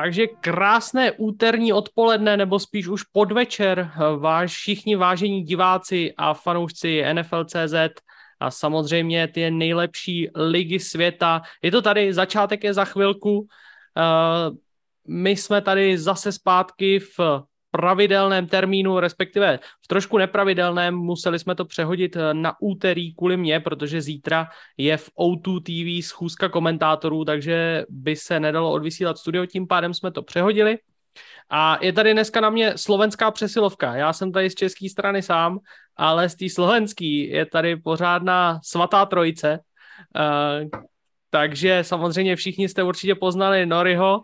Takže krásné úterní odpoledne, nebo spíš už podvečer, váš všichni vážení diváci a fanoušci NFL.cz a samozřejmě ty nejlepší ligy světa. Je to tady, začátek je za chvilku. Eh, my jsme tady zase zpátky v pravidelném termínu, respektive v trošku nepravidelném, museli jsme to přehodit eh, na úterý kvůli mě, protože zítra je v O2 TV schůzka komentátorů, takže by se nedalo odvysílat studio, tím pádem jsme to přehodili. A je tady dneska na mě slovenská přesilovka. Já jsem tady z české strany sám, ale z té slovenský je tady pořádná svatá trojice. Uh, takže samozřejmě všichni jste určitě poznali Noriho,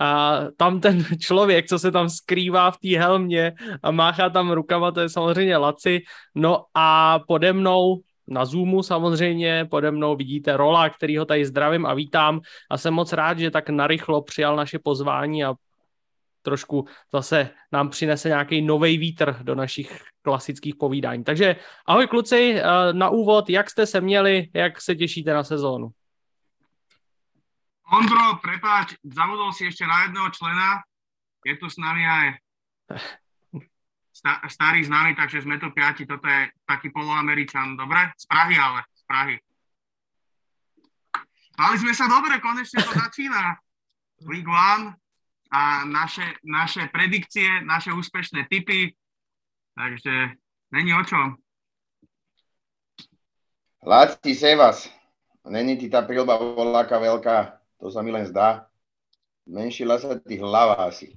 a tam ten člověk, co se tam skrývá v té helmě a máchá tam rukama, to je samozřejmě Laci. No a pode mnou na Zoomu samozřejmě, pode mnou vidíte Rola, který ho tady zdravím a vítám a jsem moc rád, že tak narychlo přijal naše pozvání a trošku zase nám přinese nějaký nový vítr do našich klasických povídání. Takže ahoj kluci, eh, na úvod, jak jste se měli, jak se těšíte na sezónu? Ondro, prepáč, zabudol si ešte na jedného člena. Je tu s nami aj sta- starý známy, takže sme tu piati. Toto je taký poloameričan. Dobre? Z Prahy ale, z Prahy. Mali sme sa dobre, konečne to začína. League One a naše, naše predikcie, naše úspešné typy. Takže není o čom. Láci Sevas, není ti tá prilba voláka veľká. To sa mi len zdá. Menšila sa tých hlava asi.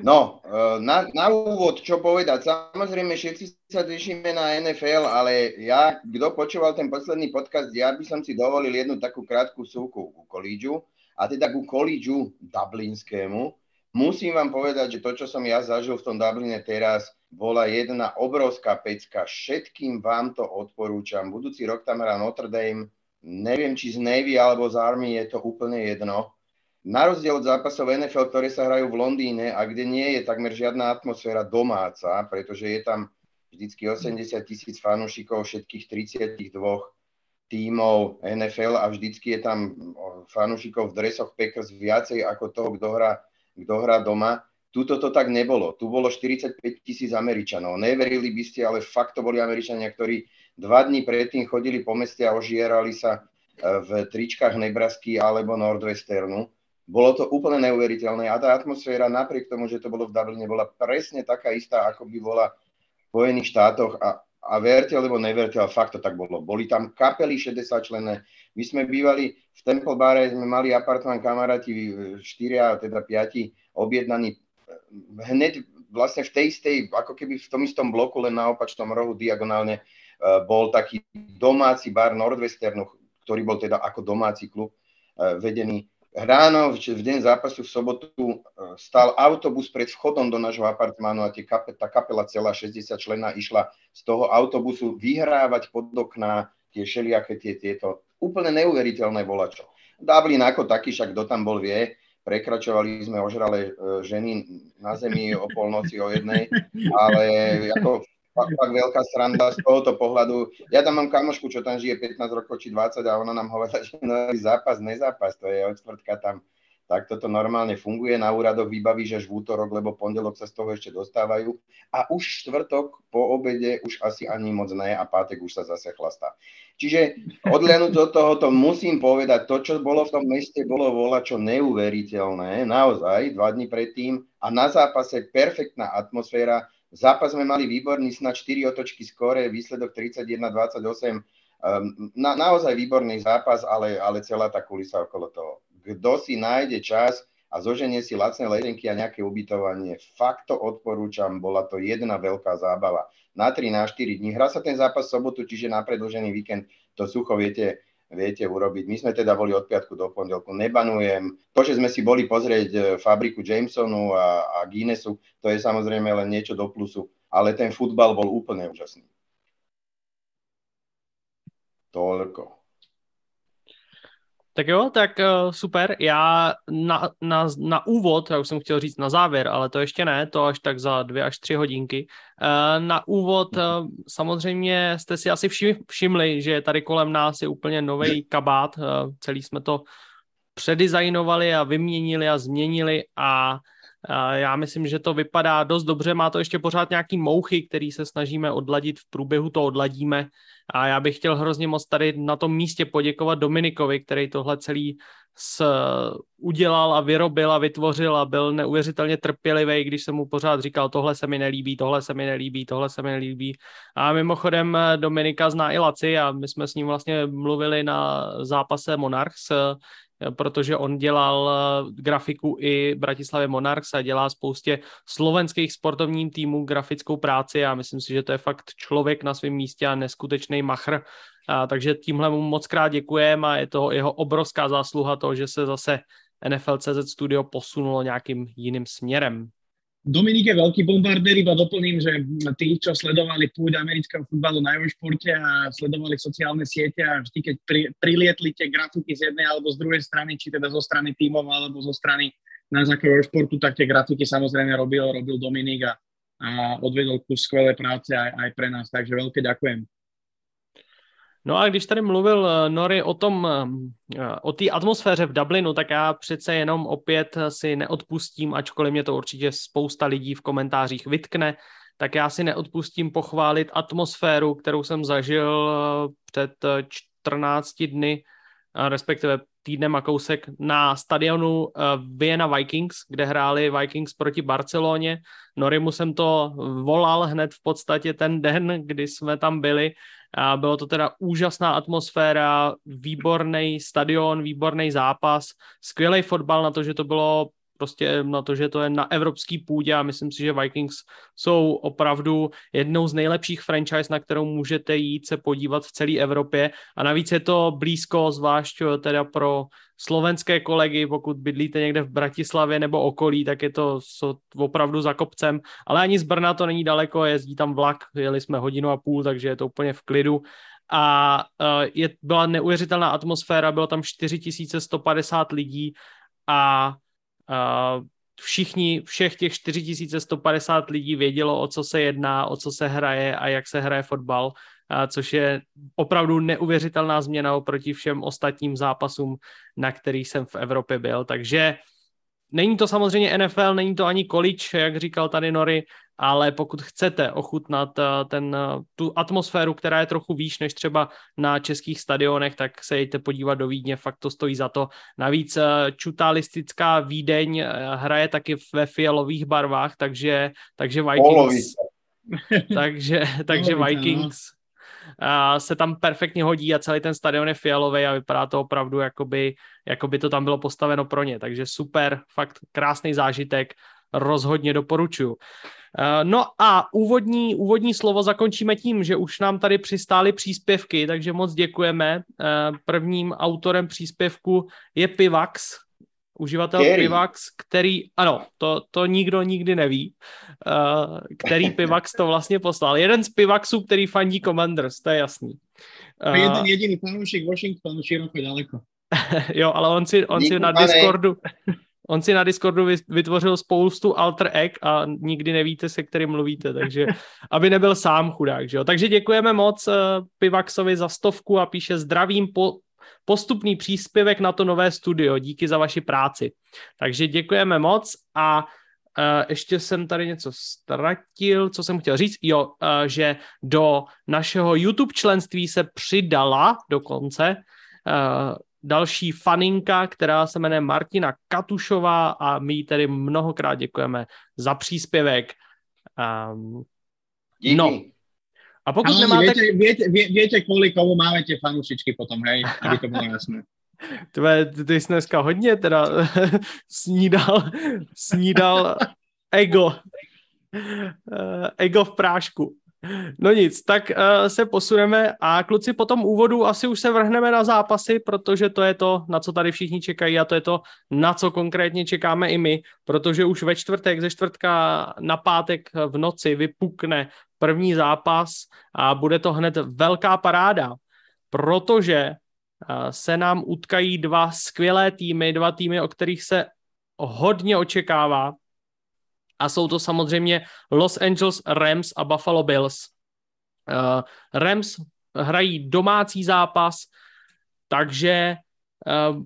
No, e, na, na úvod, čo povedať. Samozrejme, všetci sa tešíme na NFL, ale ja, kto počúval ten posledný podcast, ja by som si dovolil jednu takú krátku súku ku kolíďu, a teda ku kolíďu dublinskému. Musím vám povedať, že to, čo som ja zažil v tom Dubline teraz, bola jedna obrovská pecka. Všetkým vám to odporúčam. Budúci rok tam hrá Notre Dame, neviem, či z Navy alebo z Army je to úplne jedno. Na rozdiel od zápasov NFL, ktoré sa hrajú v Londýne a kde nie je takmer žiadna atmosféra domáca, pretože je tam vždycky 80 tisíc fanúšikov všetkých 32 tímov NFL a vždycky je tam fanúšikov v dresoch Packers viacej ako toho, kto hrá, kto hrá doma. Tuto to tak nebolo. Tu bolo 45 tisíc Američanov. Neverili by ste, ale fakt to boli Američania, ktorí Dva dní predtým chodili po meste a ožierali sa e, v tričkách Nebrasky alebo Nordwesternu. Bolo to úplne neuveriteľné a tá atmosféra napriek tomu, že to bolo v Dubline, bola presne taká istá, ako by bola v Spojených štátoch a, a verte alebo neverte, ale fakt to tak bolo. Boli tam kapely 60 člené. My sme bývali v Temple Bare, sme mali apartmán kamaráti, e, štyria, teda piati, objednaní e, hneď vlastne v tej istej, ako keby v tom istom bloku, len na opačnom rohu diagonálne bol taký domáci bar Nordwesternu, ktorý bol teda ako domáci klub eh, vedený. Ráno, v deň zápasu v sobotu, eh, stal autobus pred vchodom do nášho apartmánu a kape, tá kapela celá 60 člena išla z toho autobusu vyhrávať pod okná tie šeliaké tie, tieto úplne neuveriteľné volačo. Dublin ako taký, však kto tam bol vie, prekračovali sme ožralé ženy na zemi o polnoci o jednej, ale ako fakt, fakt veľká sranda z tohoto pohľadu. Ja tam mám kamošku, čo tam žije 15 rokov či 20 a ona nám hovorila, že no, zápas, nezápas, to je od čtvrtka tam. Tak toto normálne funguje, na úradoch vybavíš až v útorok, lebo pondelok sa z toho ešte dostávajú. A už štvrtok po obede už asi ani moc ne a pátek už sa zase chlastá. Čiže odliadnúť od tohoto musím povedať, to, čo bolo v tom meste, bolo vola čo neuveriteľné, naozaj, dva dní predtým a na zápase perfektná atmosféra, Zápas sme mali výborný, snad 4 otočky skore, výsledok 31-28. Um, ehm, na, naozaj výborný zápas, ale, ale celá tá kulisa okolo toho. Kto si nájde čas a zoženie si lacné letenky a nejaké ubytovanie, fakt to odporúčam, bola to jedna veľká zábava. Na 3, na 4 dní. Hrá sa ten zápas v sobotu, čiže na predlžený víkend to sucho viete, viete urobiť. My sme teda boli od piatku do pondelku, nebanujem. To, že sme si boli pozrieť e, fabriku Jamesonu a, a Guinnessu, to je samozrejme len niečo do plusu, ale ten futbal bol úplne úžasný. Toľko. Tak jo, tak uh, super. Já na, na, na úvod, já už jsem chtěl říct na závěr, ale to ještě ne, to až tak za dvě až tři hodinky. Uh, na úvod uh, samozřejmě jste si asi všim, všimli, že tady kolem nás je úplně nový kabát. Uh, celý jsme to předizajnovali a vyměnili a změnili a já myslím, že to vypadá dost dobře, má to ještě pořád nějaký mouchy, který se snažíme odladit, v průběhu to odladíme. A já bych chtěl hrozně moc tady na tom místě poděkovat Dominikovi, který tohle celý s, udělal a vyrobil a vytvořil a byl neuvěřitelně trpělivý, když jsem mu pořád říkal, tohle se mi nelíbí, tohle se mi nelíbí, tohle se mi nelíbí. A mimochodem Dominika zná i Laci a my jsme s ním vlastně mluvili na zápase Monarchs, protože on dělal eh, grafiku i Bratislavě Monarchs a dělá spoustě slovenských sportovním týmů grafickou práci a myslím si, že to je fakt člověk na svém místě a neskutečný machr. A, takže tímhle mu moc krát děkujeme a je to jeho obrovská zásluha toho, že se zase NFL.cz Studio posunulo nějakým jiným směrem. Dominik je veľký bombardér, iba doplním, že tí, čo sledovali púď amerického futbalu na Eurošporte a sledovali sociálne siete a vždy, keď pri, prilietli tie grafiky z jednej alebo z druhej strany, či teda zo strany tímov alebo zo strany na základe Eurošportu, tak tie grafiky samozrejme robil, robil Dominik a, a odvedol kus skvelé práce aj, aj pre nás, takže veľké ďakujem. No a když tady mluvil eh, Nori o tom, eh, o té atmosféře v Dublinu, tak já přece jenom opět si neodpustím, ačkoliv mě to určitě spousta lidí v komentářích vytkne, tak já si neodpustím pochválit atmosféru, kterou jsem zažil eh, před 14 dny, respektive týdnem a kousek na stadionu Vienna Vikings, kde hráli Vikings proti Barceloně. Norimu jsem to volal hned v podstatě ten den, kdy jsme tam byli a bylo to teda úžasná atmosféra, výborný stadion, výborný zápas, skvělý fotbal na to, že to bylo prostě na to, že to je na evropský půdě a myslím si, že Vikings jsou opravdu jednou z nejlepších franchise, na kterou můžete jít se podívat v celé Evropě. A navíc je to blízko, zvlášť teda pro slovenské kolegy, pokud bydlíte někde v Bratislavě nebo okolí, tak je to opravdu za kopcem, ale ani z Brna to není daleko, jezdí tam vlak, jeli jsme hodinu a půl, takže je to úplně v klidu. A uh, je, byla neuvěřitelná atmosféra, bylo tam 4150 lidí a všichni, všech těch 4150 lidí vědělo, o co se jedná, o co se hraje a jak se hraje fotbal což je opravdu neuvěřitelná změna oproti všem ostatním zápasům, na kterých jsem v Evropě byl. Takže není to samozřejmě NFL, není to ani college, jak říkal tady Nori, ale pokud chcete ochutnat eh, ten, eh, tu atmosféru, která je trochu výš než třeba na českých stadionech, tak se jděte podívat do Vídně, fakt to stojí za to. Navíc eh, čutalistická Vídeň hraje taky ve fialových barvách, takže, takže Vikings... takže, takže no. Vikings se tam perfektně hodí a celý ten stadion je fialový a vypadá to opravdu, jakoby, jakoby to tam bylo postaveno pro ně. Takže super, fakt krásný zážitek, rozhodně doporučuju. No a úvodní, úvodní slovo zakončíme tím, že už nám tady přistály příspěvky, takže moc děkujeme. Prvním autorem příspěvku je Pivax, uživatel který? Pivax, který, ano, to, to nikdo nikdy neví, uh, který Pivax to vlastně poslal. Jeden z Pivaxů, který fandí Commanders, to je jasný. Uh, jeden jediný fanoušek Washingtonu široko daleko. jo, ale on si, on si na Discordu... On si na Discordu vytvořil spoustu alter egg a nikdy nevíte, se kterým mluvíte, takže aby nebyl sám chudák. Že jo? Takže děkujeme moc uh, Pivaxovi za stovku a píše zdravím po, postupný příspěvek na to nové studio. Díky za vaši práci. Takže děkujeme moc a uh, ještě jsem tady něco ztratil, co jsem chtěl říct. Jo, uh, že do našeho YouTube členství se přidala dokonce uh, další faninka, která se jmenuje Martina Katušová a my jí tedy mnohokrát děkujeme za příspěvek. Um, Díky. No, a pokud Ale nemáte... Viete, viete, viete, kvôli komu máme tie fanúšičky potom, hej? Aby to bolo jasné. Tvé, ty jsi dneska hodně teda snídal, snídal ego. Eh, ego v prášku. No nic, tak uh, se posuneme a kluci po tom úvodu asi už se vrhneme na zápasy, protože to je to, na co tady všichni čekají a to je to, na co konkrétně čekáme i my, protože už ve čtvrtek, ze čtvrtka na pátek v noci vypukne první zápas a bude to hned velká paráda, protože uh, se nám utkají dva skvělé týmy, dva týmy, o kterých se hodně očekává a jsou to samozřejmě Los Angeles Rams a Buffalo Bills. Uh, Rams hrají domácí zápas, takže uh,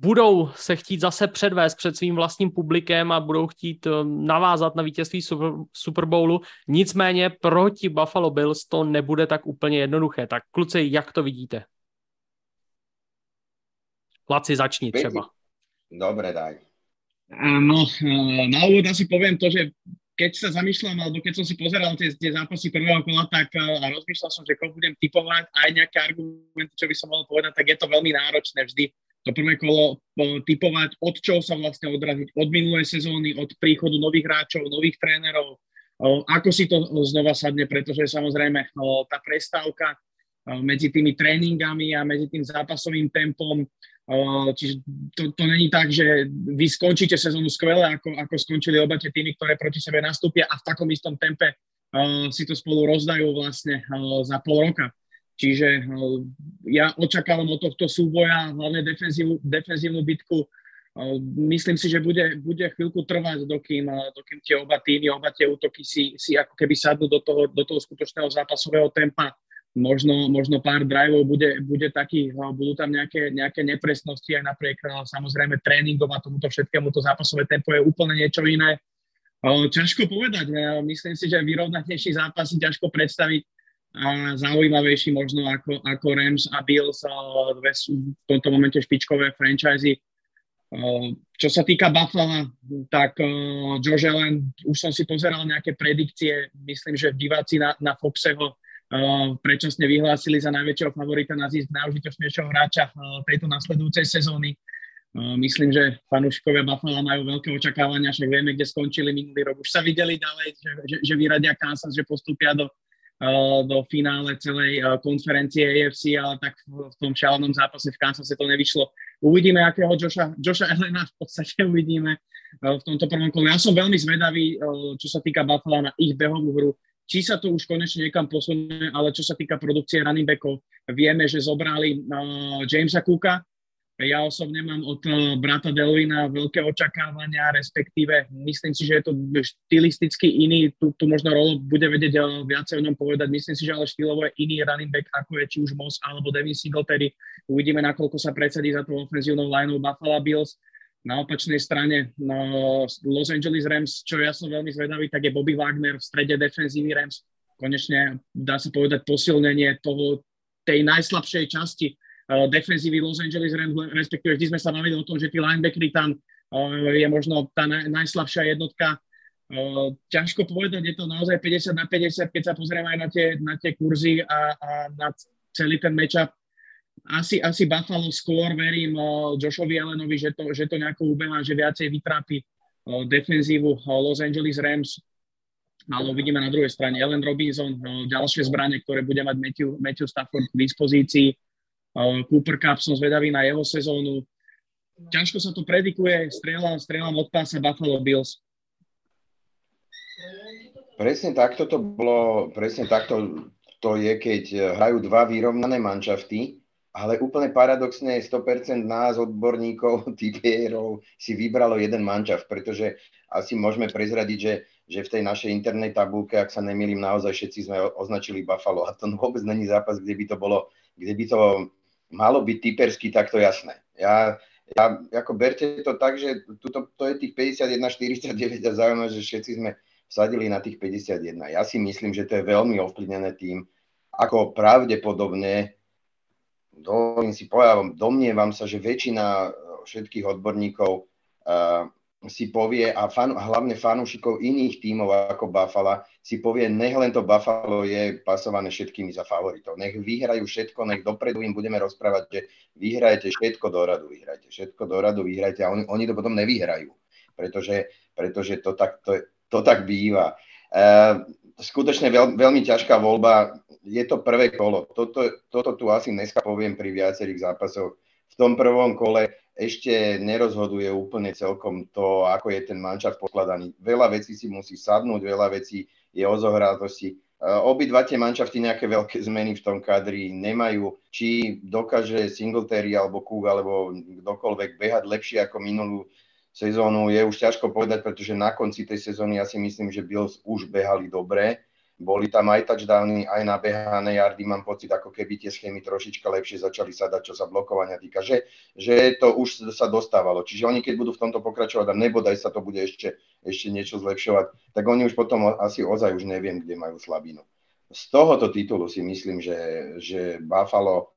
budou se chtít zase předvést před svým vlastním publikem a budou chtít um, navázat na vítězství Super, Super Bowlu. Nicméně proti Buffalo Bills to nebude tak úplně jednoduché. Tak kluci, jak to vidíte? Laci, začni třeba. Dobre, daj. No, na úvod asi poviem to, že keď sa zamýšľam, alebo keď som si pozeral tie, tie zápasy prvého kola, tak uh, a rozmýšľal som, že koho budem typovať, aj nejaké argumenty, čo by som mohol povedať, tak je to veľmi náročné vždy to prvé kolo uh, typovať, od čoho sa vlastne odraziť, od minulej sezóny, od príchodu nových hráčov, nových trénerov, uh, ako si to znova sadne, pretože samozrejme uh, tá prestávka medzi tými tréningami a medzi tým zápasovým tempom Čiže to, to není tak, že vy skončíte sezónu skvele, ako, ako skončili oba tie týmy, ktoré proti sebe nastúpia a v takom istom tempe si to spolu rozdajú vlastne za pol roka. Čiže uh, ja očakávam od tohto súboja hlavne defenzívnu bitku. Uh, myslím si, že bude, bude chvíľku trvať, dokým, uh, dokým tie oba týmy, oba tie útoky si, si ako keby sadnú do toho, do toho skutočného zápasového tempa možno, možno pár driveov bude, bude taký, no, budú tam nejaké, nejaké nepresnosti aj napriek samozrejme tréningom a tomuto všetkému, to zápasové tempo je úplne niečo iné. Ťažko povedať, myslím si, že vyrovnatejší zápasy ťažko predstaviť a zaujímavejší možno ako, ako Rams a Bills, dve sú v tomto momente špičkové franchise. Čo sa týka Buffalo, tak Josh Allen, už som si pozeral nejaké predikcie, myslím, že diváci na, na Foxe ho predčasne vyhlásili za najväčšieho favorita na zisk najužitočnejšieho hráča tejto nasledujúcej sezóny. Myslím, že fanúšikovia Buffalo majú veľké očakávania, však vieme, kde skončili minulý rok. Už sa videli ďalej, že, že, že vyradia Kansas, že postupia do, do finále celej konferencie AFC, ale tak v tom šialenom zápase v Kansase to nevyšlo. Uvidíme, akého Joša, Joša Elena v podstate uvidíme v tomto prvom kole. Ja som veľmi zvedavý, čo sa týka Buffalo na ich behovú hru či sa to už konečne niekam posunie, ale čo sa týka produkcie running backov, vieme, že zobrali Jamesa Cooka. Ja osobne mám od uh, brata Delvina veľké očakávania, respektíve myslím si, že je to štilisticky iný, tu, tu možno rolo bude vedieť uh, viacej o ňom povedať, myslím si, že ale štýlovo je iný running back, ako je či už Moss alebo Devin Singletary. Uvidíme, nakoľko sa predsedí za tú ofenzívnou lineou Buffalo Bills na opačnej strane no, Los Angeles Rams, čo ja som veľmi zvedavý, tak je Bobby Wagner v strede defenzívy Rams. Konečne dá sa povedať posilnenie toho, tej najslabšej časti defenzívy Los Angeles Rams, respektíve vždy sme sa bavili o tom, že tí linebackery tam uh, je možno tá naj, najslabšia jednotka. Uh, ťažko povedať, je to naozaj 50 na 50, keď sa pozrieme aj na tie, na tie kurzy a, a na celý ten matchup asi, asi Buffalo skôr verím Joshovi Allenovi, že to, že to nejako ubeha, že viacej vytrápi defenzívu Los Angeles Rams. Ale uvidíme na druhej strane Allen Robinson, ďalšie zbranie, ktoré bude mať Matthew, Matthew Stafford k dispozícii. Cooper Cup som zvedavý na jeho sezónu. Ťažko sa to predikuje, strieľam, strieľam od pása Buffalo Bills. Presne takto to bolo, presne takto to je, keď hrajú dva vyrovnané manšafty ale úplne paradoxne 100% nás, odborníkov, typierov, si vybralo jeden mančav, pretože asi môžeme prezradiť, že, že v tej našej internej tabulke, ak sa nemýlim, naozaj všetci sme označili Buffalo a to vôbec není zápas, kde by to bolo, kde by to malo byť typersky takto jasné. Ja, ja ako berte to tak, že tuto, to je tých 51-49 a zaujímavé, že všetci sme vsadili na tých 51. Ja si myslím, že to je veľmi ovplyvnené tým, ako pravdepodobne dovolím si povedať, domnievam sa, že väčšina všetkých odborníkov uh, si povie, a fan, hlavne fanúšikov iných tímov ako Buffalo, si povie, nech len to Buffalo je pasované všetkými za favoritov. Nech vyhrajú všetko, nech dopredu im budeme rozprávať, že vyhrajte všetko do radu, vyhrajte všetko do radu, vyhrajte a oni, oni to potom nevyhrajú, pretože, pretože to, tak, to, to tak býva. Uh, skutočne veľ, veľmi ťažká voľba je to prvé kolo. Toto, toto tu asi dneska poviem pri viacerých zápasoch. V tom prvom kole ešte nerozhoduje úplne celkom to, ako je ten mančav pokladaný. Veľa vecí si musí sadnúť, veľa vecí je o zohrátosti. Obidva tie manšafty nejaké veľké zmeny v tom kadri nemajú. Či dokáže Singletary alebo Cook alebo kdokoľvek behať lepšie ako minulú sezónu, je už ťažko povedať, pretože na konci tej sezóny ja si myslím, že Bills už behali dobre boli tam aj touchdowny, aj nabehané jardy, mám pocit, ako keby tie schémy trošička lepšie začali sa dať, čo sa blokovania týka, že, že to už sa dostávalo. Čiže oni, keď budú v tomto pokračovať a nebodaj sa to bude ešte, ešte niečo zlepšovať, tak oni už potom asi ozaj už neviem, kde majú slabinu. Z tohoto titulu si myslím, že, že Buffalo,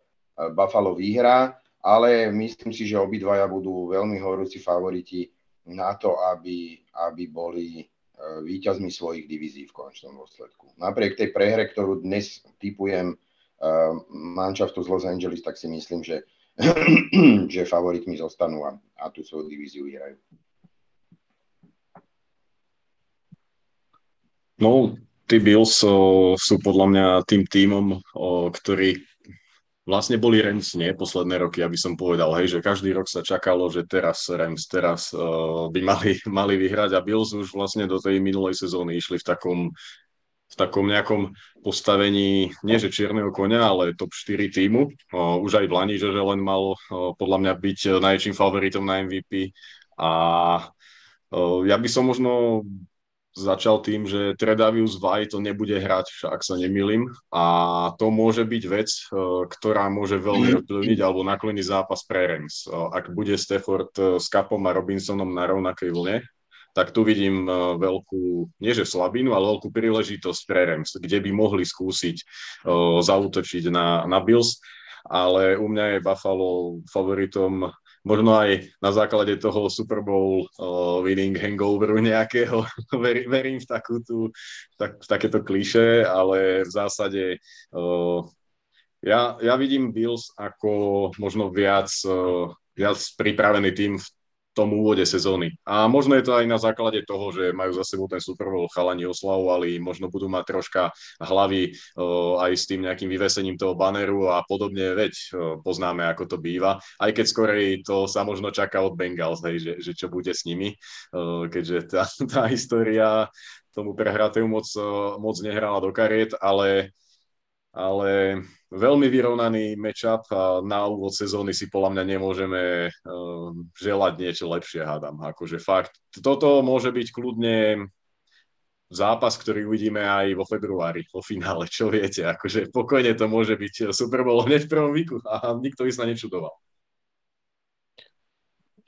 Buffalo vyhrá, ale myslím si, že obidvaja budú veľmi horúci favoriti na to, aby, aby boli E, víťazmi svojich divízií v konečnom dôsledku. Napriek tej prehre, ktorú dnes typujem uh, manšaftu z Los Angeles, tak si myslím, že, že favoritmi zostanú a, a tú svoju divíziu vyhrajú. No, tí Bills o, sú podľa mňa tým tímom, ktorý vlastne boli Rams nie posledné roky, aby som povedal, hej, že každý rok sa čakalo, že teraz Rams teraz uh, by mali, mali vyhrať a Bills už vlastne do tej minulej sezóny išli v takom v takom nejakom postavení, nie že čierneho konia, ale top 4 týmu. Uh, už aj v Lani, že, že len mal uh, podľa mňa byť najväčším favoritom na MVP. A uh, ja by som možno začal tým, že Tredavius Vaj to nebude hrať, ak sa nemýlim. A to môže byť vec, e, ktorá môže veľmi ovplyvniť alebo nakloniť zápas pre Rams. E, ak bude Stafford e, s Kapom a Robinsonom na rovnakej vlne, tak tu vidím veľkú, nie že slabinu, ale veľkú príležitosť pre Rams, kde by mohli skúsiť zautočiť na, na Bills ale u mňa je Buffalo favoritom možno aj na základe toho Super Bowl uh, winning hangoveru nejakého. Ver, verím v, takú tú, tak, v takéto kliše, ale v zásade uh, ja, ja vidím Bills ako možno viac, uh, viac pripravený tým v tom úvode sezóny. A možno je to aj na základe toho, že majú za sebou ten Super Bowl chalani oslavovali, možno budú mať troška hlavy uh, aj s tým nejakým vyvesením toho baneru a podobne, veď uh, poznáme, ako to býva. Aj keď skorej to sa možno čaká od Bengals, hej, že, že čo bude s nimi, uh, keďže tá, tá história tomu prehratému moc, moc nehrala do kariet, ale ale veľmi vyrovnaný matchup a na úvod sezóny si podľa mňa nemôžeme uh, želať niečo lepšie, hádam. Akože fakt, toto môže byť kľudne zápas, ktorý uvidíme aj vo februári, vo finále, čo viete. Akože pokojne to môže byť Super Bowl hneď v prvom výku a nikto by sa nečudoval.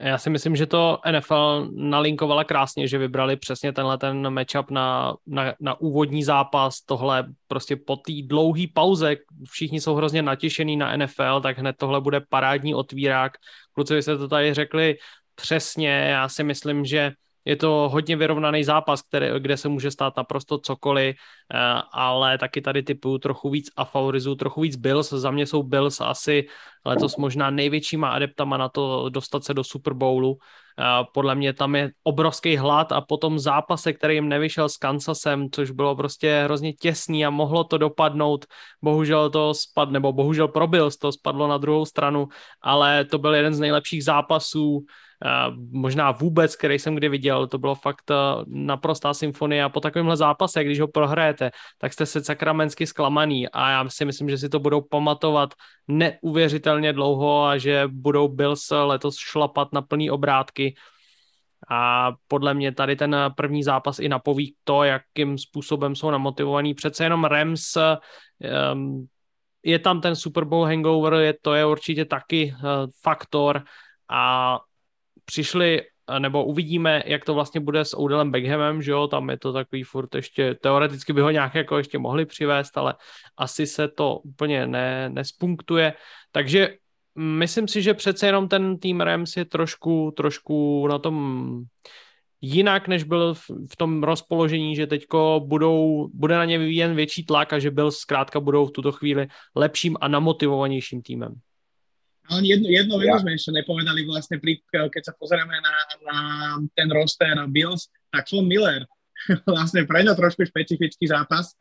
Já si myslím, že to NFL nalinkovala krásně, že vybrali přesně tenhle ten matchup na, na, na úvodní zápas, tohle prostě po té dlouhé pauze, všichni jsou hrozně natěšení na NFL, tak hned tohle bude parádní otvírák. Kluci se to tady řekli přesně, já si myslím, že je to hodně vyrovnaný zápas, který, kde se může stát naprosto cokoliv, eh, ale taky tady typu trochu víc a favorizuju trochu víc Bills. Za mě jsou Bills asi letos možná největšíma adeptama na to dostat se do Super Bowlu. Eh, podle mě tam je obrovský hlad a potom zápase, který jim nevyšel s Kansasem, což bylo prostě hrozně těsný a mohlo to dopadnout. Bohužel to spad, nebo bohužel pro Bills to spadlo na druhou stranu, ale to byl jeden z nejlepších zápasů možná vůbec, který jsem kdy viděl, to bylo fakt eh, naprostá symfonie. A po takovémhle zápase, když ho prohrajete, tak jste se sakramensky zklamaný. A já si myslím, že si to budou pamatovat neuvěřitelně dlouho a že budou Bills letos šlapat na plný obrátky. A podle mě tady ten první zápas i napoví to, jakým způsobem jsou namotivovaní. Přece jenom Rams um, je tam ten Super Bowl hangover, je, to je určitě taky uh, faktor. A přišli, nebo uvidíme, jak to vlastně bude s Odelem Beckhamem, že jo, tam je to takový furt ještě, teoreticky by ho nějak jako ještě mohli přivést, ale asi se to úplně ne, nespunktuje, takže myslím si, že přece jenom ten tým Rams je trošku, trošku na tom jinak, než byl v, v tom rozpoložení, že teďko budou, bude na ně vyvíjen větší tlak a že byl zkrátka budou v tuto chvíli lepším a namotivovanějším týmem. Ale jednu, jednu ja. sme ešte nepovedali vlastne, pri, keď sa pozrieme na, na ten roster Bills, tak Von Miller, vlastne pre ňo trošku špecifický zápas,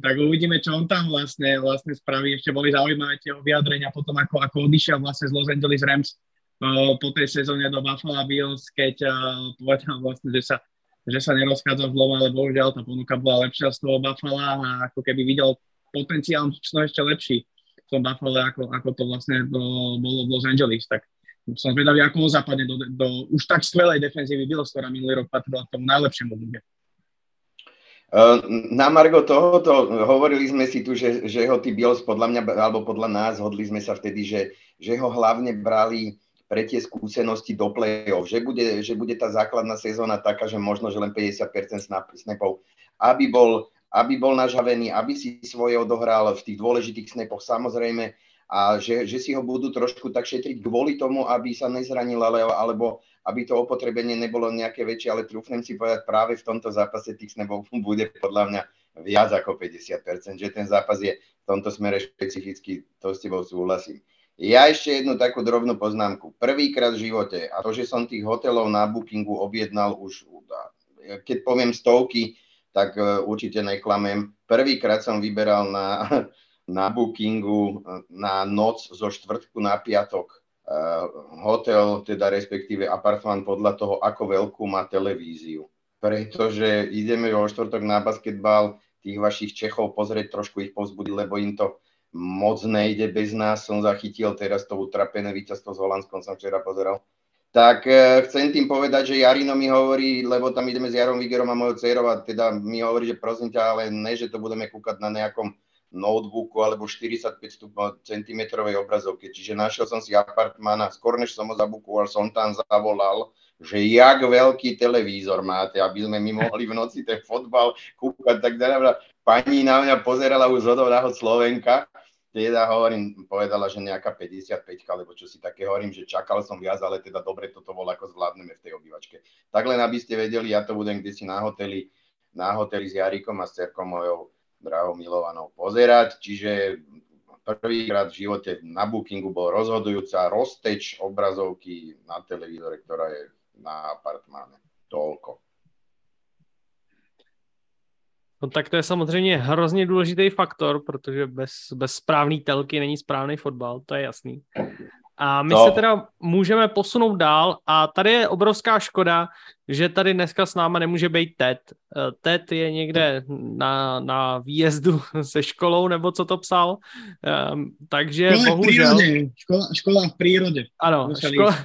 tak uvidíme, čo on tam vlastne, vlastne spraví. Ešte boli zaujímavé tie vyjadrenia potom, ako, ako odišiel vlastne z Los Angeles Rams uh, po tej sezóne do Buffalo Bills, keď uh, povedal vlastne, že sa, že sa nerozchádza v Love, ale bohužiaľ tá ponuka bola lepšia z toho Buffalo a ako keby videl potenciál ešte lepší tom Buffalo, ako, ako to vlastne do, bolo v Los Angeles, tak som zvedavý, ako zapadne do, do už tak skvelej defenzívy Bills, ktorá minulý rok patrila tomu najlepšiemu lige. Na Margo tohoto hovorili sme si tu, že, že ho tí Bills podľa mňa, alebo podľa nás, hodli sme sa vtedy, že, že ho hlavne brali pre tie skúsenosti do play-off, že bude, že bude tá základná sezóna taká, že možno, že len 50% snapov, aby bol, aby bol nažavený, aby si svoje odohral v tých dôležitých snapoch, samozrejme, a že, že si ho budú trošku tak šetriť kvôli tomu, aby sa nezranil, ale, alebo aby to opotrebenie nebolo nejaké väčšie, ale trúfnem si povedať, práve v tomto zápase tých snapov bude podľa mňa viac ako 50%, že ten zápas je v tomto smere špecificky, to s tebou súhlasím. Ja ešte jednu takú drobnú poznámku. Prvýkrát v živote, a to, že som tých hotelov na bookingu objednal už, keď poviem stovky, tak e, určite neklamem. Prvýkrát som vyberal na, na bookingu e, na noc zo štvrtku na piatok e, hotel, teda respektíve apartman podľa toho, ako veľkú má televíziu. Pretože ideme vo štvrtok na basketbal, tých vašich Čechov pozrieť, trošku ich povzbudiť, lebo im to moc nejde bez nás. Som zachytil teraz to utrapené víťazstvo s Holandskom, som včera pozeral. Tak e, chcem tým povedať, že Jarino mi hovorí, lebo tam ideme s Jarom Vigerom a mojou dcerou a teda mi hovorí, že prosím ťa, ale ne, že to budeme kúkať na nejakom notebooku alebo 45 cm obrazovke. Čiže našiel som si apartmana, skôr než som ho zabukoval, som tam zavolal, že jak veľký televízor máte, aby sme my mohli v noci ten fotbal kúkať, tak teda pani na mňa pozerala už od Slovenka teda hovorím, povedala, že nejaká 55 alebo čo si také hovorím, že čakal som viac, ale teda dobre toto bol, ako zvládneme v tej obývačke. Tak len aby ste vedeli, ja to budem kde si na hoteli, na hoteli s Jarikom a s cerkou mojou drahou milovanou pozerať, čiže prvýkrát v živote na bookingu bol rozhodujúca rozteč obrazovky na televízore, ktorá je na apartmáne. Toľko. No tak to je samozřejmě hrozně důležitý faktor, protože bez, bez správné telky není správný fotbal, to je jasný. A my no. se teda můžeme posunout dál a tady je obrovská škoda, že tady dneska s náma nemůže být Ted. Eh, Ted je někde na, na výjezdu se školou, nebo co to psal. Um, takže škola bohužel... V škola, škola v přírodě. Ano, škola,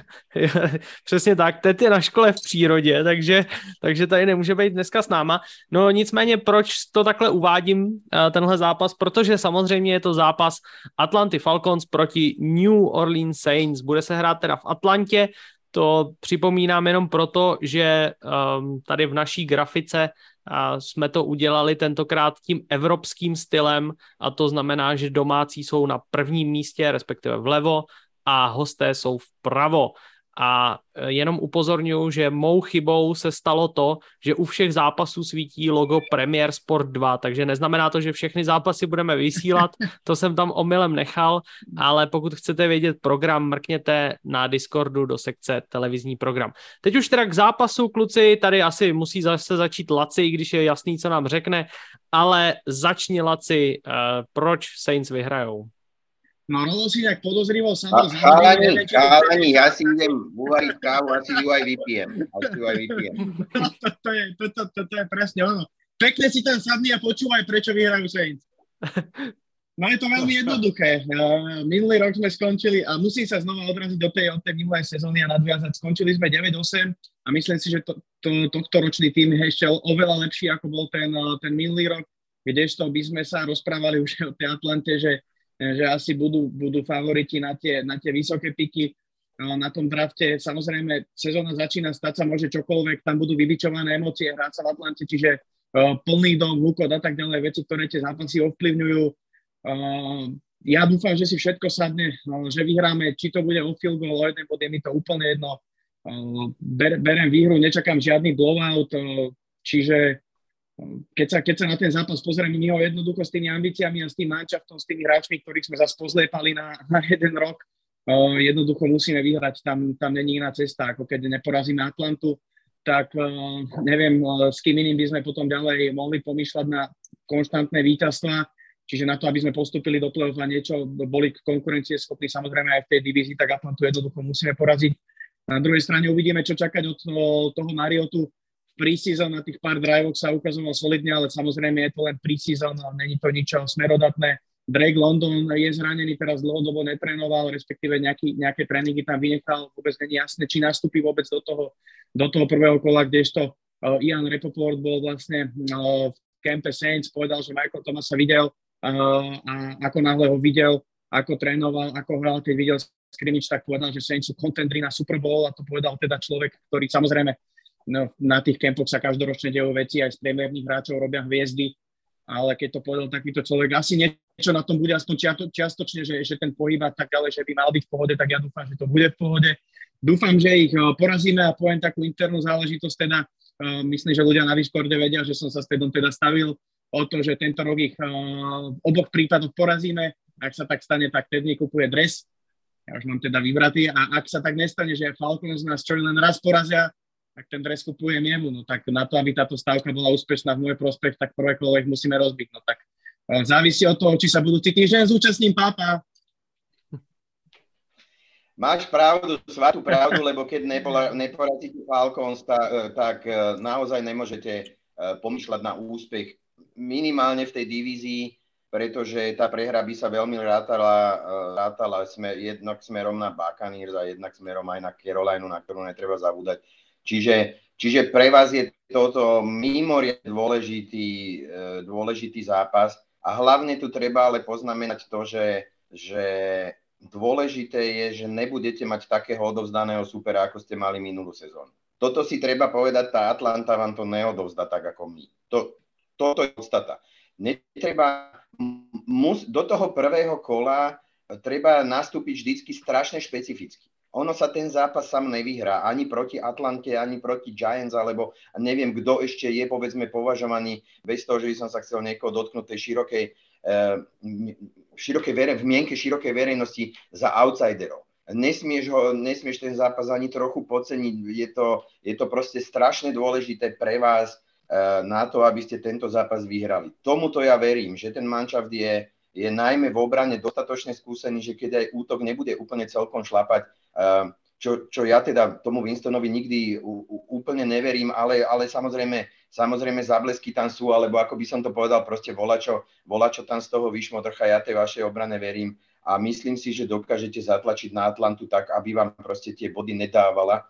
přesně tak. Ted je na škole v přírodě, takže, takže tady nemůže být dneska s náma. No nicméně, proč to takhle uvádím, eh, tenhle zápas? Protože samozřejmě je to zápas Atlanty Falcons proti New Orleans Saints. Bude se hrát teda v Atlantě, to připomínám jenom proto, že um, tady v naší grafice uh, jsme to udělali tentokrát tím evropským stylem a to znamená, že domácí jsou na prvním místě, respektive vlevo a hosté jsou vpravo. A e, jenom upozorňuji, že mou chybou se stalo to, že u všech zápasů svítí logo Premier Sport 2, takže neznamená to, že všechny zápasy budeme vysílat, to jsem tam omylem nechal, ale pokud chcete vědět program, mrkněte na Discordu do sekce televizní program. Teď už teda k zápasu, kluci, tady asi musí zase začít Laci, když je jasný, co nám řekne, ale začni Laci, uh, proč Saints vyhrajou? No Rolo si tak podozrivo sa to Chalani, chalani, ja si idem uvariť kávu, asi ju aj vypijem. Asi ju aj vypijem. to, to, je, to, to, to, to je presne ono. Pekne si tam sadni a počúvaj, prečo vyhrajú Saints. No je to veľmi jednoduché. Uh, minulý rok sme skončili a musí sa znova odraziť do tej, od tej minulej sezóny a nadviazať. Skončili sme 9-8 a myslím si, že to, to, tohto ročný tým je ešte oveľa lepší, ako bol ten, ten minulý rok, kdežto by sme sa rozprávali už o tej Atlante, že že asi budú, budú favoriti na tie, na tie vysoké piky na tom drafte. Samozrejme, sezóna začína, stať sa môže čokoľvek, tam budú vybičované emócie, hrať sa v Atlante, čiže plný dom, hukot a tak ďalej, veci, ktoré tie zápasy ovplyvňujú. Ja dúfam, že si všetko sadne, že vyhráme, či to bude o field goal, o jeden bod, je mi to úplne jedno. Berem výhru, nečakám žiadny blowout, čiže keď sa, keď sa na ten zápas pozrieme, my ho jednoducho s tými ambíciami a s tým mančaftom, s tými hráčmi, ktorých sme zase pozliepali na, na jeden rok, uh, jednoducho musíme vyhrať, tam, tam není iná cesta, ako keď neporazíme Atlantu, tak uh, neviem, uh, s kým iným by sme potom ďalej mohli pomýšľať na konštantné víťazstva, čiže na to, aby sme postupili do play-off a niečo, boli konkurencie schopní samozrejme aj v tej divízii, tak Atlantu jednoducho musíme poraziť. Na druhej strane uvidíme, čo čakať od toho Mariotu, preseason na tých pár driveoch sa ukazoval solidne, ale samozrejme je to len preseason, není to nič smerodatné. Drake London je zranený, teraz dlhodobo netrénoval, respektíve nejaký, nejaké tréningy tam vynechal, vôbec není jasné, či nastúpi vôbec do toho, do toho prvého kola, kdežto uh, Ian Repoport bol vlastne uh, v kempe Saints, povedal, že Michael Thomas sa videl uh, a ako náhle ho videl, ako trénoval, ako hral, keď videl skrimič, tak povedal, že Saints sú kontendri na Super Bowl a to povedal teda človek, ktorý samozrejme no, na tých kempoch sa každoročne dejú veci, aj z premiérnych hráčov robia hviezdy, ale keď to povedal takýto človek, asi niečo na tom bude aspoň čiastočne, že, že ten pohyb a tak ďalej, že by mal byť v pohode, tak ja dúfam, že to bude v pohode. Dúfam, že ich eh, porazíme a poviem takú internú záležitosť, teda uh, myslím, že ľudia na Discorde vedia, že som sa s Tedom teda stavil o to, že tento rok ich uh, oboch prípadoch porazíme. Ak sa tak stane, tak Ted kupuje dres. Ja už mám teda vybratý. A ak sa tak nestane, že Falcons nás čo len raz porazia, tak ten dres kupujem jemu. No tak na to, aby táto stávka bola úspešná v môj prospech, tak prvé kolo ich musíme rozbiť. No tak e, závisí od toho, či sa budúci týždeň zúčastním pápa. Máš pravdu, svatú pravdu, lebo keď neporazíte Falcons, e, tak e, naozaj nemôžete pomýšľať na úspech minimálne v tej divízii, pretože tá prehra by sa veľmi rátala, rátala sme, jednak smerom na Buccaneers a jednak smerom aj na Carolina, na ktorú netreba zabúdať Čiže, čiže pre vás je toto mimoriadne dôležitý, e, dôležitý zápas a hlavne tu treba ale poznamenať to, že, že dôležité je, že nebudete mať takého odovzdaného supera, ako ste mali minulú sezónu. Toto si treba povedať, tá Atlanta vám to neodovzda tak ako my. To, toto je podstata. Netreba, mus, do toho prvého kola treba nastúpiť vždycky strašne špecificky ono sa ten zápas sam nevyhrá ani proti Atlante, ani proti Giants, alebo neviem, kto ešte je, povedzme, považovaný bez toho, že by som sa chcel niekoho dotknúť tej širokej, uh, širokej vere, v mienke širokej verejnosti za outsiderov. Nesmieš, ho, nesmieš ten zápas ani trochu podceniť. Je to, je to proste strašne dôležité pre vás uh, na to, aby ste tento zápas vyhrali. Tomuto ja verím, že ten manšaft je, je najmä v obrane dostatočne skúsený, že keď aj útok nebude úplne celkom šlapať, Ehm, čo, čo ja teda tomu Winstonovi nikdy úplne neverím, ale, ale samozrejme, samozrejme zablesky tam sú, alebo ako by som to povedal, proste volačo, volačo tam z toho vyšmo, trocha ja tej vašej obrane verím. A myslím si, že dokážete zatlačiť na Atlantu tak, aby vám proste tie body nedávala,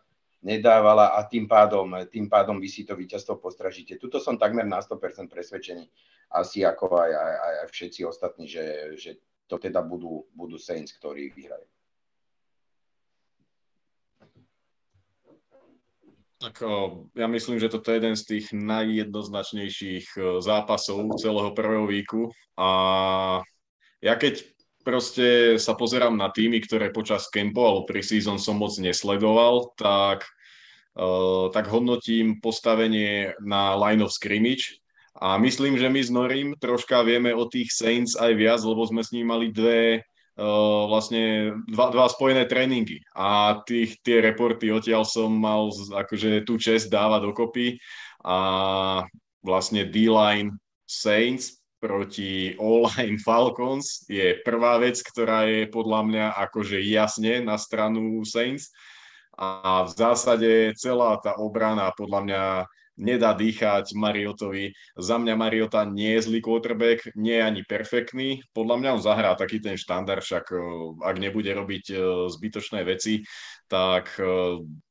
nedávala a tým pádom, tým pádom vy si to víťazstvo postražíte. Tuto som takmer na 100% presvedčený, asi ako aj, aj, aj všetci ostatní, že, že to teda budú, budú Saints, ktorí vyhrajú. Ako, ja myslím, že toto je jeden z tých najjednoznačnejších zápasov celého prvého víku a ja keď proste sa pozerám na týmy, ktoré počas kempu alebo pri season som moc nesledoval, tak, tak hodnotím postavenie na line of scrimmage. A myslím, že my s Norim troška vieme o tých Saints aj viac, lebo sme s ním mali dve vlastne dva, dva spojené tréningy. A tých, tie reporty odtiaľ som mal akože tú čest dávať dokopy. A vlastne D-line Saints proti All-Line Falcons je prvá vec, ktorá je podľa mňa akože jasne na stranu Saints a v zásade celá tá obrana podľa mňa nedá dýchať Mariotovi. Za mňa Mariota nie je zlý quarterback, nie je ani perfektný. Podľa mňa on zahrá taký ten štandard, však e, ak nebude robiť e, zbytočné veci, tak e,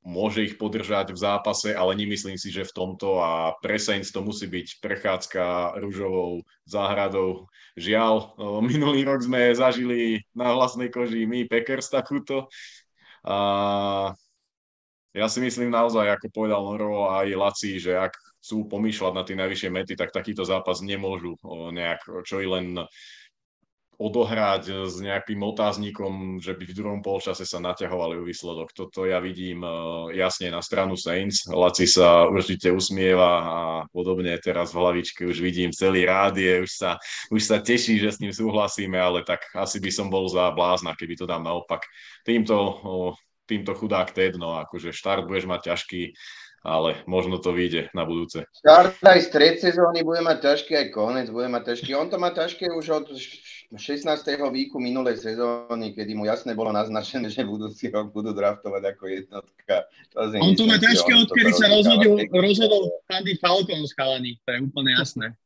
môže ich podržať v zápase, ale nemyslím si, že v tomto a pre Saints to musí byť prechádzka rúžovou záhradou. Žiaľ, minulý rok sme zažili na vlastnej koži my Packers takúto. A ja si myslím naozaj, ako povedal Noro aj Laci, že ak chcú pomýšľať na tie najvyššie mety, tak takýto zápas nemôžu nejak čo i len odohrať s nejakým otáznikom, že by v druhom polčase sa naťahovali o výsledok. Toto ja vidím jasne na stranu Saints. Laci sa určite usmieva a podobne teraz v hlavičke už vidím celý rádie, už sa, už sa teší, že s ním súhlasíme, ale tak asi by som bol za blázna, keby to dám naopak. Týmto týmto chudák Ted, no akože štart budeš mať ťažký, ale možno to vyjde na budúce. Štart aj z tred sezóny bude mať ťažký, aj konec bude mať ťažký. On to má ťažké už od 16. výku minulej sezóny, kedy mu jasne bolo naznačené, že budúci rok budú draftovať ako jednotka. To on to má ťažké, odkedy sa rozhodol, rozhodol Andy Falcon s chalani, to je úplne jasné.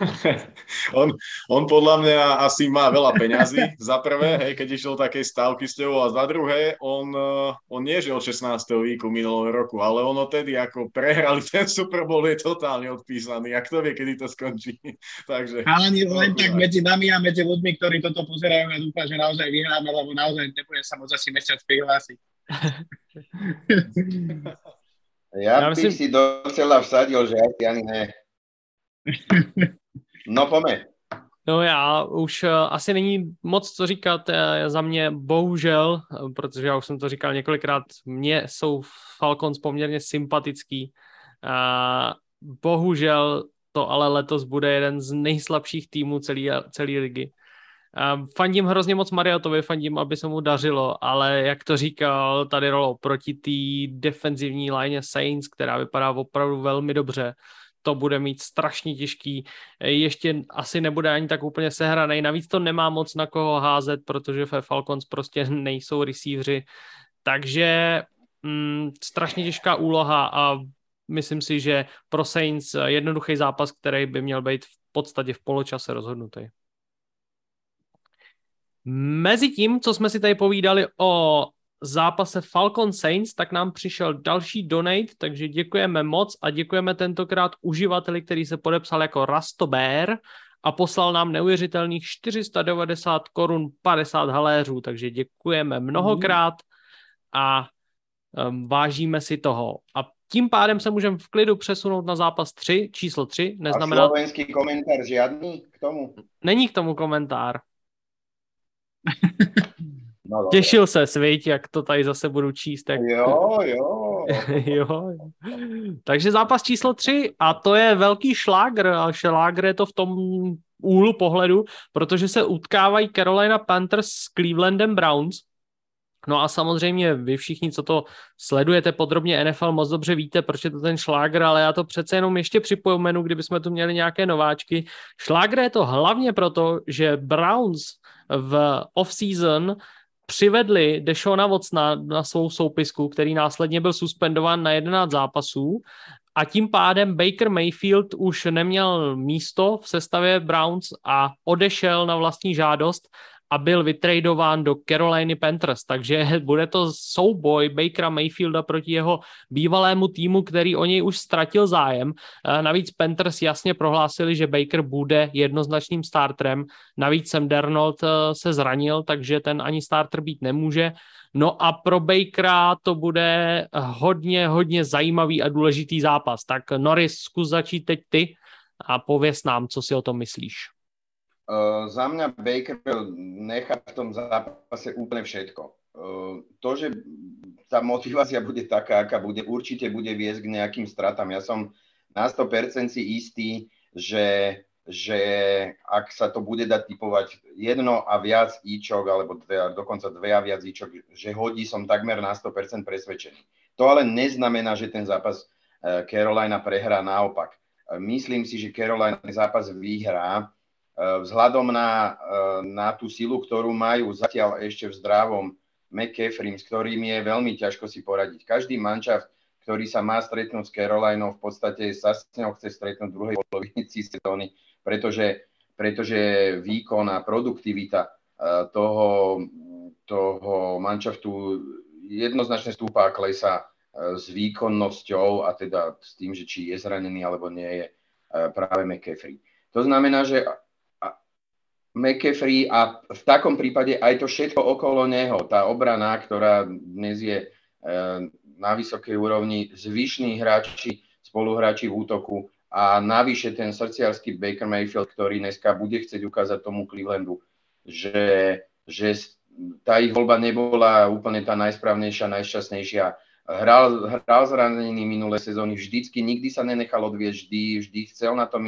on, on podľa mňa asi má veľa peňazí, za prvé, hej, keď išiel takej stávky s tebou, a za druhé, on, uh, on nie žil 16. víku minulého roku, ale on odtedy, ako prehrali ten Super Bowl, je totálne odpísaný a kto vie, kedy to skončí. Takže... Ale len tak medzi nami a medzi ľuďmi, ktorí toto pozerajú, ja dúfam, že naozaj vyhráme, lebo naozaj nebudem sa môcť asi mesiac prihlásiť. ja, ja myslím... si docela vsadil, že asi ani ne. No pome. No já už uh, asi není moc co říkat uh, za mě, bohužel, uh, protože já už jsem to říkal několikrát, mně jsou Falcons poměrně sympatický. Bohužel to ale letos bude jeden z nejslabších týmů celé celý ligy. Fandím hrozně moc Mariotovi, fandím, aby se mu dařilo, ale jak to říkal tady Rolo, proti té defenzivní line Saints, která vypadá opravdu velmi dobře, to bude mít strašně těžký. Ještě asi nebude ani tak úplně sehraný. Navíc to nemá moc na koho házet, protože ve Falcons prostě nejsou receivři. Takže mm, strašně těžká úloha a myslím si, že pro Saints jednoduchý zápas, který by měl být v podstatě v poločase rozhodnutý. Mezi tím, co jsme si tady povídali o zápase Falcon Saints, tak nám přišel další donate, takže děkujeme moc a děkujeme tentokrát uživateli, který se podepsal jako Rastobear a poslal nám neuvěřitelných 490 korun 50 haléřů, takže děkujeme mnohokrát a um, vážíme si toho. A tím pádem se můžeme v klidu přesunout na zápas 3, číslo 3. Neznamená... A slovenský komentár žádný k tomu? Není k tomu komentár. No, Těšil se, sviť, jak to tady zase budu číst. Jak... Jo, jo. jo. Takže zápas číslo 3 a to je velký šlágr a šlágr je to v tom úhlu pohledu, protože se utkávají Carolina Panthers s Clevelandem Browns. No a samozřejmě vy všichni, co to sledujete podrobně NFL, moc dobře víte, proč je to ten šlágr, ale já to přece jenom ještě připomenu, kdybychom tu měli nějaké nováčky. Šlágr je to hlavně proto, že Browns v off-season přivedli Dešona Vocna na svou soupisku, který následně byl suspendován na 11 zápasů. A tím pádem Baker Mayfield už neměl místo v sestavě Browns a odešel na vlastní žádost a byl vytradován do Caroliny Panthers, takže bude to souboj Bakera Mayfielda proti jeho bývalému týmu, který o něj už ztratil zájem. Eh, navíc Panthers jasně prohlásili, že Baker bude jednoznačným starterem, navíc Sam Dernold eh, se zranil, takže ten ani starter být nemůže. No a pro Bakera to bude hodně, hodně zajímavý a důležitý zápas. Tak Norris, zkus začít teď ty a pověs nám, co si o tom myslíš. Uh, za mňa Baker nechá v tom zápase úplne všetko. Uh, to, že tá motivácia bude taká, aká bude, určite bude viesť k nejakým stratám. Ja som na 100% si istý, že, že ak sa to bude dať typovať jedno a viac íčok, alebo dve, dokonca dve a viac íčok, že hodí, som takmer na 100% presvedčený. To ale neznamená, že ten zápas uh, Carolina prehrá naopak. Myslím si, že Carolina zápas vyhrá, Eh, vzhľadom na, eh, na tú silu, ktorú majú zatiaľ ešte v zdravom McCaffrey, s ktorým je veľmi ťažko si poradiť. Každý manšaft, ktorý sa má stretnúť s Carolinou, v podstate sa s ňou chce stretnúť v druhej polovici sezóny, pretože, pretože výkon a produktivita eh, toho, toho manšaftu jednoznačne stúpa a klesá s výkonnosťou a teda s tým, že či je zranený alebo nie je práve McCaffrey. To znamená, že McAfee a v takom prípade aj to všetko okolo neho, tá obrana, ktorá dnes je e, na vysokej úrovni, zvyšní hráči, spoluhráči v útoku a navyše ten srdciarský Baker Mayfield, ktorý dneska bude chcieť ukázať tomu Clevelandu, že, že tá ich voľba nebola úplne tá najsprávnejšia, najšťastnejšia. Hral, hral zranený minulé sezóny, vždycky, nikdy sa nenechal odvieť, vždy, vždy chcel na tom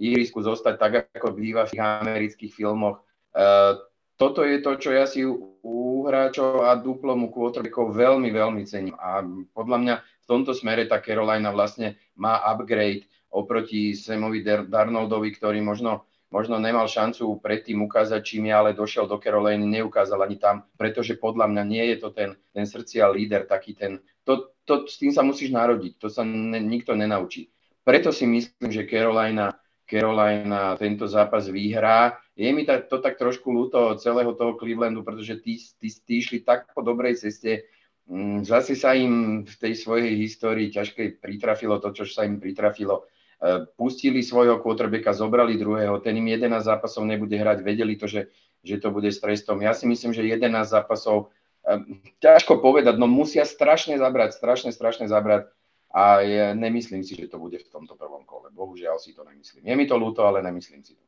ihrisku zostať tak, ako býva v tých amerických filmoch. Uh, toto je to, čo ja si u hráčov a duplomu quarterbackov veľmi, veľmi cením. A podľa mňa v tomto smere tá Carolina vlastne má upgrade oproti Samovi Darnoldovi, ktorý možno, možno nemal šancu predtým ukázať, čím je, ale došiel do Caroliny, neukázal ani tam, pretože podľa mňa nie je to ten, ten srdcia líder, taký ten, to, to, s tým sa musíš narodiť, to sa ne, nikto nenaučí. Preto si myslím, že Carolina Carolina tento zápas vyhrá. Je mi to tak trošku ľúto celého toho Clevelandu, pretože tí, tí, tí išli tak po dobrej ceste. Mm, zase sa im v tej svojej histórii ťažkej pritrafilo to, čo sa im pritrafilo. E, pustili svojho quarterbacka, zobrali druhého, ten im 11 zápasov nebude hrať, vedeli to, že, že to bude s trestom. Ja si myslím, že 11 zápasov, e, ťažko povedať, no musia strašne zabrať, strašne, strašne zabrať a ja nemyslím si, že to bude v tomto prvom kole. Bohužiaľ si to nemyslím. Je mi to ľúto, ale nemyslím si to.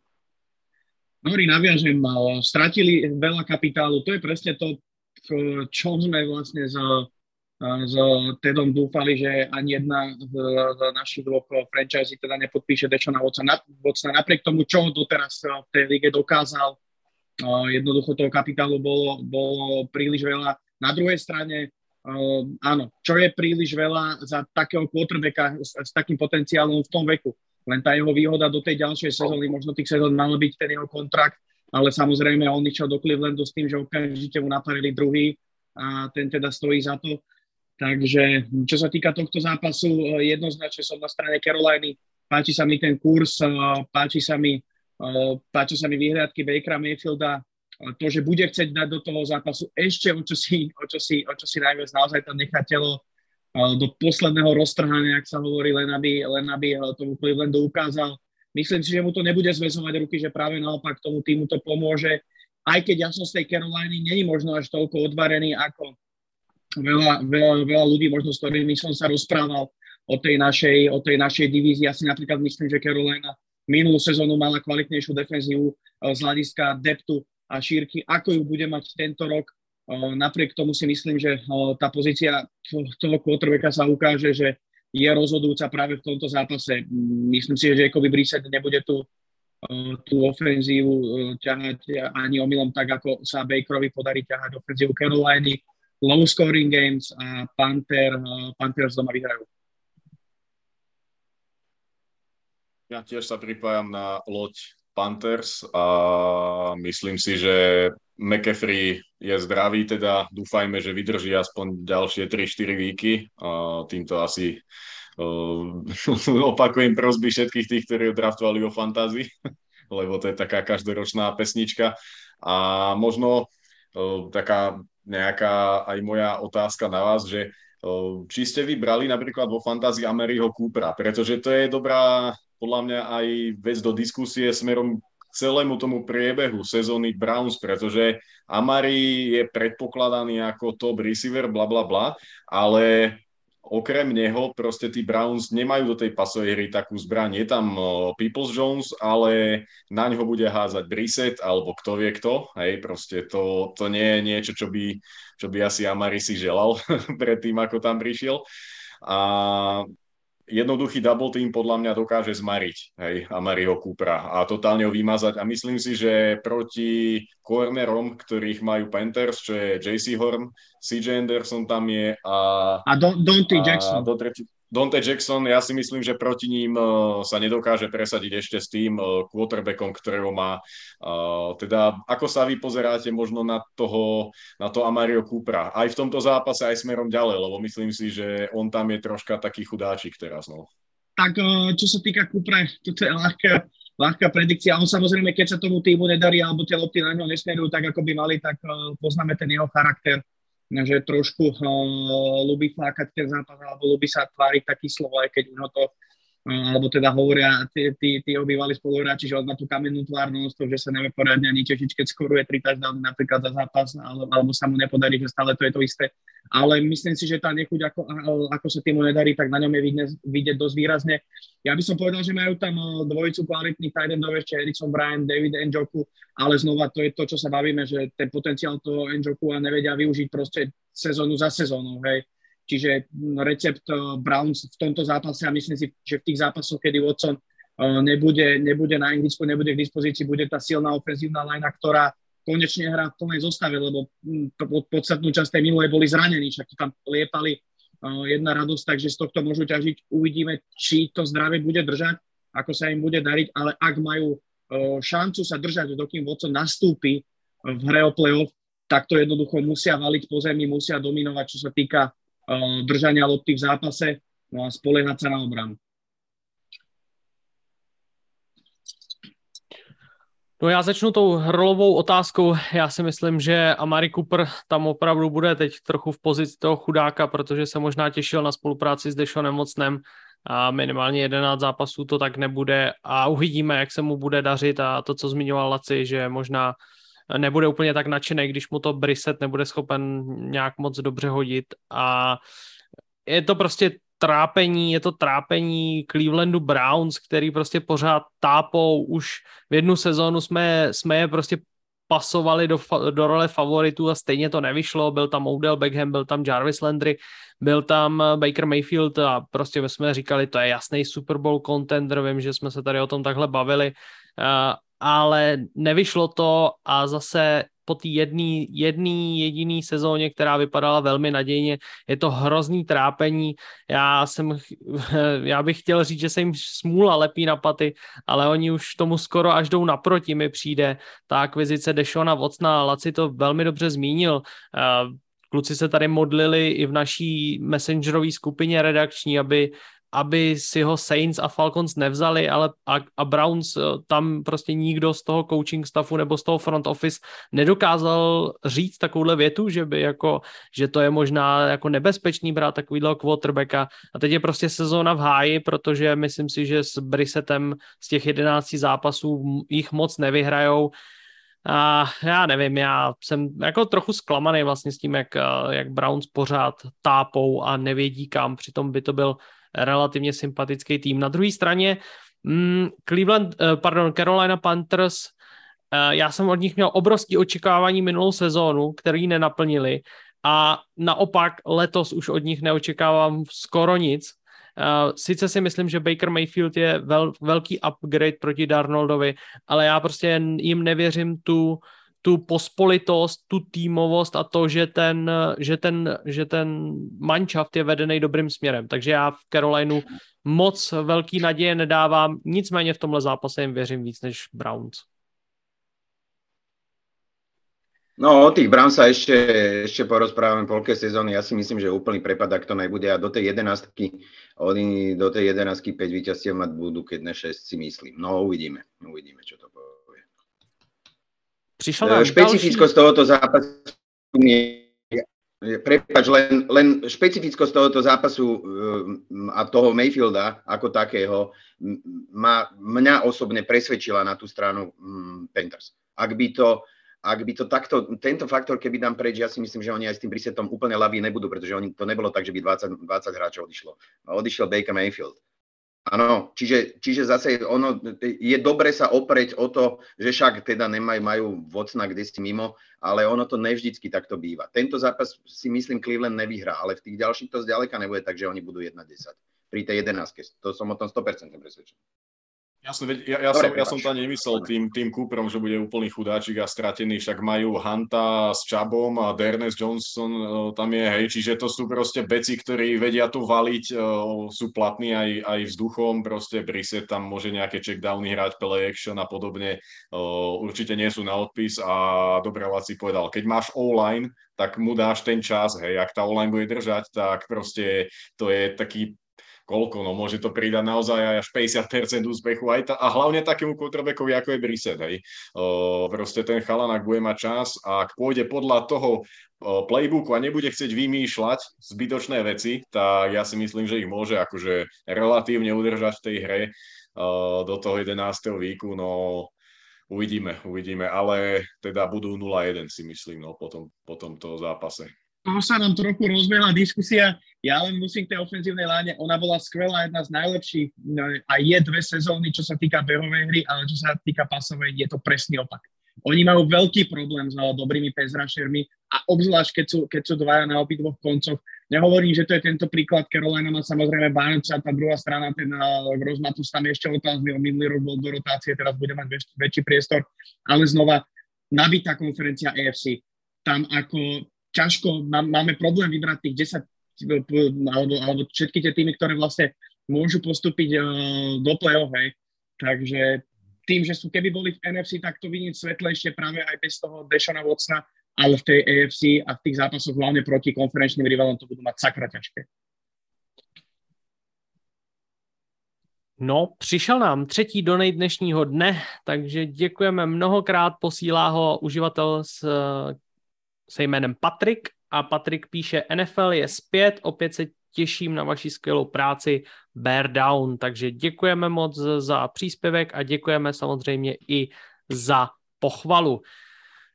Dobre, naviažem. Stratili veľa kapitálu. To je presne to, čo sme vlastne s, s Tedom dúfali, že ani jedna z, našich dvoch franchise teda nepodpíše Dečona Vocna. Napriek tomu, čo doteraz v tej lige dokázal, jednoducho toho kapitálu bolo, bolo príliš veľa. Na druhej strane Uh, áno, čo je príliš veľa za takého quarterbacka s, s takým potenciálom v tom veku. Len tá jeho výhoda do tej ďalšej sezóny, možno tých sezón mal byť ten jeho kontrakt, ale samozrejme on išiel do Clevelandu s tým, že okamžite mu naparili druhý a ten teda stojí za to. Takže čo sa týka tohto zápasu, e, jednoznačne som na strane Caroliny. Páči sa mi ten kurz, e, páči sa mi, e, páči sa mi vyhľadky Bakera Mayfielda, to, že bude chcieť dať do toho zápasu ešte o čo si, o čo si, o čo si najviac naozaj tam nechá telo do posledného roztrhania, ak sa hovorí, len aby, len aby tomu Clevelandu ukázal. Myslím si, že mu to nebude zväzovať ruky, že práve naopak tomu týmu to pomôže. Aj keď ja som z tej Caroliny není možno až toľko odvarený ako veľa, veľa, veľa ľudí, možno s ktorými som sa rozprával o tej našej, o tej našej divízii. Ja si napríklad myslím, že Carolina minulú sezónu mala kvalitnejšiu defenzívu z hľadiska deptu a šírky, ako ju bude mať tento rok. Napriek tomu si myslím, že tá pozícia toho quarterbacka sa ukáže, že je rozhodujúca práve v tomto zápase. Myslím si, že Jacoby Brissett nebude tu tú ofenzívu ťahať ani omylom tak, ako sa Bakerovi podarí ťahať ofenzívu Caroliny. Low scoring games a Panther, Panthers doma vyhrajú. Ja tiež sa pripájam na loď Panthers a myslím si, že McAfee je zdravý, teda dúfajme, že vydrží aspoň ďalšie 3-4 výky. Týmto asi uh, opakujem prosby všetkých tých, ktorí ho draftovali o fantázii, lebo to je taká každoročná pesnička. A možno uh, taká nejaká aj moja otázka na vás, že uh, či ste vybrali napríklad vo fantázii Ameriho Coopera, pretože to je dobrá podľa mňa aj vec do diskusie smerom k celému tomu priebehu sezóny Browns, pretože Amari je predpokladaný ako top receiver, bla bla bla, ale okrem neho proste tí Browns nemajú do tej pasovej hry takú zbraň. Je tam Peoples Jones, ale na ňo bude házať Brissett alebo kto vie kto. Hej, proste to, to nie je niečo, čo by, čo by asi Amari si želal pred tým, ako tam prišiel. A jednoduchý double team podľa mňa dokáže zmariť hej, Amariho Coopera a totálne ho vymazať. A myslím si, že proti cornerom, ktorých majú Panthers, čo je JC Horn, CJ Anderson tam je a... A Dante Jackson. A do tretí, Dante Jackson, ja si myslím, že proti ním uh, sa nedokáže presadiť ešte s tým uh, quarterbackom, ktorého má. Uh, teda ako sa vy pozeráte možno na toho, na to Amario Coopera, aj v tomto zápase, aj smerom ďalej, lebo myslím si, že on tam je troška taký chudáčik teraz. No. Tak čo sa týka Coopera, toto je ľahká, ľahká predikcia. On samozrejme, keď sa tomu týmu nedarí, alebo tie lopty na ňo nesmerujú tak, ako by mali, tak poznáme ten jeho charakter že trošku uh, ľubí flákať ten zápas alebo ľubí sa tváriť taký slovo, aj keď ho to alebo teda hovoria tí, tí, tí obývali spoluhráči, že on má tú kamennú tvár non-stop, že sa nevie poradne ani tešiť, keď skoruje tri touchdowny napríklad za zápas, alebo, alebo sa mu nepodarí, že stále to je to isté. Ale myslím si, že tá nechuť, ako, ako sa týmu nedarí, tak na ňom je vidieť, vidieť dosť výrazne. Ja by som povedal, že majú tam dvojicu kvalitných tight endov, ešte Erickson Bryan, David Njoku, ale znova to je to, čo sa bavíme, že ten potenciál toho Njoku a nevedia využiť proste sezónu za sezónou, hej Čiže recept eh, Browns v tomto zápase a myslím si, že v tých zápasoch, kedy Watson eh, nebude, nebude na ihrisku, nebude k dispozícii, bude tá silná ofenzívna lajna, ktorá konečne hrá v plnej zostave, lebo hm, podstatnú časť tej minulej boli zranení, však tam liepali eh, jedna radosť, takže z tohto môžu ťažiť. Uvidíme, či to zdravie bude držať, ako sa im bude dariť, ale ak majú šancu sa držať, dokým Watson nastúpi v hre o playoff, tak to jednoducho musia valiť po zemi, musia dominovať, čo sa týka držania lopty v zápase no a spoliehať sa na obranu. No já začnu tou hrlovou otázkou. Já si myslím, že Amari Cooper tam opravdu bude teď trochu v pozici toho chudáka, protože se možná těšil na spolupráci s Deshonem Mocnem a minimálně 11 zápasů to tak nebude a uvidíme, jak se mu bude dařit a to, co zmiňoval Laci, že možná nebude úplně tak nadšený, když mu to Brissett nebude schopen nějak moc dobře hodit. A je to prostě trápení, je to trápení Clevelandu Browns, který prostě pořád tápou, už v jednu sezónu jsme, jsme je prostě pasovali do, do role favoritů a stejně to nevyšlo, byl tam Odell Beckham, byl tam Jarvis Landry, byl tam Baker Mayfield a prostě jsme říkali, to je jasný Super Bowl contender, vím, že jsme se tady o tom takhle bavili, ale nevyšlo to a zase po té jedné jedný jediný sezóně, která vypadala velmi nadějně. Je to hrozný trápení. Já, jsem, já bych chtěl říct, že se jim smůla lepí na paty, ale oni už tomu skoro až jdou naproti, mi přijde. Ta akvizice Dešona Vocna, Laci to velmi dobře zmínil. Kluci se tady modlili i v naší messengerové skupině redakční, aby aby si ho Saints a Falcons nevzali, ale a, a Browns eh, tam prostě nikdo z toho coaching staffu nebo z toho front office nedokázal říct takovouhle větu, že by jako, že to je možná jako nebezpečný brát takovýhle quarterbacka. A teď je prostě sezóna v háji, protože myslím si, že s Brissetem z těch 11 zápasů jich moc nevyhrajou, a já nevím, já jsem jako trochu zklamaný vlastně s tím, jak, eh, jak Browns pořád tápou a nevědí kam, přitom by to byl relativně sympatický tým. Na druhé straně mm, Cleveland, eh, pardon, Carolina Panthers, eh, já jsem od nich měl obrovské očekávání minulou sezónu, který nenaplnili a naopak letos už od nich neočekávám skoro nic. Uh, sice si myslím, že Baker Mayfield je vel, velký upgrade proti Darnoldovi, ale já prostě jim nevěřím tu, tu pospolitost, tu týmovost a to, že ten, že ten, že ten manšaft je vedený dobrým směrem. Takže já v Carolinu moc velký naděje nedávám, nicméně v tomhle zápase jim věřím víc než Browns. No o tých Browns sa ešte, ešte porozprávame polke sezóny. Ja si myslím, že úplný prepad, ak to nebude. A do tej jedenastky, oni do tej jedenastky 5 víťazstiev mať budú, keď ne 6 si myslím. No uvidíme, uvidíme, čo to povie. Prišiel nám Špecifickosť ďalší... tohoto zápasu je, prepač, len, len špecifickosť tohoto zápasu a toho Mayfielda ako takého ma, mňa osobne presvedčila na tú stranu Panthers. Ak by to, ak by to takto, tento faktor, keby dám preč, ja si myslím, že oni aj s tým Brissettom úplne laví nebudú, pretože oni, to nebolo tak, že by 20, 20 hráčov odišlo. Odišiel Baker Mayfield. Áno, čiže, čiže zase ono, je dobre sa opreť o to, že však teda nemajú, majú vocna kde si mimo, ale ono to nevždycky takto býva. Tento zápas si myslím Cleveland nevyhrá, ale v tých ďalších to zďaleka nebude tak, že oni budú 1-10 pri tej 11. To som o tom 100% presvedčený. Jasne, ja, ja, Dobre, som, ja som to ani nemyslel tým, tým Cooperom, že bude úplný chudáčik a stratený, však majú Hanta s Čabom a Dernes Johnson e, tam je, hej, čiže to sú proste beci, ktorí vedia tu valiť, e, sú platní aj, aj vzduchom, proste Brissett tam môže nejaké checkdowny hrať, play action a podobne, e, určite nie sú na odpis a dobre si povedal, keď máš online, tak mu dáš ten čas, hej, ak tá online bude držať, tak proste to je taký koľko, no môže to pridať naozaj aj až 50% úspechu aj ta, a hlavne takému quarterbackovi ako je Brissett, hej. O, proste ten chalan, ak bude mať čas a ak pôjde podľa toho playbooku a nebude chcieť vymýšľať zbytočné veci, tak ja si myslím, že ich môže akože relatívne udržať v tej hre o, do toho 11. výku, no uvidíme, uvidíme, ale teda budú 0-1 si myslím, no potom, po tomto zápase toho sa nám trochu rozbehla diskusia. Ja len musím k tej ofenzívnej láne, ona bola skvelá, jedna z najlepších no, a je dve sezóny, čo sa týka behovej hry, ale čo sa týka pasovej, je to presný opak. Oni majú veľký problém s dobrými pezrašermi a obzvlášť, keď sú, keď sú dvaja na obidvoch koncoch. Nehovorím, že to je tento príklad. Carolina má samozrejme Barnesa, tá druhá strana, ten Rozmatus tam ešte otázny, minulý rok bol do rotácie, teraz bude mať väč, väčší priestor, ale znova nabitá konferencia EFC. Tam ako ťažko, máme problém vybrať tých 10 alebo, alebo všetky tie týmy, ktoré vlastne môžu postúpiť uh, do play-off, hej. Takže tým, že sú keby boli v NFC, tak to vidieť svetlejšie práve aj bez toho Dešana Watsona, ale v tej AFC a v tých zápasoch hlavne proti konferenčným rivalom to budú mať sakra ťažké. No, přišel nám třetí donate dnešního dne, takže děkujeme mnohokrát, posílá ho uživatel s, se jménem Patrik a Patrik píše NFL je zpět, opět se těším na vaši skvělou práci Bear Down, takže děkujeme moc za příspěvek a děkujeme samozřejmě i za pochvalu.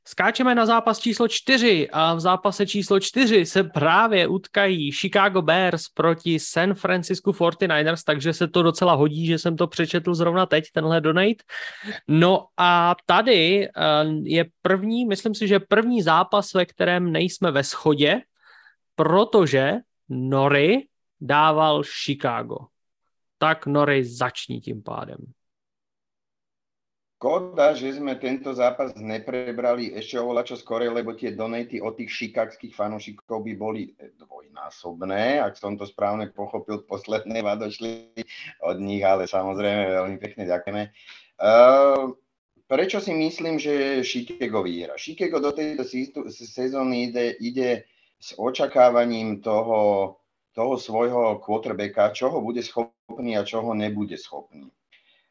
Skáčeme na zápas číslo čtyři a v zápase číslo čtyři se právě utkají Chicago Bears proti San Francisco 49ers, takže se to docela hodí, že jsem to přečetl zrovna teď, tenhle donate. No a tady eh, je první, myslím si, že první zápas, ve kterém nejsme ve schodě, protože Nory dával Chicago. Tak Nory začni tím pádem. Škoda, že sme tento zápas neprebrali ešte oveľa čo skore, lebo tie donaty od tých šikakských fanúšikov by boli dvojnásobné, ak som to správne pochopil, posledné dva od nich, ale samozrejme veľmi pekne ďakujeme. Uh, prečo si myslím, že Chicago vyhra? Chicago do tejto sezóny ide, ide s očakávaním toho, toho svojho quarterbacka, čo ho bude schopný a čo ho nebude schopný.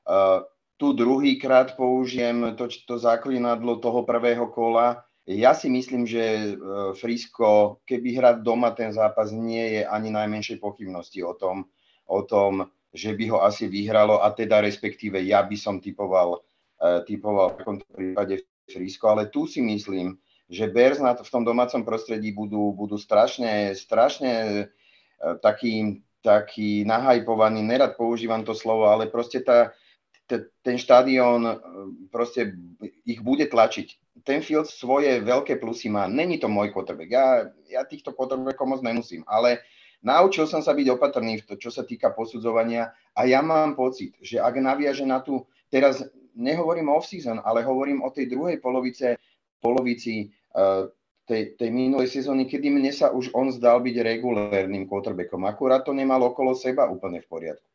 Uh, tu druhýkrát použijem to, to záklinadlo toho prvého kola. Ja si myslím, že e, Frisko, keby hrať doma ten zápas, nie je ani najmenšej pochybnosti o tom, o tom, že by ho asi vyhralo a teda respektíve ja by som typoval, uh, typoval v takomto prípade Frisko, ale tu si myslím, že Bears na to, v tom domácom prostredí budú, budú strašne, strašne uh, taký, taký nahajpovaný, nerad používam to slovo, ale proste tá, ten štadión e, proste ich bude tlačiť. Ten field svoje veľké plusy má. Není to môj quarterback. Ja, ja týchto quarterbackov moc nemusím, ale naučil som sa byť opatrný v to, čo sa týka posudzovania a ja mám pocit, že ak naviaže na tú, teraz nehovorím o off-season, ale hovorím o tej druhej polovice, polovici uh, tej, tej minulej sezóny, kedy mne sa už on zdal byť regulérnym quarterbackom. Akurát to nemal okolo seba úplne v poriadku.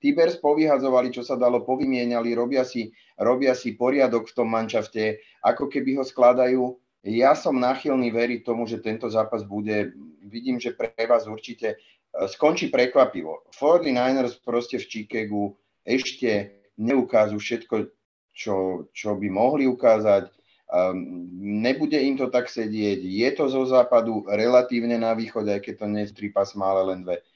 Tibers povyhadzovali, čo sa dalo, povymieniali, robia si, robia si poriadok v tom mančafte, ako keby ho skladajú. Ja som nachylný veriť tomu, že tento zápas bude, vidím, že pre vás určite e, skončí prekvapivo. 49ers proste v Chicagu ešte neukážu všetko, čo, čo by mohli ukázať. Um, nebude im to tak sedieť. Je to zo západu relatívne na východe, aj keď to nie je tri pasma, ale len dve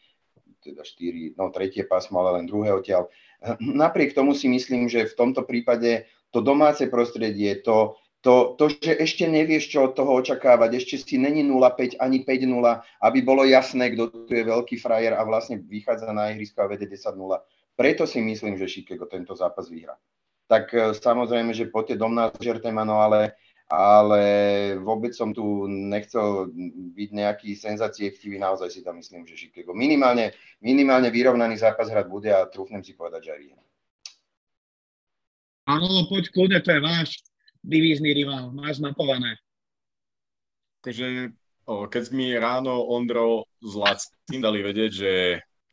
teda štyri, no tretie pásmo, ale len druhé odtiaľ. Napriek tomu si myslím, že v tomto prípade to domáce prostredie, to, to, to, že ešte nevieš, čo od toho očakávať, ešte si není 0-5 ani 5-0, aby bolo jasné, kto tu je veľký frajer a vlastne vychádza na ihrisko a vede 10-0. Preto si myslím, že Chicago tento zápas vyhrá. Tak e, samozrejme, že poďte dom na žertemano, ale ale vôbec som tu nechcel byť nejaký senzáciechtivý, naozaj si tam myslím, že Chicago minimálne, minimálne vyrovnaný zápas hrať bude a trúfnem si povedať, že aj vyhrá. Áno, poď kľudne, to je váš divízny rival, máš mapované. Takže keď mi ráno Ondro z Lacin dali vedieť, že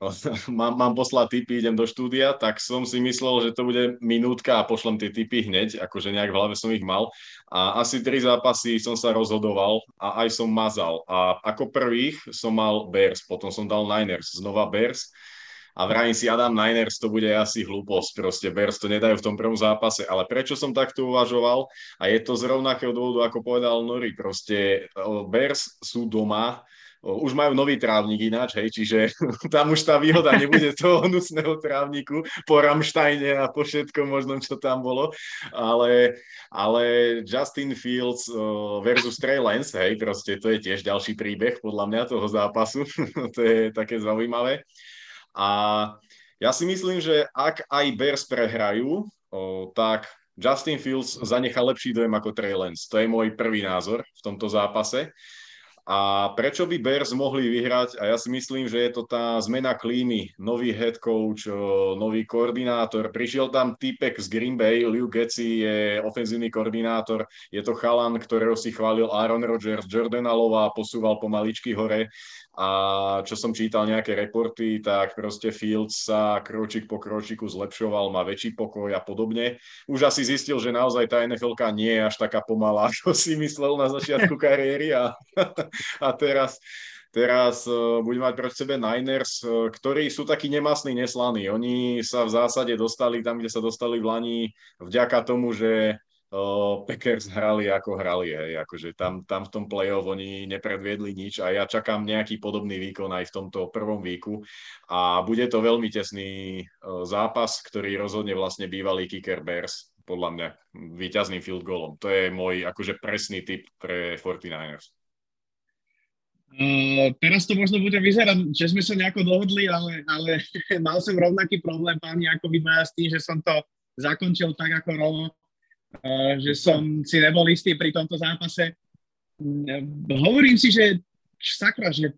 mám, mám poslať tipy, idem do štúdia, tak som si myslel, že to bude minútka a pošlem tie tipy hneď, akože nejak v hlave som ich mal. A asi tri zápasy som sa rozhodoval a aj som mazal. A ako prvých som mal Bears, potom som dal Niners, znova Bears. A vrajím si, Adam Niners, to bude asi hlúposť, proste Bears to nedajú v tom prvom zápase. Ale prečo som takto uvažoval? A je to z rovnakého dôvodu, ako povedal Nori, proste Bears sú doma, už majú nový trávnik ináč, hej, čiže tam už tá výhoda nebude toho hnusného trávniku po Ramštajne a po všetkom možnom, čo tam bolo, ale, ale Justin Fields versus Trey Lance, hej, proste to je tiež ďalší príbeh podľa mňa toho zápasu, to je také zaujímavé. A ja si myslím, že ak aj Bears prehrajú, tak Justin Fields zanechá lepší dojem ako Trey Lance. To je môj prvý názor v tomto zápase. A prečo by Bears mohli vyhrať? A ja si myslím, že je to tá zmena klímy, nový head coach, nový koordinátor. Prišiel tam typek z Green Bay, Liu Getzi je ofenzívny koordinátor. Je to chalan, ktorého si chválil Aaron Rodgers, Jordan Alova posúval pomaličky hore a čo som čítal nejaké reporty, tak proste Fields sa kročík po kročiku zlepšoval, má väčší pokoj a podobne. Už asi zistil, že naozaj tá nfl nie je až taká pomalá, ako si myslel na začiatku kariéry a, a teraz, teraz uh, mať proti sebe Niners, uh, ktorí sú takí nemasní, neslaní. Oni sa v zásade dostali tam, kde sa dostali v Lani vďaka tomu, že uh, Packers hrali ako hrali, hej, akože tam, tam v tom play-off oni nepredviedli nič a ja čakám nejaký podobný výkon aj v tomto prvom výku a bude to veľmi tesný zápas, ktorý rozhodne vlastne bývalý kicker Bears, podľa mňa víťazným field goalom. To je môj akože presný typ pre 49ers. Uh, teraz to možno bude vyzerať, že sme sa nejako dohodli, ale, ale mal som rovnaký problém, páni, ako vy s tým, že som to zakončil tak ako Romo, uh, že som si nebol istý pri tomto zápase. Uh, hovorím si, že sakra, že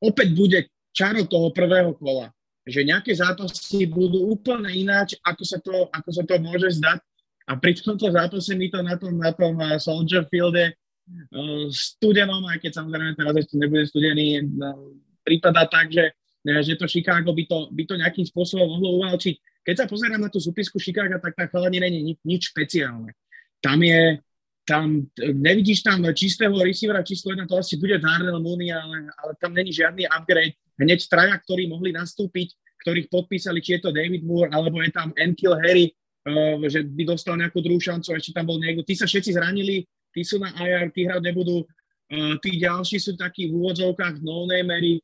opäť bude čaro toho prvého kola. Že nejaké zápasy budú úplne ináč, ako sa to, ako sa to môže zdať. A pri tomto zápase mi to na tom, na tom Soldier Fielde Eh, studenom, aj keď samozrejme teraz ešte nebude studený, prípada tak, že, že to Chicago by to, by to nejakým spôsobom mohlo uvalčiť. Keď sa pozerám na tú súpisku Chicago, tak tá chalani není nič, nič špeciálne. Tam je, tam, nevidíš tam čistého receivera číslo 1, to asi bude Darnell Mooney, ale, ale tam není žiadny upgrade. Hneď traja, ktorí mohli nastúpiť, ktorých podpísali, či je to David Moore, alebo je tam Enkil Harry, uh, že by dostal nejakú druhú šancu, ešte tam bol niekto. Tí sa všetci zranili, tí sú na IR, tí hrať nebudú. Uh, tí ďalší sú takí v úvodzovkách no-namery.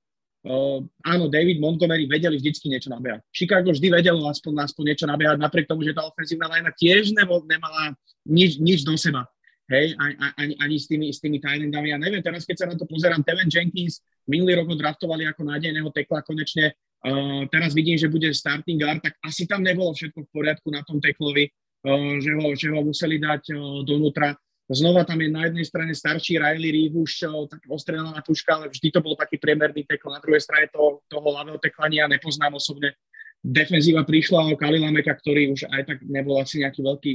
Uh, áno, David Montgomery vedeli vždycky niečo nabehať. Chicago vždy vedelo aspoň, aspoň niečo nabehať, napriek tomu, že tá ofenzívna lajna tiež nebo, nemala nič, nič do seba. Hej, ani, ani s tými, s tými Thailandami. Ja neviem, teraz keď sa na to pozerám, Teven Jenkins minulý rok ho draftovali ako nádejného tekla konečne. Uh, teraz vidím, že bude starting guard, tak asi tam nebolo všetko v poriadku na tom teklovi, uh, že, ho, že ho museli dať uh, donútra. Znova tam je na jednej strane starší Riley Reeve, už tak ostrelaná puška, ale vždy to bol taký priemerný tekl. Na druhej strane to, toho ľavého teklania nepoznám osobne. Defenzíva prišla o Kalila Meka, ktorý už aj tak nebol asi nejaký veľký,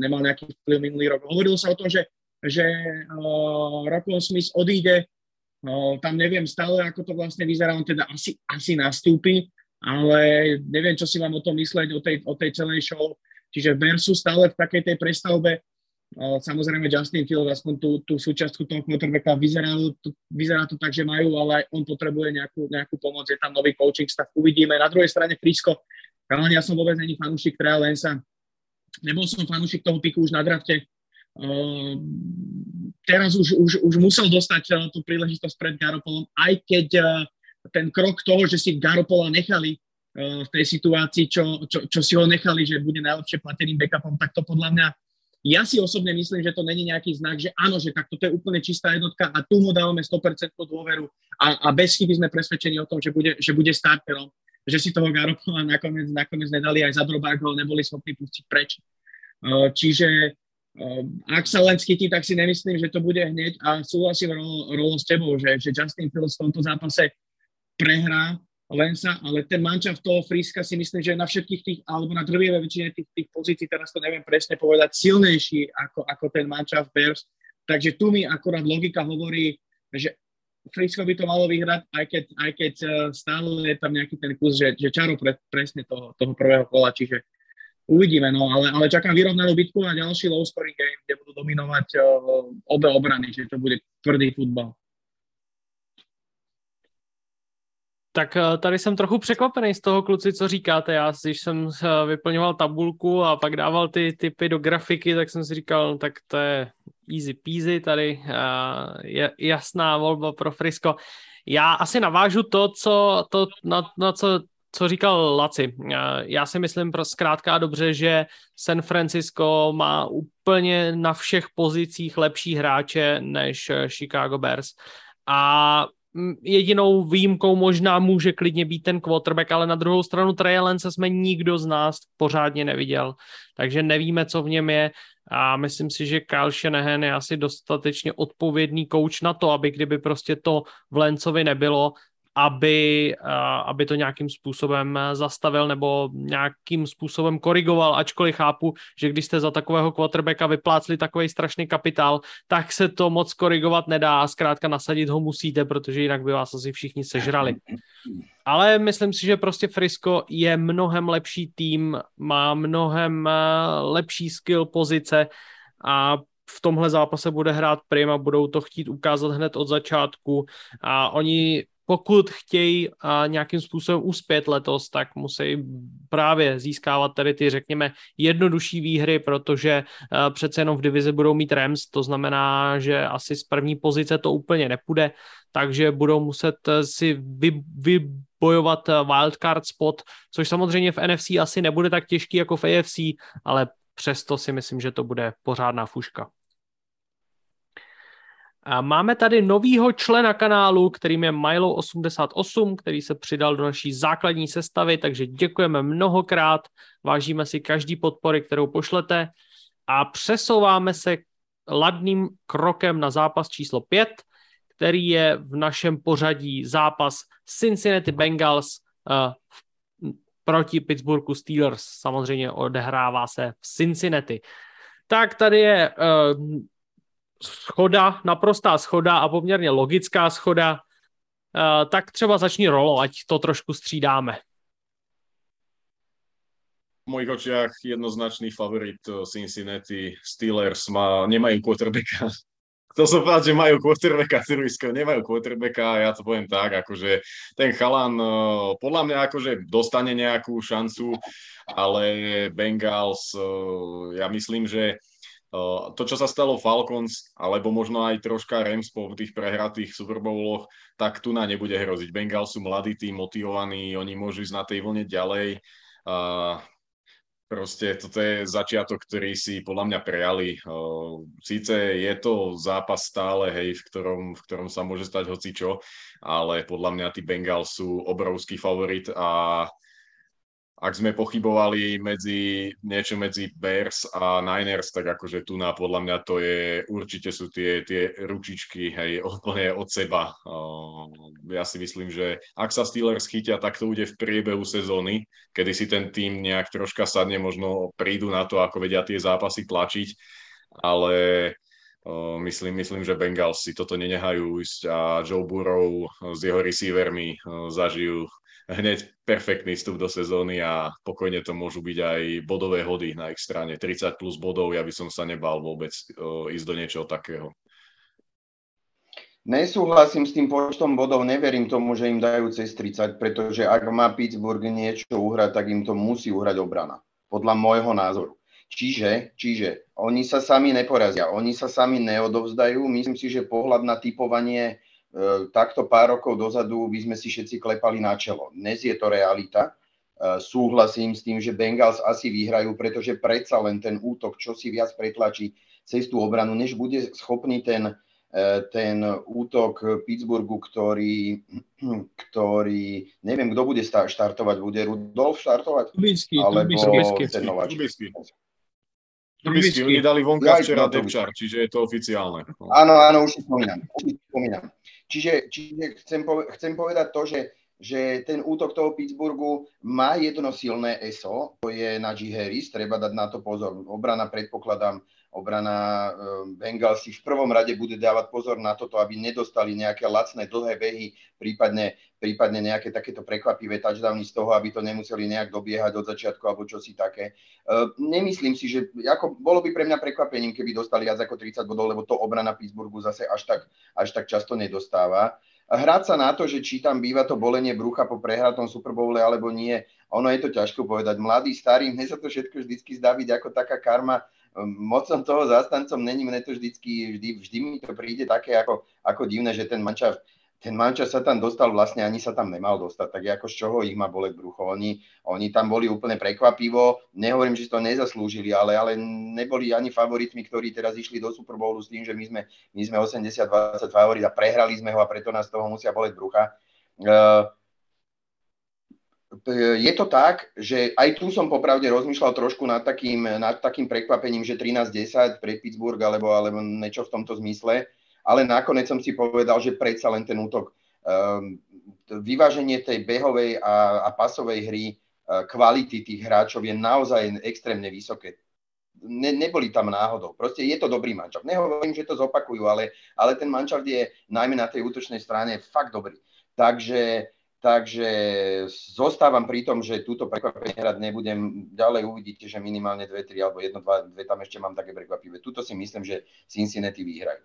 nemal nejaký vplyv minulý rok. Hovorilo sa o tom, že, že uh, Rocco Smith odíde, uh, tam neviem stále, ako to vlastne vyzerá, on teda asi, asi nastúpi, ale neviem, čo si vám o tom mysleť, o tej, o tej celej show. Čiže Bersu stále v takej tej prestavbe Samozrejme Justin Field aspoň tú, tú súčasťku toho quarterbacka vyzerá vyzerá to tak, že majú, ale aj on potrebuje nejakú, nejakú pomoc, je tam nový coaching stav, uvidíme. Na druhej strane Frisko, ja som vôbec není fanúšik Treja Lensa, nebol som fanúšik toho piku už na drafte, teraz už, už, už musel dostať uh, tú príležitosť pred Garopolom, aj keď uh, ten krok toho, že si Garopola nechali uh, v tej situácii, čo, čo, čo si ho nechali, že bude najlepšie plateným backupom, tak to podľa mňa ja si osobne myslím, že to není nejaký znak, že áno, že tak toto je úplne čistá jednotka a tu mu dávame 100% dôveru a, a bez chyby sme presvedčení o tom, že bude, že bude starterom. Že si toho Garopola nakoniec, nakoniec nedali aj za drobák, ho neboli schopní pustiť preč. Uh, čiže uh, ak sa len schytí, tak si nemyslím, že to bude hneď a súhlasím rolo s tebou, že, že Justin Fields v tomto zápase prehrá Lensa, ale ten mančav toho Friska si myslím, že na všetkých tých, alebo na drvivej väčšine tých, tých pozícií, teraz to neviem presne povedať, silnejší ako, ako ten mančav Bears. Takže tu mi akorát logika hovorí, že Frisko by to malo vyhrať, aj keď, aj keď e, stále je tam nejaký ten kus, že, že čaro pre, presne toho, toho prvého kola, čiže uvidíme, no, ale, ale čakám vyrovnanú bitku a ďalší low scoring game, kde budú dominovať uh, obe obrany, že to bude tvrdý futbal. Tak eh, tady jsem trochu překvapený z toho, kluci, co říkáte. Já, když jsem eh, vyplňoval tabulku a pak dával ty typy do grafiky, tak jsem si říkal, no, tak to je easy peasy tady, eh, je jasná volba pro Frisko. Já asi navážu to, co, to na, na co, co říkal Laci. Já si myslím pro zkrátka dobře, že San Francisco má úplně na všech pozicích lepší hráče než Chicago Bears. A jedinou výjimkou možná může klidně být ten quarterback, ale na druhou stranu Trey jsme nikdo z nás pořádně neviděl, takže nevíme, co v něm je. A myslím si, že Kyle Shanahan je asi dostatečně odpovědný kouč na to, aby kdyby prostě to v Lencovi nebylo, aby, aby to nějakým způsobem zastavil nebo nějakým způsobem korigoval, ačkoliv chápu, že když jste za takového quarterbacka vyplácli takový strašný kapitál, tak se to moc korigovat nedá a zkrátka nasadit ho musíte, protože jinak by vás asi všichni sežrali. Ale myslím si, že prostě Frisco je mnohem lepší tým, má mnohem lepší skill pozice a v tomhle zápase bude hrát Prima, budou to chtít ukázat hned od začátku a oni pokud chtějí nějakým způsobem uspět letos, tak musí právě získávat tady ty, řekněme, jednodušší výhry, protože přece jenom v divizi budou mít Rams, to znamená, že asi z první pozice to úplně nepůjde, takže budou muset si vy, vybojovat wildcard spot, což samozřejmě v NFC asi nebude tak těžký jako v AFC, ale přesto si myslím, že to bude pořádná fuška. A máme tady novýho člena kanálu, kterým je Milo88, který se přidal do naší základní sestavy, takže děkujeme mnohokrát, vážíme si každý podpory, kterou pošlete a přesouváme se ladným krokem na zápas číslo 5, který je v našem pořadí zápas Cincinnati Bengals uh, proti Pittsburghu Steelers. Samozřejmě odehrává se v Cincinnati. Tak tady je uh, schoda, naprostá schoda a poměrně logická schoda, uh, tak třeba začni rolo, ať to trošku střídáme. V mojich očiach jednoznačný favorit eh, Cincinnati Steelers má, nemajú quarterbacka. Chcel som povedať, že majú quarterbacka, Cyrisko, nemajú quarterbacka, ja to poviem tak, akože ten chalan eh, podľa mňa akože dostane nejakú šancu, ale Bengals, ja myslím, že to, čo sa stalo Falcons, alebo možno aj troška Rams po tých prehratých Super Bowloch, tak tu na nebude hroziť. Bengals sú mladý tým, motivovaní, oni môžu ísť na tej vlne ďalej. A proste toto je začiatok, ktorý si podľa mňa prejali. Síce je to zápas stále, hej, v ktorom, v ktorom sa môže stať hocičo, ale podľa mňa tí Bengals sú obrovský favorit a ak sme pochybovali medzi niečo medzi Bears a Niners, tak akože tu na podľa mňa to je, určite sú tie, tie ručičky, hej, úplne od seba. Ja si myslím, že ak sa Steelers chytia, tak to bude v priebehu sezóny, kedy si ten tým nejak troška sadne, možno prídu na to, ako vedia tie zápasy tlačiť, ale myslím, myslím, že Bengals si toto nenehajú ísť a Joe Burrow s jeho receivermi zažijú hneď perfektný vstup do sezóny a pokojne to môžu byť aj bodové hody na ich strane. 30 plus bodov, ja by som sa nebal vôbec ísť do niečoho takého. Nesúhlasím s tým počtom bodov, neverím tomu, že im dajú cez 30, pretože ak má Pittsburgh niečo uhrať, tak im to musí uhrať obrana, podľa môjho názoru. Čiže, čiže oni sa sami neporazia, oni sa sami neodovzdajú. Myslím si, že pohľad na typovanie takto pár rokov dozadu by sme si všetci klepali na čelo. Dnes je to realita. E, súhlasím s tým, že Bengals asi vyhrajú, pretože predsa len ten útok, čo si viac pretlačí cez tú obranu, než bude schopný ten, e, ten útok Pittsburghu, ktorý, ktorý, neviem, kto bude štartovať, bude Rudolf štartovať? Trubisky, alebo Trubisky. ten nováč? Trubisky. Trubisky, oni dali vonka včera Depčar, čiže je to oficiálne. Áno, áno, už si spomínam. Už si spomínam. Čiže, čiže chcem, pove- chcem povedať to, že, že ten útok toho Pittsburghu má jedno silné ESO, to je na G. Harris, treba dať na to pozor. Obrana, predpokladám, obrana ehm, Bengals si v prvom rade bude dávať pozor na toto, aby nedostali nejaké lacné dlhé behy, prípadne, prípadne nejaké takéto prekvapivé touchdowny z toho, aby to nemuseli nejak dobiehať od začiatku alebo čosi také. Ehm, nemyslím si, že ako, bolo by pre mňa prekvapením, keby dostali viac ako 30 bodov, lebo to obrana Pittsburghu zase až tak, až tak často nedostáva. Hrať sa na to, že či tam býva to bolenie brucha po prehratom Super Bowle alebo nie, ono je to ťažko povedať. Mladý, starý, mne sa to všetko vždycky zdá byť ako taká karma moc som toho zástancom, není mne to vždycky, vždy, vždy mi to príde také ako, ako divné, že ten mančav, ten mančav sa tam dostal, vlastne ani sa tam nemal dostať, tak ako z čoho ich má boleť brucho. Oni, oni tam boli úplne prekvapivo, nehovorím, že to nezaslúžili, ale, ale neboli ani favoritmi, ktorí teraz išli do Super Bowlu s tým, že my sme, my sme 80-20 favorit a prehrali sme ho a preto nás toho musia boleť brucha. Uh, je to tak, že aj tu som popravde rozmýšľal trošku nad takým, nad takým prekvapením, že 13-10 pre Pittsburgh alebo, alebo niečo v tomto zmysle, ale nakoniec som si povedal, že predsa len ten útok, um, vyváženie tej behovej a, a pasovej hry, uh, kvality tých hráčov je naozaj extrémne vysoké. Ne, neboli tam náhodou. Proste je to dobrý mančav. Nehovorím, že to zopakujú, ale, ale ten mančav je najmä na tej útočnej strane fakt dobrý. Takže takže zostávam pri tom, že túto prekvapenie hrať nebudem. Ďalej uvidíte, že minimálne dve, tri alebo jedno, dva, dve tam ešte mám také prekvapivé. Tuto si myslím, že Cincinnati vyhrajú.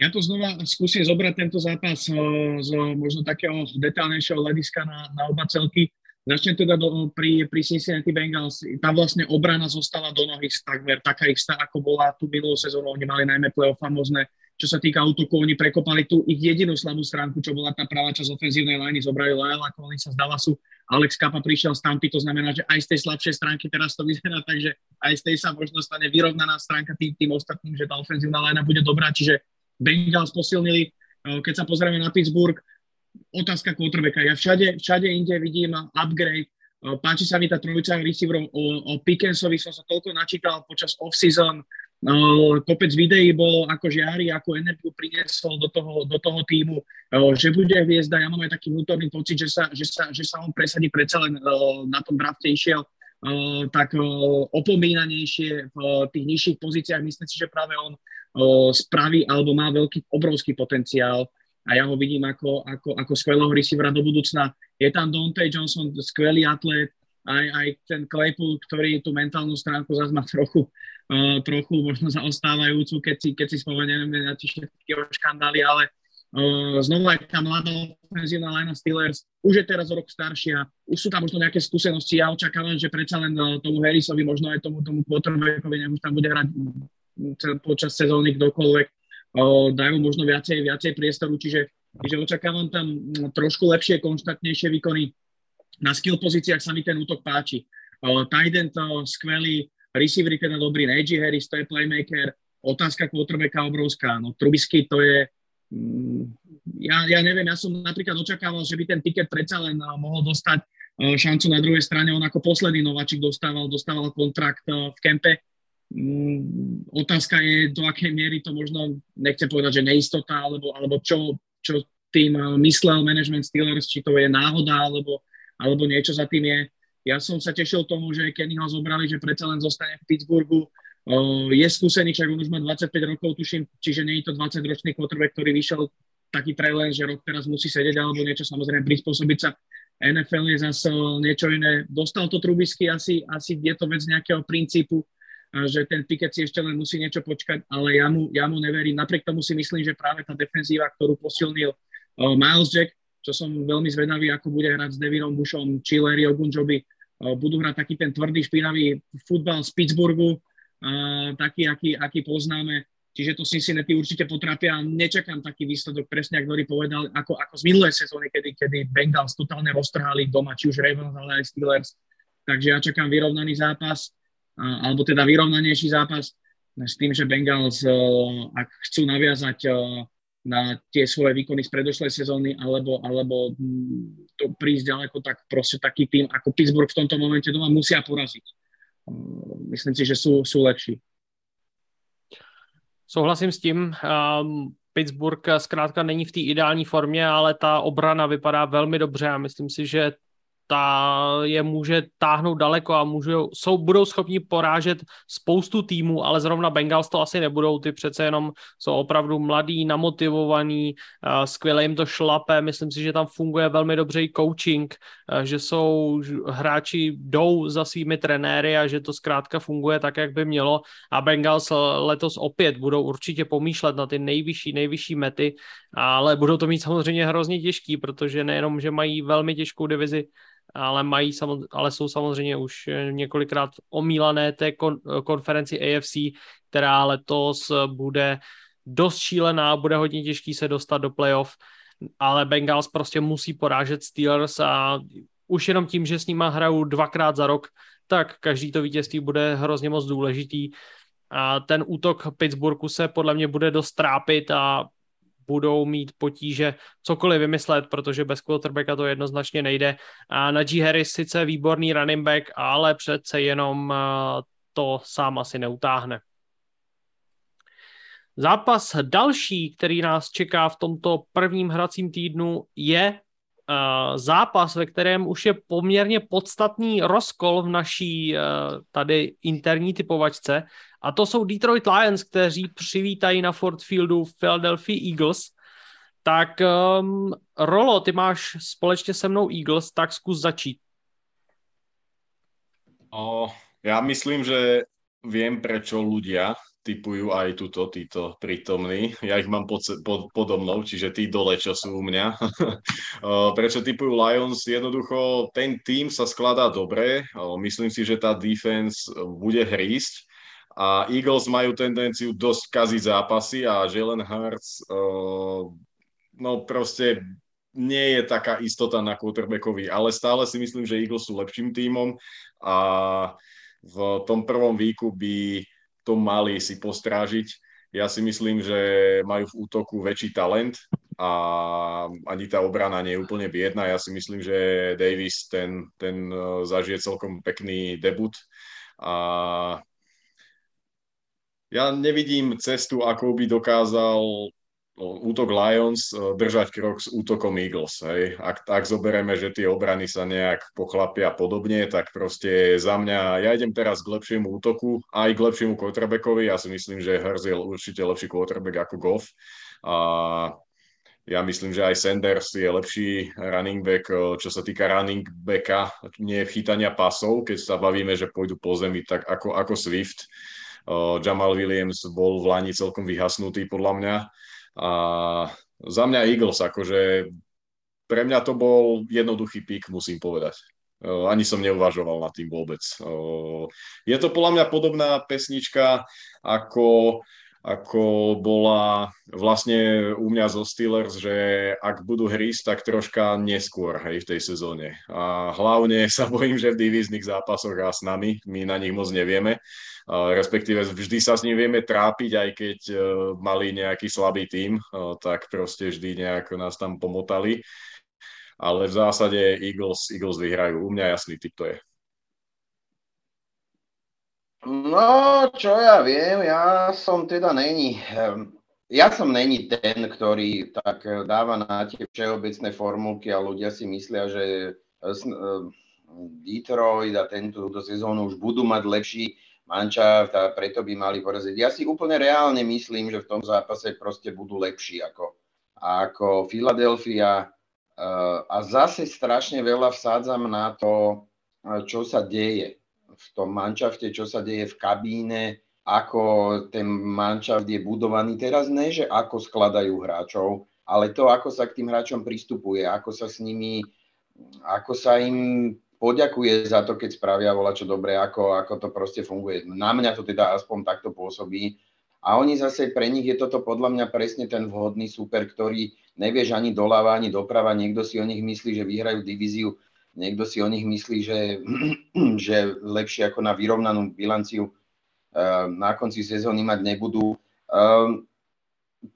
Ja to znova skúsim zobrať tento zápas z, z možno takého detálnejšieho hľadiska na, na oba celky. Začnem teda do, pri, pri Cincinnati Bengals. Tam vlastne obrana zostala do nohy takmer taká istá, ako bola tu minulú sezónu. Oni mali najmä play famozne čo sa týka útoku, oni prekopali tú ich jedinú slabú stránku, čo bola tá pravá časť ofenzívnej liney, zobrali Lyle ako oni sa z Dallasu, Alex Kappa prišiel z tamty, to znamená, že aj z tej slabšej stránky teraz to vyzerá, takže aj z tej sa možno stane vyrovnaná stránka tým, tým ostatným, že tá ofenzívna linea bude dobrá, čiže Bengals posilnili, eh, keď sa pozrieme na Pittsburgh, otázka quarterbacka. Ja všade, všade inde vidím upgrade, eh, páči sa mi tá trojica receiverov, o, o Pickensovi som sa toľko načítal počas off-season, kopec videí bolo, ako žiari, ako energiu priniesol do toho, do toho týmu, že bude hviezda. Ja mám aj taký vnútorný pocit, že sa, že sa, že sa on presadí predsa len na tom drafte išiel tak opomínanejšie v tých nižších pozíciách. Myslím si, že práve on spraví alebo má veľký, obrovský potenciál a ja ho vidím ako, ako, ako skvelého receivera do budúcna. Je tam Dante Johnson, skvelý atlet, aj, aj ten Claypool, ktorý tú mentálnu stránku zase má trochu, uh, trochu možno zaostávajúcu, keď si, keď si spomenieme na tie všetky škandály, ale uh, znova aj tá mladá ofenzívna line Steelers už je teraz rok staršia, už sú tam možno nejaké skúsenosti, ja očakávam, že predsa len uh, tomu Harrisovi, možno aj tomu, tomu quarterbackovi, nech už tam bude hrať počas sezóny kdokoľvek, uh, dajú možno viacej, viacej priestoru, čiže, čiže očakávam tam trošku lepšie, konštantnejšie výkony na skill pozíciách sa mi ten útok páči. Uh, Titan to skvelý, receivery teda dobrý, Najee Harris to je playmaker, otázka quarterbacka obrovská, no Trubisky to je, mm, ja, ja neviem, ja som napríklad očakával, že by ten tiket predsa len uh, mohol dostať uh, šancu na druhej strane, on ako posledný nováčik dostával, dostával kontrakt uh, v kempe, Mm, otázka je, do akej miery to možno, nechcem povedať, že neistota, alebo, alebo čo, čo tým myslel management Steelers, či to je náhoda, alebo, alebo niečo za tým je. Ja som sa tešil tomu, že Kenny ho zobrali, že predsa len zostane v Pittsburghu. Je skúsený, však on už má 25 rokov, tuším, čiže nie je to 20-ročný quarterback, ktorý vyšiel taký trailer, že rok teraz musí sedieť alebo niečo, samozrejme prispôsobiť sa. NFL je zase niečo iné. Dostal to Trubisky, asi, asi je to vec nejakého princípu, že ten Pickett si ešte len musí niečo počkať, ale ja mu, ja mu neverím. Napriek tomu si myslím, že práve tá defenzíva, ktorú posilnil Miles Jack, čo som veľmi zvedavý, ako bude hrať s Devinom Bushom, či Larry Ogunjoby. Budú hrať taký ten tvrdý, špinavý futbal z Pittsburghu, taký, aký, aký poznáme. Čiže to Cincinnati určite potrapia. Nečakám taký výsledok, presne ako povedal, ako, ako z minulej sezóny, kedy, kedy Bengals totálne roztrhali doma, či už Ravens, ale aj Steelers. Takže ja čakám vyrovnaný zápas, alebo teda vyrovnanejší zápas s tým, že Bengals, ak chcú naviazať na tie svoje výkony z predošlej sezóny alebo, alebo mm, to prísť ďaleko, tak proste taký tým ako Pittsburgh v tomto momente doma musia poraziť. Myslím si, že sú, sú lepší. Souhlasím s tím. Um, Pittsburgh zkrátka není v té ideální formě, ale ta obrana vypadá velmi dobře a myslím si, že ta je může táhnout daleko a můžou, jsou, budou schopni porážet spoustu týmů, ale zrovna Bengals to asi nebudou, ty přece jenom jsou opravdu mladí, namotivovaní, skvěle jim to šlape, myslím si, že tam funguje velmi dobře i coaching, že jsou hráči jdou za svými trenéry a že to zkrátka funguje tak, jak by mělo. A Bengals letos opět budou určitě pomýšlet na ty nejvyšší, nejvyšší mety, ale budou to mít samozřejmě hrozně těžký, protože nejenom, že mají velmi těžkou divizi, ale, mají, ale jsou samozřejmě už eh, několikrát omílané té kon- konferenci AFC, která letos bude dost šílená, bude hodně těžký se dostat do playoff, ale Bengals prostě musí porážet Steelers a už jenom tím, že s nima hrajou dvakrát za rok, tak každý to vítězství bude hrozně moc důležitý. A ten útok Pittsburghu se podle mě bude dost trápit a budou mít potíže cokoliv vymyslet, protože bez quarterbacka to jednoznačně nejde. A Najee Harris sice výborný running back, ale přece jenom eh, to sám asi neutáhne. Zápas další, který nás čeká v tomto prvním hracím týdnu, je uh, zápas, ve kterém už je poměrně podstatný rozkol v naší uh, tady interní typovačce a to jsou Detroit Lions, kteří přivítají na Ford Fieldu Philadelphia Eagles. Tak um, Rolo, ty máš společně se mnou Eagles, tak zkus začít. O, ja myslím, že viem, prečo ľudia typujú aj túto, títo prítomní. Ja ich mám pod, pod, podo mnou, čiže tí dole, čo sú u mňa. prečo typujú Lions? Jednoducho, ten tým sa skladá dobre. Myslím si, že tá defense bude hrísť a Eagles majú tendenciu dosť kaziť zápasy a Jalen Hurts no proste nie je taká istota na quarterbackovi, ale stále si myslím, že Eagles sú lepším tímom a v tom prvom výku by to mali si postrážiť. Ja si myslím, že majú v útoku väčší talent a ani tá obrana nie je úplne biedna. Ja si myslím, že Davis ten, ten e, zažije celkom pekný debut a ja nevidím cestu, ako by dokázal útok Lions e, držať krok s útokom Eagles. Hej. Ak, ak zoberieme, že tie obrany sa nejak pochlapia podobne, tak proste za mňa, ja idem teraz k lepšiemu útoku, aj k lepšiemu quarterbackovi. Ja si myslím, že Herz je určite lepší quarterback ako Goff. A ja myslím, že aj Sanders je lepší running back, e, čo sa týka running backa, nie chytania pasov, keď sa bavíme, že pôjdu po zemi, tak ako, ako Swift. Jamal Williams bol v Lani celkom vyhasnutý podľa mňa. A za mňa Eagles, akože pre mňa to bol jednoduchý pík, musím povedať. Ani som neuvažoval nad tým vôbec. Je to podľa mňa podobná pesnička ako ako bola vlastne u mňa zo Steelers, že ak budú hrísť, tak troška neskôr hej, v tej sezóne. A hlavne sa bojím, že v divíznych zápasoch a s nami, my na nich moc nevieme, respektíve vždy sa s ním vieme trápiť, aj keď e, mali nejaký slabý tím, tak proste vždy nejak nás tam pomotali. Ale v zásade Eagles, Eagles vyhrajú. U mňa jasný typ to je. No, čo ja viem, ja som teda není, ehm, ja som není ten, ktorý tak dáva na tie všeobecné formulky a ľudia si myslia, že ehm, Detroit a tento sezónu už budú mať lepší mančaft a preto by mali poraziť. Ja si úplne reálne myslím, že v tom zápase proste budú lepší ako, ako Philadelphia ehm, a zase strašne veľa vsádzam na to, čo sa deje v tom manšafte, čo sa deje v kabíne, ako ten manšaft je budovaný. Teraz ne, že ako skladajú hráčov, ale to, ako sa k tým hráčom pristupuje, ako sa s nimi, ako sa im poďakuje za to, keď spravia vola čo dobre, ako, ako to proste funguje. Na mňa to teda aspoň takto pôsobí. A oni zase, pre nich je toto podľa mňa presne ten vhodný super, ktorý nevieš ani doľava, ani doprava. Niekto si o nich myslí, že vyhrajú divíziu Niekto si o nich myslí, že, že lepšie ako na vyrovnanú bilanciu eh, na konci sezóny mať nebudú. Ehm,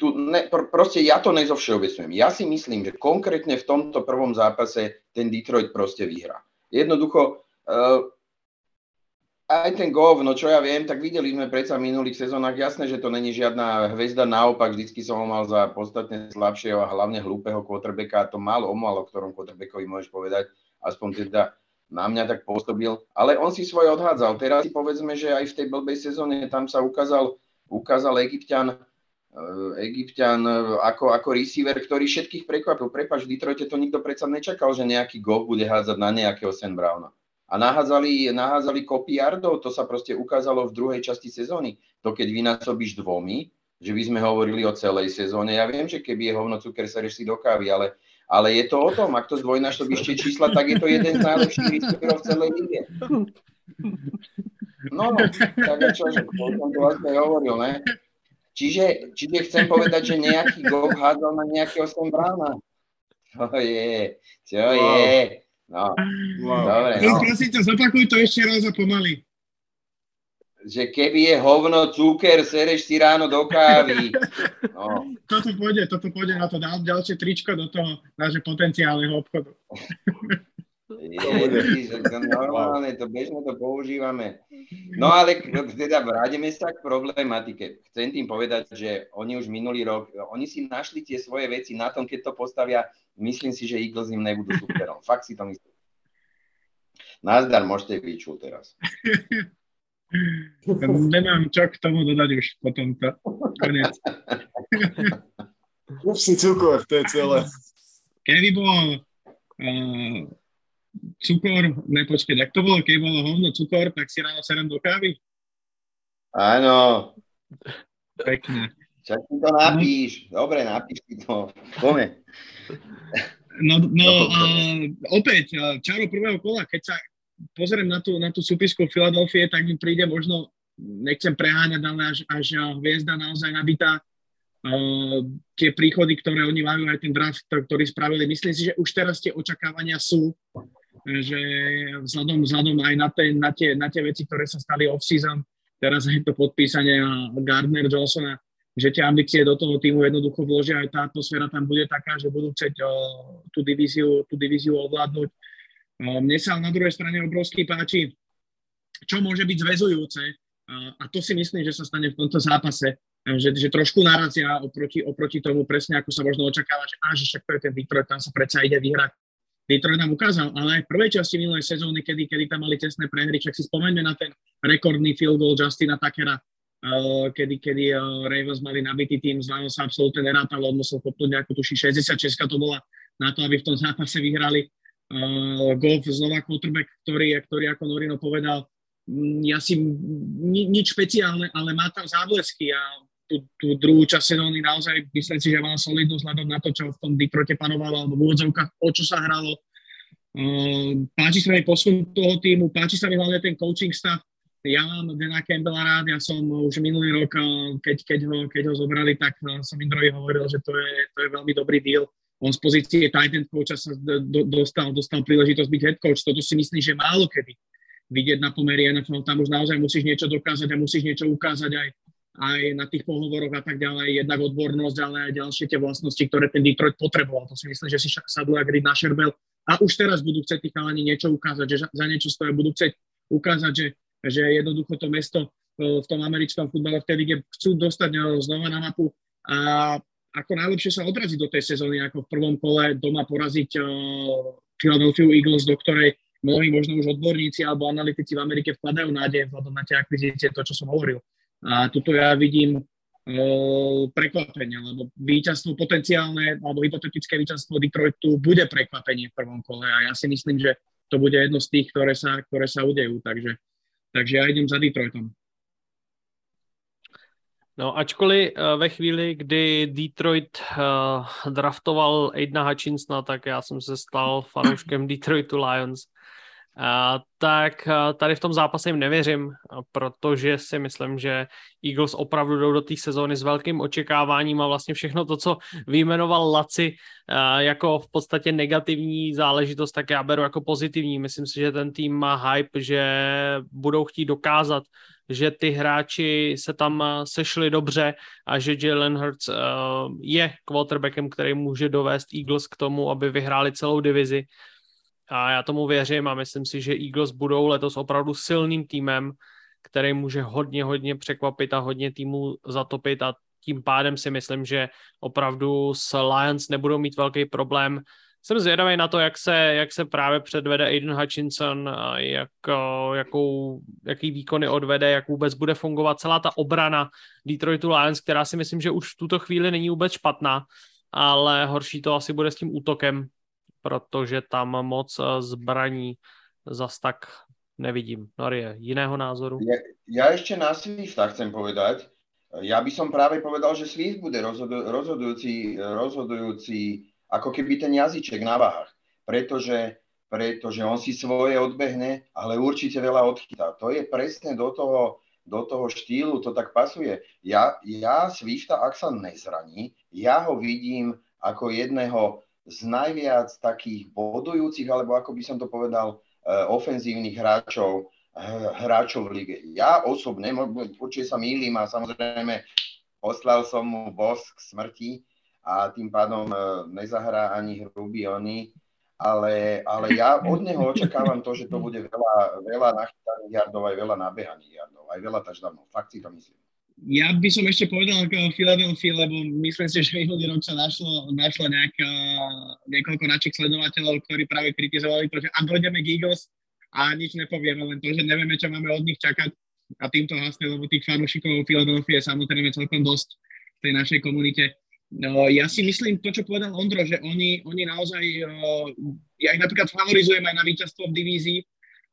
tu ne, pr- proste ja to nezovšeobecňujem. Ja si myslím, že konkrétne v tomto prvom zápase ten Detroit proste vyhrá. Jednoducho, uh, aj ten Gov, no čo ja viem, tak videli sme predsa v minulých sezónach, jasné, že to není žiadna hvezda, naopak vždycky som ho mal za podstatne slabšieho a hlavne hlúpeho quarterbacka a to málo o ktorom quarterbackovi môžeš povedať aspoň teda na mňa tak pôsobil, ale on si svoje odhádzal. Teraz si povedzme, že aj v tej blbej sezóne tam sa ukázal, ukázal Egyptian, uh, Egyptian uh, ako, ako receiver, ktorý všetkých prekvapil. Prepač, v Detroite to nikto predsa nečakal, že nejaký Goff bude hádzať na nejakého Sam Browna. A nahádzali, nahádzali kopy to sa proste ukázalo v druhej časti sezóny. To keď vynásobíš dvomi, že by sme hovorili o celej sezóne. Ja viem, že keby je hovno cuker, sereš si do kávy, ale ale je to o tom, ak to zdvojnásobíš tie čísla, tak je to jeden z najlepších receiverov v celej lige. No, tak čo, som to vlastne hovoril, ne? Čiže, čiže chcem povedať, že nejaký gol hádzal na nejakého Sam Browna. Čo je, čo je. No, wow. dobre, no. Prosím ťa, zopakuj to ešte raz a pomaly že keby je hovno, cuker, sereš si ráno do kávy. No. Toto pôjde, toto pôjde na to dal ďalšie tričko do toho nášho potenciálneho obchodu. Je, to normálne, to bežne to používame. No ale teda vrátime sa k problematike. Chcem tým povedať, že oni už minulý rok, oni si našli tie svoje veci na tom, keď to postavia, myslím si, že Eagles im nebudú superom. Fakt si to myslím. Nazdar, môžete vyčuť teraz. Nemám čo k tomu dodať už potom to. Konec. Kúp si cukor, to je celé. Keby bol uh, cukor, nepočkej, ak to bolo, keď bolo hovno cukor, tak si ráno serem do kávy? Áno. Pekne. Čak si to napíš. Dobre, napíš si to. Pome. No, no a opäť, čaro prvého kola, keď sa pozriem na tú, na tú súpisku Filadelfie, tak mi príde možno, nechcem preháňať, ale až, až hviezda naozaj nabitá. Uh, tie príchody, ktoré oni majú, aj ten draft, ktorý spravili, myslím si, že už teraz tie očakávania sú, že vzhľadom, vzhľadom aj na, ten, na, tie, na tie veci, ktoré sa stali off-season, teraz aj to podpísanie Gardner Johnsona, že tie ambície do toho týmu jednoducho vložia, aj tá atmosféra tam bude taká, že budú chcieť uh, tú, divíziu, tú divíziu ovládnuť. Uh, mne sa na druhej strane obrovský páči, čo môže byť zväzujúce, a to si myslím, že sa stane v tomto zápase, že, že trošku narazia oproti, oproti tomu presne, ako sa možno očakáva, že, že však to je ten Detroit, tam sa predsa ide vyhrať. Detroit nám ukázal, ale aj v prvej časti minulej sezóny, kedy, kedy tam mali tesné prehry, však si spomeňme na ten rekordný field goal Justina Takera, uh, kedy, kedy uh, Ravens mali nabitý tým, z sa absolútne nerátalo, on musel kopnúť nejakú tuši 66 to bola na to, aby v tom zápase vyhrali. Uh, golf znova quarterback, ktorý, ktorý ako Norino povedal, mm, ja si ni, nič špeciálne, ale má tam záblesky a tú, tú druhú časť sezóny naozaj myslím si, že mal solidnú vzhľadom na to, čo v tom Detroite panovalo, alebo v úvodzovkách, o čo sa hralo. Uh, páči sa mi posun toho týmu, páči sa mi hlavne ten coaching stav. Ja mám Dana Campbella rád, ja som už minulý rok, keď, keď, ho, keď ho zobrali, tak som Indrovi hovoril, že to je, to je veľmi dobrý deal. On z pozície tight end coacha sa do, dostal, dostal príležitosť byť head coach. Toto si myslím, že málo kedy vidieť na pomery NFL. Tam už naozaj musíš niečo dokázať a musíš niečo ukázať aj, aj na tých pohovoroch a tak ďalej, jednak odbornosť, ale aj ďalšie tie vlastnosti, ktoré ten Detroit potreboval. To si myslím, že si sadú ak na Šerbel a už teraz budú chcieť tí chalani niečo ukázať, že za niečo stoja, budú chcieť ukázať, že, že jednoducho to mesto e, v tom americkom futbale v tej lige chcú dostať e, znova na mapu a ako najlepšie sa odraziť do tej sezóny, ako v prvom kole doma poraziť uh, Philadelphia Eagles, do ktorej mnohí možno už odborníci alebo analytici v Amerike vkladajú nádej vzhľadom na tie akvizície, to, čo som hovoril. A tuto ja vidím uh, prekvapenie, lebo víťazstvo potenciálne alebo hypotetické víťazstvo Detroitu bude prekvapenie v prvom kole a ja si myslím, že to bude jedno z tých, ktoré sa, ktoré sa udejú. Takže, takže ja idem za Detroitom. No, ačkoliv uh, ve chvíli, kdy Detroit uh, draftoval Aidna Hutchinsona, tak já jsem se stal fanouškem Detroitu Lions. A, tak a tady v tom zápase jim nevěřím, protože si myslím, že Eagles opravdu jdou do té sezóny s velkým očekáváním a vlastně všechno to, co vyjmenoval Laci a, jako v podstatě negativní záležitost, tak já beru jako pozitivní. Myslím si, že ten tým má hype, že budou chtít dokázat, že ty hráči se tam sešli dobře a že Jalen Hurts uh, je quarterbackem, který může dovést Eagles k tomu, aby vyhráli celou divizi a já tomu věřím a myslím si, že Eagles budou letos opravdu silným týmem, který může hodně, hodně překvapit a hodně týmů zatopit a tím pádem si myslím, že opravdu s Lions nebudou mít velký problém. Jsem zvědavý na to, jak se, jak se právě předvede Aiden Hutchinson, jak, jakou, jaký výkony odvede, jak vůbec bude fungovat celá ta obrana Detroitu Lions, která si myslím, že už v tuto chvíli není vůbec špatná, ale horší to asi bude s tím útokem, protože tam moc eh, zbraní zas tak nevidím. Norie, jiného názoru? Ja, ja ešte na Swifta chcem povedať. Ja by som práve povedal, že Swift bude rozhodu, rozhodujúci, rozhodujúci ako keby ten jazyček na váhach. Pretože, pretože on si svoje odbehne, ale určite veľa odchytá. To je presne do toho, do toho štýlu, to tak pasuje. Ja, ja Swifta, ak sa nezraní, ja ho vidím ako jedného z najviac takých bodujúcich, alebo ako by som to povedal, uh, ofenzívnych hráčov, hráčov v lige. Ja osobne, určite sa mýlim a samozrejme poslal som mu bosk smrti a tým pádom uh, nezahrá ani Rubiony, ale, ale ja od neho očakávam to, že to bude veľa, veľa nachytaných jardov, aj veľa nabehaných jardov, aj veľa touchdownov. Fakt si to myslím. Ja by som ešte povedal ako Philadelphia, lebo myslím si, že minulý rok sa našlo, našlo nejak, niekoľko našich sledovateľov, ktorí práve kritizovali to, že a dojdeme k Eagles a nič nepovieme, len to, že nevieme, čo máme od nich čakať a týmto vlastne, lebo tých fanúšikov Philadelphia je samozrejme celkom dosť v tej našej komunite. No, ja si myslím to, čo povedal Ondro, že oni, oni naozaj, ja ich napríklad favorizujem aj na víťazstvo v divízii,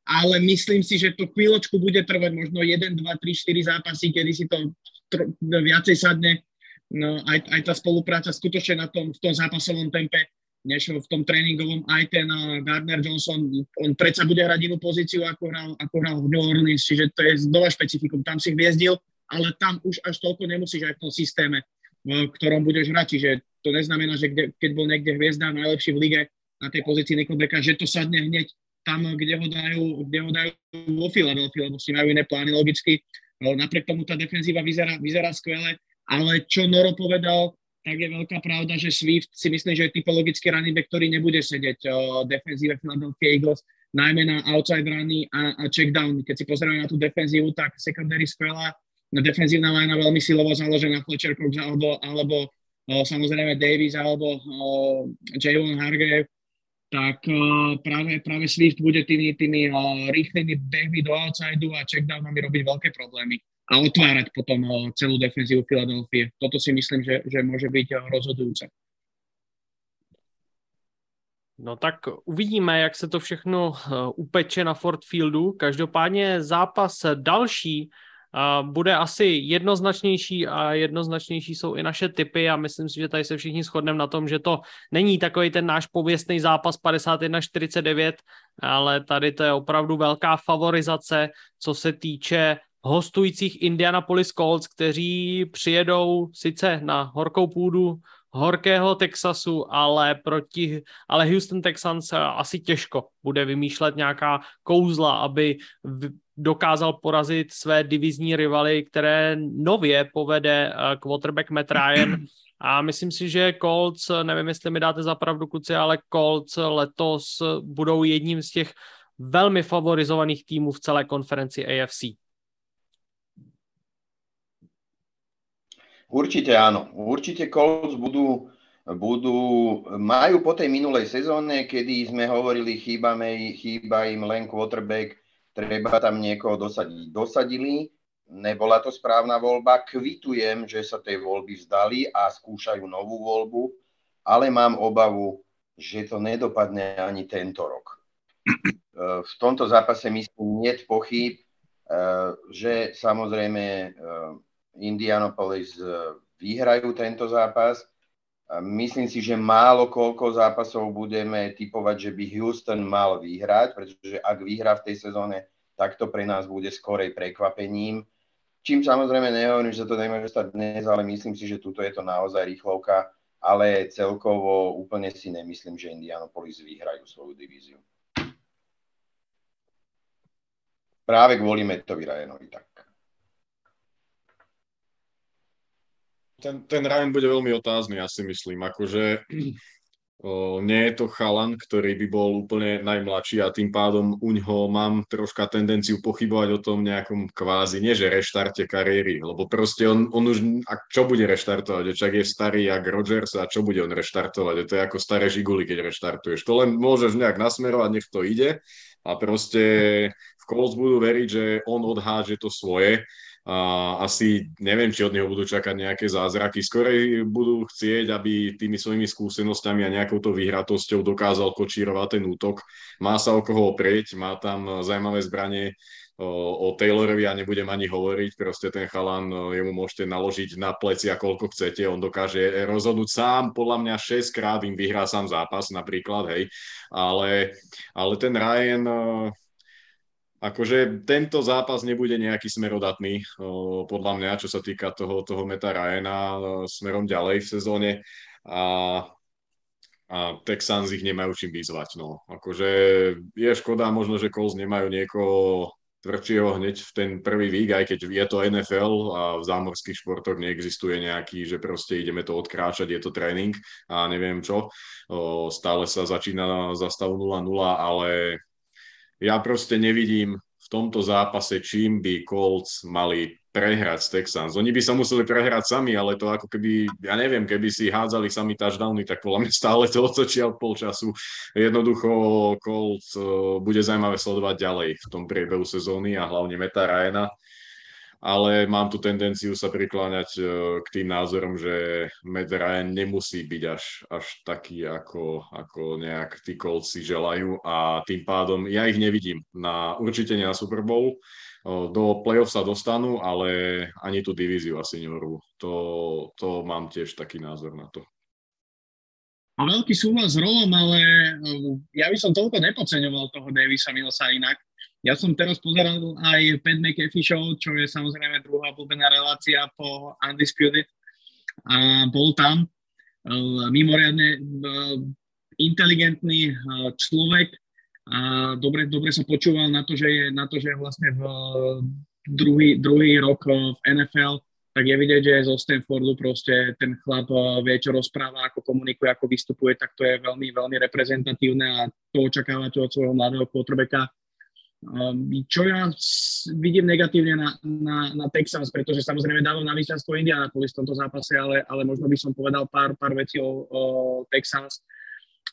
ale myslím si, že to chvíľočku bude trvať možno 1, 2, 3, 4 zápasy, kedy si to tr- viacej sadne. No, aj, aj tá spolupráca skutočne na tom, v tom zápasovom tempe, než v tom tréningovom, aj ten Gardner Johnson, on predsa bude hrať inú pozíciu, ako hral, ako hral v New Orleans, čiže to je znova špecifikum, tam si hviezdil, ale tam už až toľko nemusíš aj v tom systéme v ktorom budeš hrať. Čiže to neznamená, že kde, keď bol niekde hviezda najlepší v lige na tej pozícii Nickelbacka, že to sadne hneď tam, kde ho dajú, kde ho dajú vo Philadelphia, lebo si majú iné plány logicky. Napriek tomu tá defenzíva vyzerá, vyzerá skvele, ale čo Noro povedal, tak je veľká pravda, že Swift si myslím, že je typologický running back, ktorý nebude sedieť o defenzíve Philadelphia Eagles, najmä na outside runy a, a check down. Keď si pozrieme na tú defenzívu, tak secondary skvelá, defenzívna linea veľmi silovo založená Fletcher Cox alebo, alebo o, samozrejme Davis alebo Javon Hargrave, tak o, práve, práve Swift bude tými, tými o, rýchlymi behmi do outsideu a checkdownami robiť veľké problémy a otvárať potom o, celú defenzívu Philadelphia. Toto si myslím, že, že môže byť o, rozhodujúce. No tak uvidíme, jak se to všechno upeče na Ford Fieldu. Každopádně zápas další bude asi jednoznačnější a jednoznačnější jsou i naše typy a myslím si, že tady se všichni shodneme na tom, že to není takový ten náš pověstný zápas 51-49, ale tady to je opravdu velká favorizace, co se týče hostujících Indianapolis Colts, kteří přijedou sice na horkou půdu horkého Texasu, ale proti, ale Houston Texans asi těžko bude vymýšlet nějaká kouzla, aby dokázal porazit své divizní rivaly, které nově povede eh, quarterback Matt Ryan. A myslím si, že Colts, nevím, jestli mi dáte za pravdu, kuci, ale Colts letos budou jedním z těch velmi favorizovaných týmů v celé konferenci AFC. Určite áno. Určite Colts budú, budú, majú po tej minulej sezóne, kedy sme hovorili, chýba, chýba im len quarterback, treba tam niekoho dosadiť. Dosadili, nebola to správna voľba, kvitujem, že sa tej voľby vzdali a skúšajú novú voľbu, ale mám obavu, že to nedopadne ani tento rok. E, v tomto zápase myslím, nie pochyb, e, že samozrejme e, Indianapolis vyhrajú tento zápas. Myslím si, že málo koľko zápasov budeme typovať, že by Houston mal vyhrať, pretože ak vyhrá v tej sezóne, tak to pre nás bude skorej prekvapením. Čím samozrejme nehovorím, že sa to nemôže stať dnes, ale myslím si, že tuto je to naozaj rýchlovka, ale celkovo úplne si nemyslím, že Indianapolis vyhrajú svoju divíziu. Práve kvôli Metovi Ryanovi tak. Ten, ten Ryan bude veľmi otázny, ja si myslím. Akože o, nie je to chalan, ktorý by bol úplne najmladší a tým pádom u ňoho mám troška tendenciu pochybovať o tom nejakom kvázi, nie že reštarte kariéry, lebo proste on, on už, a čo bude reštartovať? Čak je starý jak Rodgers a čo bude on reštartovať? To je ako staré žiguly, keď reštartuješ. To len môžeš nejak nasmerovať, nech to ide a proste v Colts budú veriť, že on odháže to svoje a asi neviem, či od neho budú čakať nejaké zázraky. Skorej budú chcieť, aby tými svojimi skúsenosťami a nejakou to vyhratosťou dokázal kočírovať ten útok. Má sa o koho oprieť, má tam zaujímavé zbranie, o, Taylorovi ja nebudem ani hovoriť, proste ten chalan, jemu môžete naložiť na pleci a koľko chcete, on dokáže rozhodnúť sám, podľa mňa 6 krát im vyhrá sám zápas napríklad, hej, ale, ale ten Ryan, Akože tento zápas nebude nejaký smerodatný, podľa mňa, čo sa týka toho, toho Meta Ryana smerom ďalej v sezóne. A, a Texans ich nemajú čím vyzvať. No. Akože je škoda možno, že Colts nemajú niekoho tvrdšieho hneď v ten prvý vík, aj keď je to NFL a v zámorských športoch neexistuje nejaký, že proste ideme to odkráčať, je to tréning a neviem čo. Stále sa začína za stavu 0-0, ale ja proste nevidím v tomto zápase, čím by Colts mali prehrať z Texans. Oni by sa museli prehrať sami, ale to ako keby, ja neviem, keby si hádzali sami touchdowny, tak podľa mňa stále to otočia od pol času. Jednoducho Colts uh, bude zaujímavé sledovať ďalej v tom priebehu sezóny a hlavne Meta Ryana. Ale mám tu tendenciu sa prikláňať e, k tým názorom, že Matt Ryan nemusí byť až, až taký, ako, ako nejak tí si želajú a tým pádom ja ich nevidím. Na, určite nie na Super Bowl, do play-off sa dostanú, ale ani tú divíziu asi neurú. To, to mám tiež taký názor na to. A veľký súhlas s Rolom, ale ja by som toľko nepodceňoval toho Davisa Millsa inak. Ja som teraz pozeral aj Pat McAfee show, čo je samozrejme druhá obľúbená relácia po Undisputed. A bol tam uh, mimoriadne uh, inteligentný uh, človek a dobre, dobre sa počúval na to, že je, na to, že je vlastne v druhý, druhý rok v NFL, tak je vidieť, že zo Stanfordu proste ten chlap vie, čo rozpráva, ako komunikuje, ako vystupuje, tak to je veľmi, veľmi reprezentatívne a to očakávate od svojho mladého quarterbacka čo ja vidím negatívne na, na, na Texans, pretože samozrejme dávam na víťazstvo Indianapolis v tomto zápase, ale, ale možno by som povedal pár, pár vecí o, o Texans.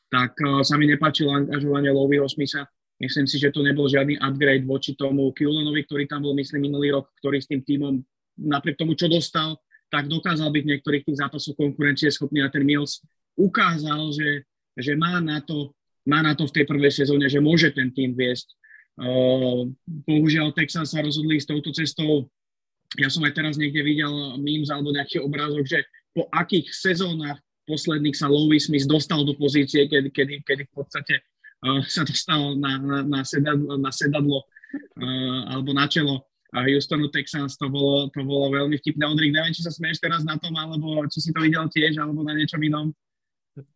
Tak uh, sa mi nepáčilo angažovanie Lovyho Smitha. Myslím si, že to nebol žiadny upgrade voči tomu Kulenovi, ktorý tam bol, myslím, minulý rok, ktorý s tým týmom, napriek tomu, čo dostal, tak dokázal byť v niektorých tých zápasoch konkurencie schopný a ten Mills ukázal, že, že má, na to, má na to v tej prvej sezóne, že môže ten tým viesť Bohužiaľ, Texas sa rozhodli s touto cestou. Ja som aj teraz niekde videl memes alebo nejaký obrázok, že po akých sezónach posledných sa Louis Smith dostal do pozície, kedy, kedy, kedy v podstate uh, sa dostal na, na, na, sedadlo, na sedadlo uh, alebo na čelo a Houstonu Texans, to bolo, to bolo veľmi vtipné. Ondrik, neviem, či sa smieš teraz na tom, alebo či si to videl tiež, alebo na niečom inom.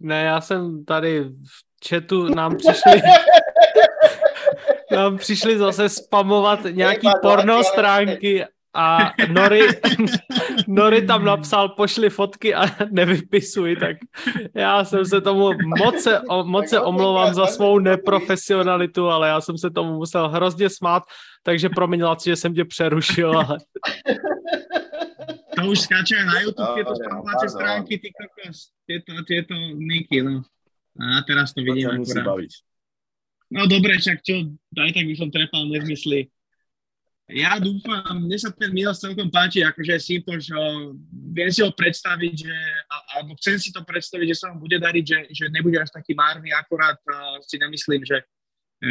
Ne, já jsem tady v chatu nám přišli nám přišli zase spamovat nějaký porno stránky a Nori, Nori tam napsal, pošli fotky a nevypisuj, tak já jsem se tomu, moc se, moc se omlouvám za svou neprofesionalitu, ale já jsem se tomu musel hrozně smát, takže promiň, Laci, že jsem tě přerušil, ale... To už skáče na YouTube, no, tieto spamovacie stránky, ty kokos, tieto, tieto niky, no. A teraz to vidím to akurát. Baviť. No dobre, však čo, aj tak by som trepal nezmysly. Ja dúfam, mne sa ten Milos celkom páči, akože si to, že viem si ho predstaviť, že, alebo chcem si to predstaviť, že sa vám bude dariť, že, že nebude až taký márny, akorát uh, si nemyslím, že,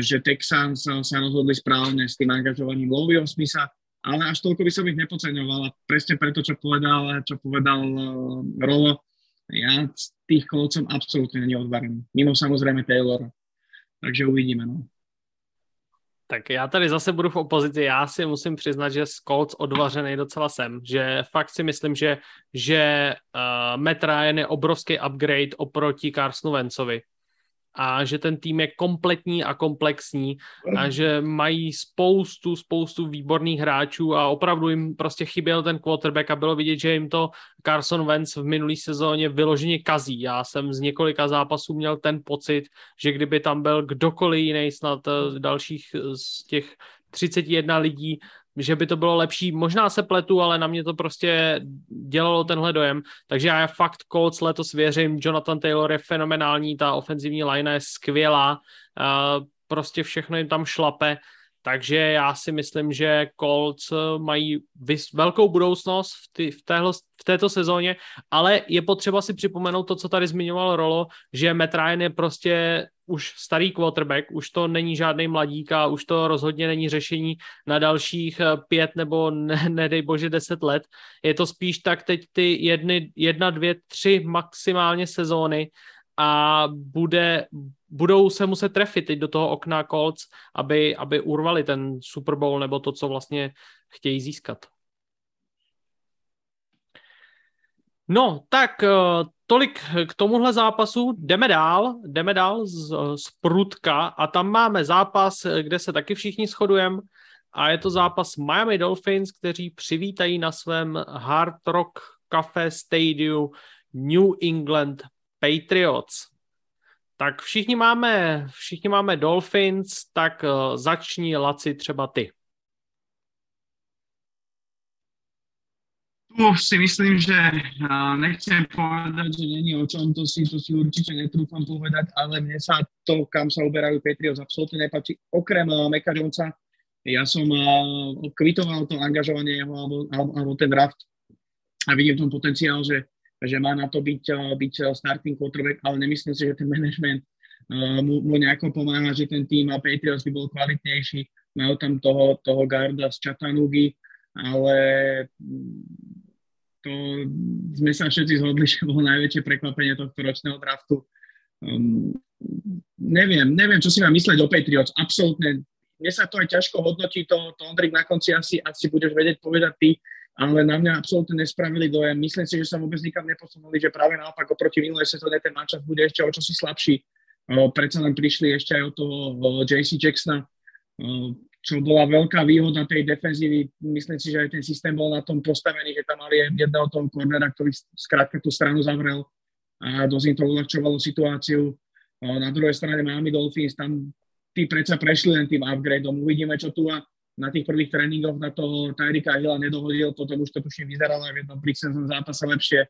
že Texans sa rozhodli správne s tým angažovaním Lovio Smitha, ale až toľko by som ich nepodceňoval a presne preto, čo povedal, čo povedal uh, Rolo, ja z tých kolcom absolútne neodvarím. Mimo samozrejme Taylora takže uvidíme. No. Tak já tady zase budu v opozici. Já si musím přiznat, že Colts odvařený docela jsem. Že fakt si myslím, že, že uh, Matt Ryan je obrovský upgrade oproti Carsonu Wencovi a že ten tým je kompletní a komplexní a že mají spoustu, spoustu výborných hráčů a opravdu jim prostě chyběl ten quarterback a bylo vidět, že jim to Carson Wentz v minulý sezóně vyloženě kazí. Já jsem z několika zápasů měl ten pocit, že kdyby tam byl kdokoliv jiný, snad eh, dalších z těch 31 lidí, že by to bylo lepší. Možná se pletu, ale na mě to prostě dělalo tenhle dojem. Takže já fakt Colts letos věřím. Jonathan Taylor je fenomenální, ta ofenzivní line je skvělá. Prostě všechno jim tam šlape. Takže já si myslím, že Colts mají vys- velkou budoucnost v, ty, v, téhle, v této sezóně, ale je potřeba si připomenout to, co tady zmiňoval Rolo, že Matt Ryan je prostě už starý quarterback, už to není žádný mladík a už to rozhodně není řešení na dalších eh, pět nebo ne, nedej bože deset let. Je to spíš tak teď ty jedny, jedna, dvě, tři maximálně sezóny a bude, budou se muset trefit teď do toho okna Colts, aby, aby urvali ten Super Bowl nebo to, co vlastně chtějí získat. No, tak eh, tolik k tomuhle zápasu. Jdeme dál, jdeme dál z, z Prutka a tam máme zápas, kde se taky všichni shodujeme a je to zápas Miami Dolphins, kteří přivítají na svém Hard Rock Cafe Stadium New England Patriots. Tak všichni máme, všichni máme Dolphins, tak začni Laci třeba ty. Tu si myslím, že uh, nechcem povedať, že není o čom, to si, to si určite netrúfam povedať, ale mne sa to, kam sa uberajú Patriots, absolútne nepáči. Okrem uh, Meka Jonesa, Ja som uh, kvitoval to angažovanie jeho alebo, alebo, ten draft a vidím tom potenciál, že, že má na to byť, byť starting quarterback, ale nemyslím si, že ten management mu, mu nejako pomáha, že ten tým a Patriots by bol kvalitnejší. Majú tam toho, toho garda z Chattanoogy, ale to sme sa všetci zhodli, že bolo najväčšie prekvapenie tohto ročného draftu. Um, neviem, neviem, čo si mám mysleť o Patriots. Absolútne mne sa to aj ťažko hodnotí, to, to Ondrik na konci asi, asi budeš vedieť povedať ty, ale na mňa absolútne nespravili dojem. Myslím si, že sa vôbec nikam neposunuli, že práve naopak oproti minulej sezóne ten mančat bude ešte o čosi slabší. O, predsa len prišli ešte aj od toho JC Jacksona, o, čo bola veľká výhoda tej defenzívy. Myslím si, že aj ten systém bol na tom postavený, že tam mali jedného toho kornera, ktorý skrátka tú stranu zavrel a dosť im to uľahčovalo situáciu. Na druhej strane Miami Dolphins, tam tí predsa prešli len tým upgradeom. Uvidíme, čo tu a na tých prvých tréningoch na toho Tyrika Hilla nedohodil, potom už to tuším vyzeralo v jednom príseznom zápase lepšie,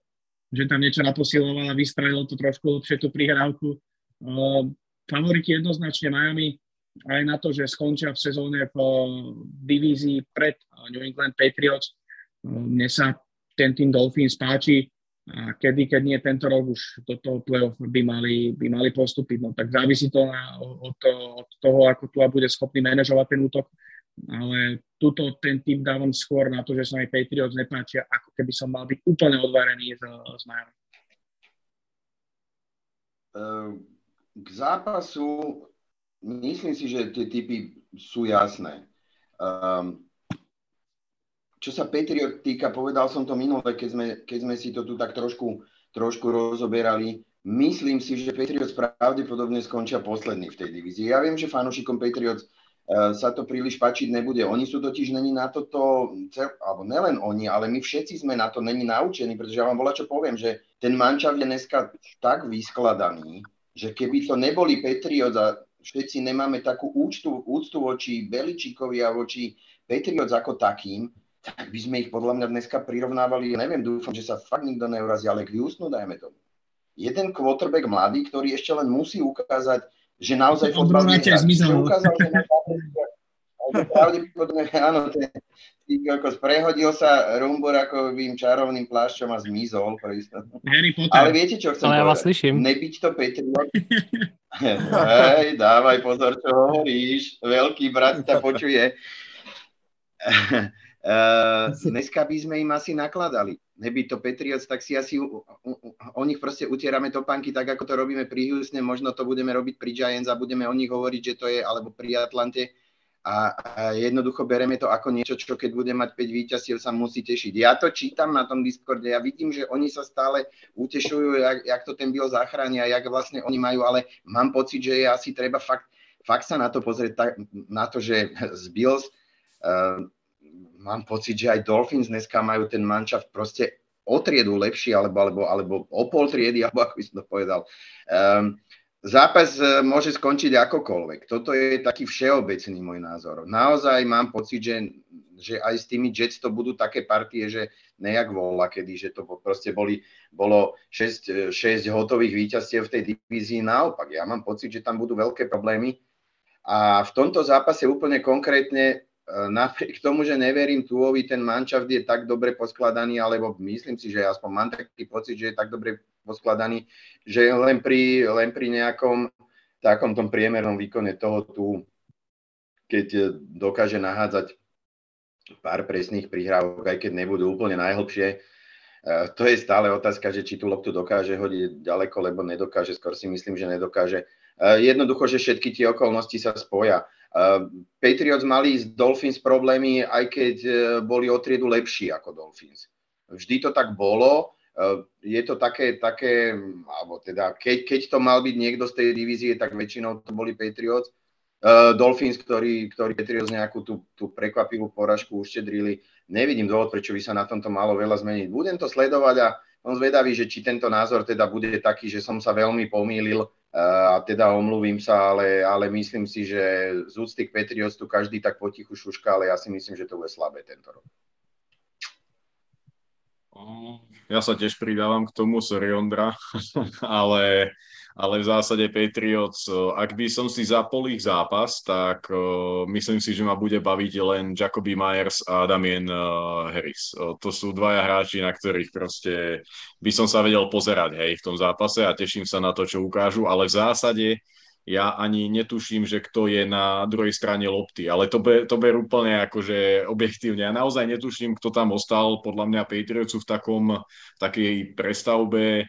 že tam niečo naposiloval a vystrelil to trošku lepšie tú prihrávku. Uh, favoriti jednoznačne Miami aj na to, že skončia v sezóne v divízii pred New England Patriots. Mne sa ten tým Dolphins páči a kedy, keď nie tento rok už do toho play-off by mali, by mali postúpiť. No tak závisí to na, od, od toho, ako tu bude schopný manažovať ten útok, ale tuto ten tým dávam skôr na to, že sa mi Patriots nepáčia, ako keby som mal byť úplne odvarený z, z Miami. Ehm, k zápasu myslím si, že tie typy sú jasné. Um, čo sa Patriot týka, povedal som to minule, keď sme, keď sme si to tu tak trošku, trošku rozoberali. Myslím si, že Patriots pravdepodobne skončia posledný v tej divízii. Ja viem, že fanúšikom Patriots uh, sa to príliš pačiť nebude. Oni sú totiž není na toto, alebo nelen oni, ale my všetci sme na to není naučení, pretože ja vám bola čo poviem, že ten mančav je dneska tak vyskladaný, že keby to neboli Patriots a všetci nemáme takú úctu, úctu voči Beličíkovi a voči Patriots ako takým, tak by sme ich podľa mňa dneska prirovnávali, ja neviem, dúfam, že sa fakt nikto neurazí, ale k Houstonu dajme tomu. Jeden quarterback mladý, ktorý ešte len musí ukázať, že naozaj fotbal že ukázal, že pravdepodobne, áno, ten, ako prehodil sa Rumbor ako vým čarovným plášťom a zmizol. Harry Potter. Ale viete, čo chcem Ale ja vás slyším. Nebyť to Patriot. Hej, dávaj pozor, čo hovoríš. Veľký brat ťa počuje. Uh, dneska by sme im asi nakladali. Neby to Patriots, tak si asi u, u, o nich proste utierame topánky tak, ako to robíme pri Houstone, možno to budeme robiť pri Giants a budeme o nich hovoriť, že to je, alebo pri Atlante a, jednoducho bereme to ako niečo, čo keď bude mať 5 víťazstiev, sa musí tešiť. Ja to čítam na tom Discorde, ja vidím, že oni sa stále utešujú, jak, jak to ten Bill zachránia, jak vlastne oni majú, ale mám pocit, že je asi treba fakt, fakt sa na to pozrieť, tak, na to, že z Bills uh, mám pocit, že aj Dolphins dneska majú ten manšaft proste o triedu lepší, alebo, alebo, alebo o pol triedy, alebo ako by som to povedal. Um, zápas e, môže skončiť akokoľvek. Toto je taký všeobecný môj názor. Naozaj mám pocit, že, že aj s tými Jets to budú také partie, že nejak vola, kedy, že to proste boli, bolo 6, 6 hotových víťazstiev v tej divízii. Naopak, ja mám pocit, že tam budú veľké problémy. A v tomto zápase úplne konkrétne E, napriek tomu, že neverím Tuovi, ten manšaft je tak dobre poskladaný, alebo myslím si, že aspoň mám taký pocit, že je tak dobre poskladaný, že len pri, len pri nejakom takom tom priemernom výkone toho tu, keď dokáže nahádzať pár presných prihrávok, aj keď nebudú úplne najhlbšie, e, to je stále otázka, že či tú loptu dokáže hodiť ďaleko, lebo nedokáže, skôr si myslím, že nedokáže. E, jednoducho, že všetky tie okolnosti sa spoja. Patriots mali z Dolphins problémy, aj keď boli o triedu lepší ako Dolphins. Vždy to tak bolo. Je to také, také alebo teda, keď, keď to mal byť niekto z tej divízie, tak väčšinou to boli Patriots. Uh, Dolphins, ktorí, ktorí Patriots nejakú tú, tú prekvapivú poražku uštedrili. Nevidím dôvod, prečo by sa na tomto malo veľa zmeniť. Budem to sledovať a som zvedavý, že či tento názor teda bude taký, že som sa veľmi pomýlil a teda omluvím sa, ale, ale myslím si, že z úcty k Patriots tu každý tak potichu šuška, ale ja si myslím, že to bude slabé tento rok. Ja sa tiež pridávam k tomu, sorry Ondra, ale, ale v zásade Patriots, ak by som si zapol ich zápas, tak uh, myslím si, že ma bude baviť len Jacoby Myers a Damien uh, Harris. Uh, to sú dvaja hráči, na ktorých proste by som sa vedel pozerať hej, v tom zápase a teším sa na to, čo ukážu, ale v zásade ja ani netuším, že kto je na druhej strane lopty, ale to, be, to ber úplne akože objektívne. Ja naozaj netuším, kto tam ostal, podľa mňa Patriotsu v takom, takej prestavbe,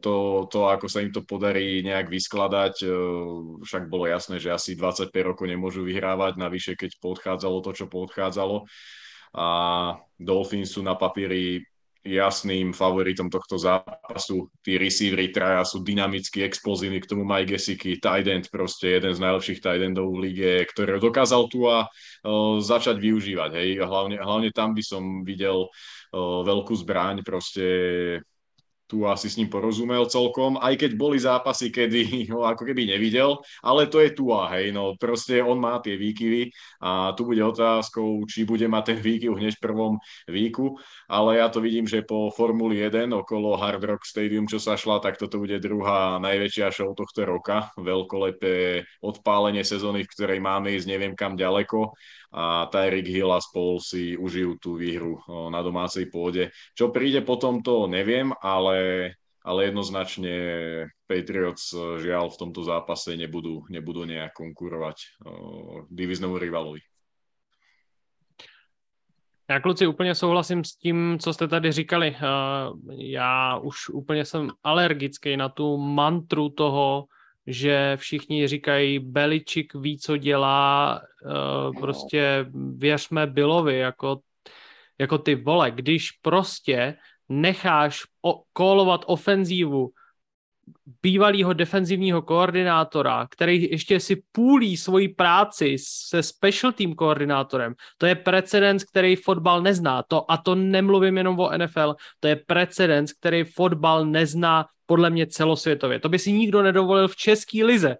to, to, ako sa im to podarí nejak vyskladať, však bolo jasné, že asi 25 rokov nemôžu vyhrávať, navyše keď podchádzalo to, čo podchádzalo. A Dolphins sú na papieri jasným favoritom tohto zápasu. Tí receivery traja sú dynamicky explozívni, k tomu Mike Gesicki, tight end, proste jeden z najlepších tight endov v lige, ktorého dokázal tu a uh, začať využívať. Hej. Hlavne, hlavne tam by som videl uh, veľkú zbraň, proste tu asi s ním porozumel celkom, aj keď boli zápasy, kedy ho ako keby nevidel, ale to je tu a hej, no proste on má tie výkyvy a tu bude otázkou, či bude mať ten výkyv hneď v prvom výku, ale ja to vidím, že po Formuli 1 okolo Hard Rock Stadium, čo sa šla, tak toto bude druhá najväčšia show tohto roka, veľkolepé odpálenie sezóny, v ktorej máme ísť neviem kam ďaleko a Tyreek Hill a spol si užijú tú výhru na domácej pôde. Čo príde potom, to neviem, ale, ale jednoznačne Patriots žiaľ v tomto zápase nebudú, nebudú nejak konkurovať diviznému rivalovi. Já kluci úplně souhlasím s tím, co jste tady říkali. Já už úplně jsem alergický na tu mantru toho, že všichni říkají, Beličik ví, co dělá, uh, prostě věřme Billovi, jako, jako ty vole, když prostě necháš o, kolovat ofenzívu bývalého defenzivního koordinátora, který ještě si půlí svoji práci se special team koordinátorem, to je precedens, který fotbal nezná. To, a to nemluvím jenom o NFL, to je precedens, který fotbal nezná podle mě celosvětově. To by si nikdo nedovolil v české lize.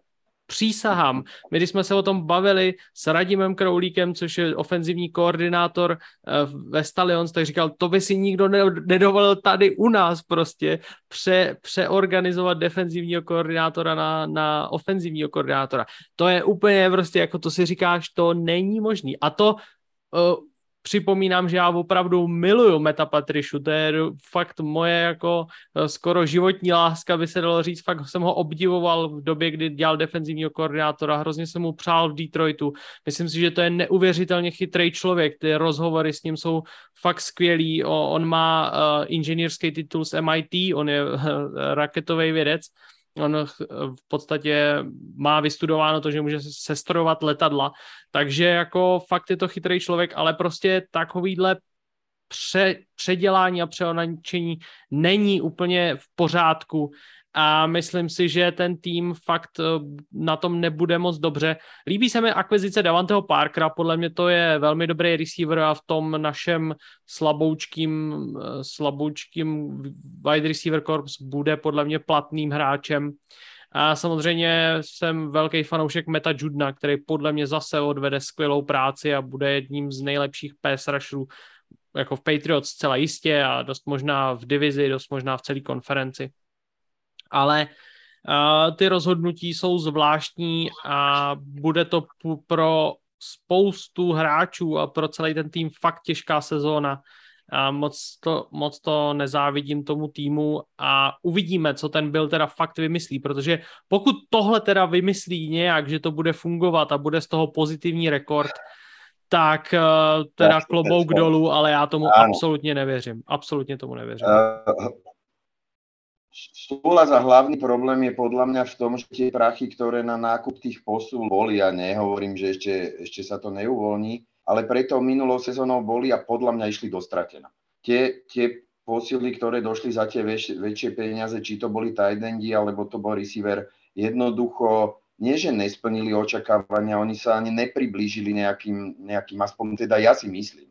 Přísahám. My, když jsme se o tom bavili s Radimem Kroulíkem, což je ofenzivní koordinátor eh, ve Stallions, tak říkal, to by si nikdo nedovolil tady u nás prostě pře, přeorganizovat defenzivního koordinátora na, na ofenzivního koordinátora. To je úplně prostě, jako to si říkáš, to není možný. A to uh, připomínám, že já opravdu miluju Meta Patrišu, to je fakt moje jako eh, skoro životní láska, by se dalo říct, fakt jsem ho obdivoval v době, kdy dělal defenzivního koordinátora, hrozně jsem mu přál v Detroitu, myslím si, že to je neuvěřitelně chytrý člověk, ty rozhovory s ním jsou fakt skvělý, on má uh, inženýrský titul z MIT, on je uh, raketový vědec, on v podstatě má vystudováno to, že může sestrojovat letadla, takže jako fakt je to chytrý člověk, ale prostě takovýhle pře, předělání a přeonačení není úplně v pořádku a myslím si, že ten tým fakt eh, na tom nebude moc dobře. Líbí se mi akvizice Davanteho Parkera, podle mě to je velmi dobrý receiver a v tom našem slaboučkým, eh, slaboučkým wide receiver corps bude podle mě platným hráčem. A samozřejmě jsem velký fanoušek Meta Judna, který podle mě zase odvede skvělou práci a bude jedním z nejlepších pass rusherů jako v Patriots zcela jistě a dost možná v divizi, dost možná v celé konferenci ale uh, ty rozhodnutí jsou zvláštní a bude to pro spoustu hráčů a pro celý ten tým fakt těžká sezóna. A moc to, moc to nezávidím tomu týmu a uvidíme, co ten byl teda fakt vymyslí, protože pokud tohle teda vymyslí nějak, že to bude fungovat a bude z toho pozitivní rekord, tak uh, teda klobouk dolů, ale já tomu absolutně nevěřím. Absolutně tomu nevěřím. Súhlas a hlavný problém je podľa mňa v tom, že tie prachy, ktoré na nákup tých posúl boli, ja nehovorím, že ešte, ešte sa to neuvoľní, ale preto minulou sezónou boli a podľa mňa išli dostratená. Tie, tie posily, ktoré došli za tie väč, väčšie peniaze, či to boli tight endi, alebo to bol receiver, jednoducho nie, že nesplnili očakávania, oni sa ani nepriblížili nejakým, nejakým, aspoň teda ja si myslím.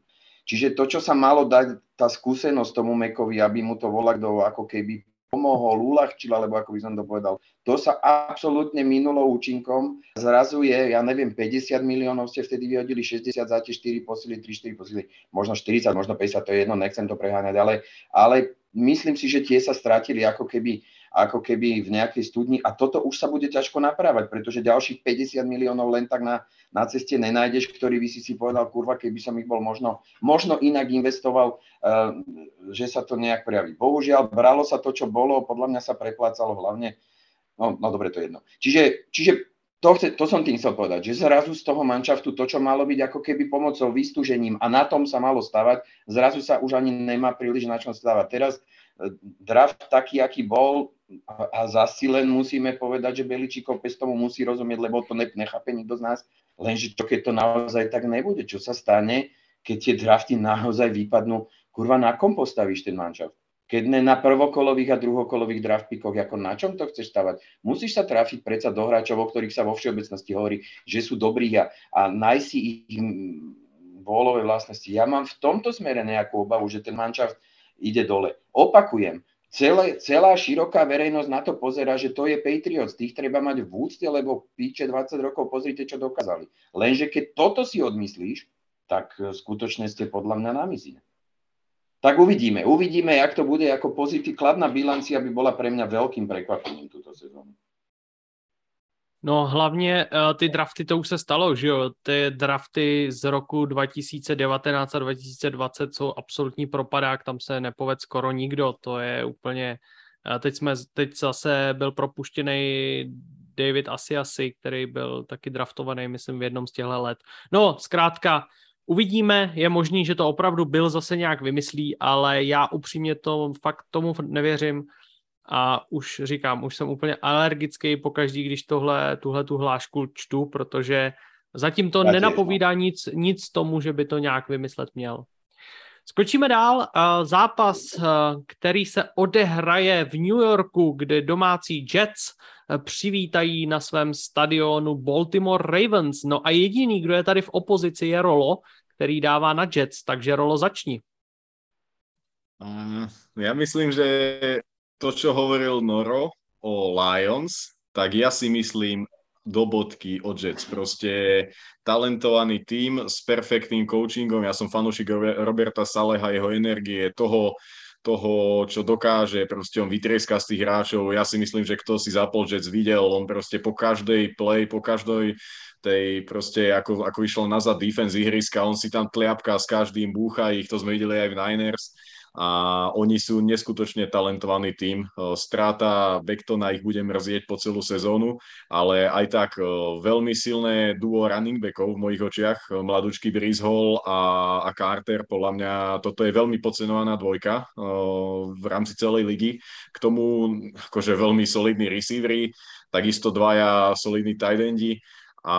Čiže to, čo sa malo dať, tá skúsenosť tomu Mekovi, aby mu to volá kto ako keby pomohol, uľahčil, alebo ako by som to povedal. To sa absolútne minulo účinkom. Zrazu je, ja neviem, 50 miliónov ste vtedy vyhodili, 60 za tie 4 posily, 3, 4 posily, možno 40, možno 50, to je jedno, nechcem to preháňať, ale, ale myslím si, že tie sa stratili ako keby ako keby v nejakej studni a toto už sa bude ťažko naprávať, pretože ďalších 50 miliónov len tak na, na ceste nenájdeš, ktorý by si si povedal, kurva, keby som ich bol možno, možno inak investoval, uh, že sa to nejak prejaví. Bohužiaľ, bralo sa to, čo bolo, podľa mňa sa preplácalo hlavne, no, no dobre, to je jedno. Čiže, čiže to, chce, to som tým chcel povedať, že zrazu z toho manšaftu to, čo malo byť ako keby pomocou vystúžením a na tom sa malo stavať, zrazu sa už ani nemá príliš na čom stavať. Teraz e, draft taký, aký bol, a zasi len musíme povedať, že Beličíkov pes tomu musí rozumieť, lebo to nechápe nikto z nás. Lenže čo keď to naozaj tak nebude? Čo sa stane, keď tie drafty naozaj vypadnú? Kurva, na kom postavíš ten manšaft? Keď ne na prvokolových a druhokolových draft pickoch, ako na čom to chceš stavať? Musíš sa trafiť predsa do hráčov, o ktorých sa vo všeobecnosti hovorí, že sú dobrí a, a nájsť si ich bólové vlastnosti. Ja mám v tomto smere nejakú obavu, že ten manšaft ide dole. Opakujem, celé, celá široká verejnosť na to pozera, že to je Patriots, tých treba mať v úcte, lebo píče 20 rokov, pozrite, čo dokázali. Lenže keď toto si odmyslíš, tak e, skutočne ste podľa mňa na mizine. Tak uvidíme. Uvidíme, jak to bude ako pozitív. Kladná bilancia by bola pre mňa veľkým prekvapením túto sezónu. No hlavně uh, ty drafty, to už se stalo, že jo, ty drafty z roku 2019 a 2020 jsou absolutní propadák, tam se nepoved skoro nikdo, to je úplně, uh, teď jsme, teď zase byl propuštěný David Asiasi, který byl taky draftovaný, myslím, v jednom z těchto let. No, zkrátka, uvidíme, je možný, že to opravdu byl zase nějak vymyslí, ale já upřímně to fakt tomu nevěřím a už říkám, už jsem úplně alergický pokaždý, když tohle, tuhle tu hlášku čtu, protože zatím to nenapovídá no. nic, nic tomu, že by to nějak vymyslet měl. Skočíme dál. Zápas, který se odehraje v New Yorku, kde domácí Jets přivítají na svém stadionu Baltimore Ravens. No a jediný, kdo je tady v opozici, je Rolo, který dává na Jets, takže Rolo začni. Uh, ja myslím, že to, čo hovoril Noro o Lions, tak ja si myslím do bodky od Jets. Proste talentovaný tím s perfektným coachingom. Ja som fanúšik Roberta Saleha, jeho energie, toho, toho, čo dokáže, proste on vytrieska z tých hráčov. Ja si myslím, že kto si zapol Jets videl, on proste po každej play, po každej tej proste, ako, ako išlo nazad defense ihriska, on si tam tliapka s každým, búcha ich, to sme videli aj v Niners a oni sú neskutočne talentovaný tím. Stráta Bektona ich bude mrzieť po celú sezónu, ale aj tak veľmi silné duo running backov v mojich očiach, mladúčky Breeze Hall a, a Carter, podľa mňa toto je veľmi podcenovaná dvojka v rámci celej ligy. K tomu akože veľmi solidní receivery, takisto dvaja solidní tight endi a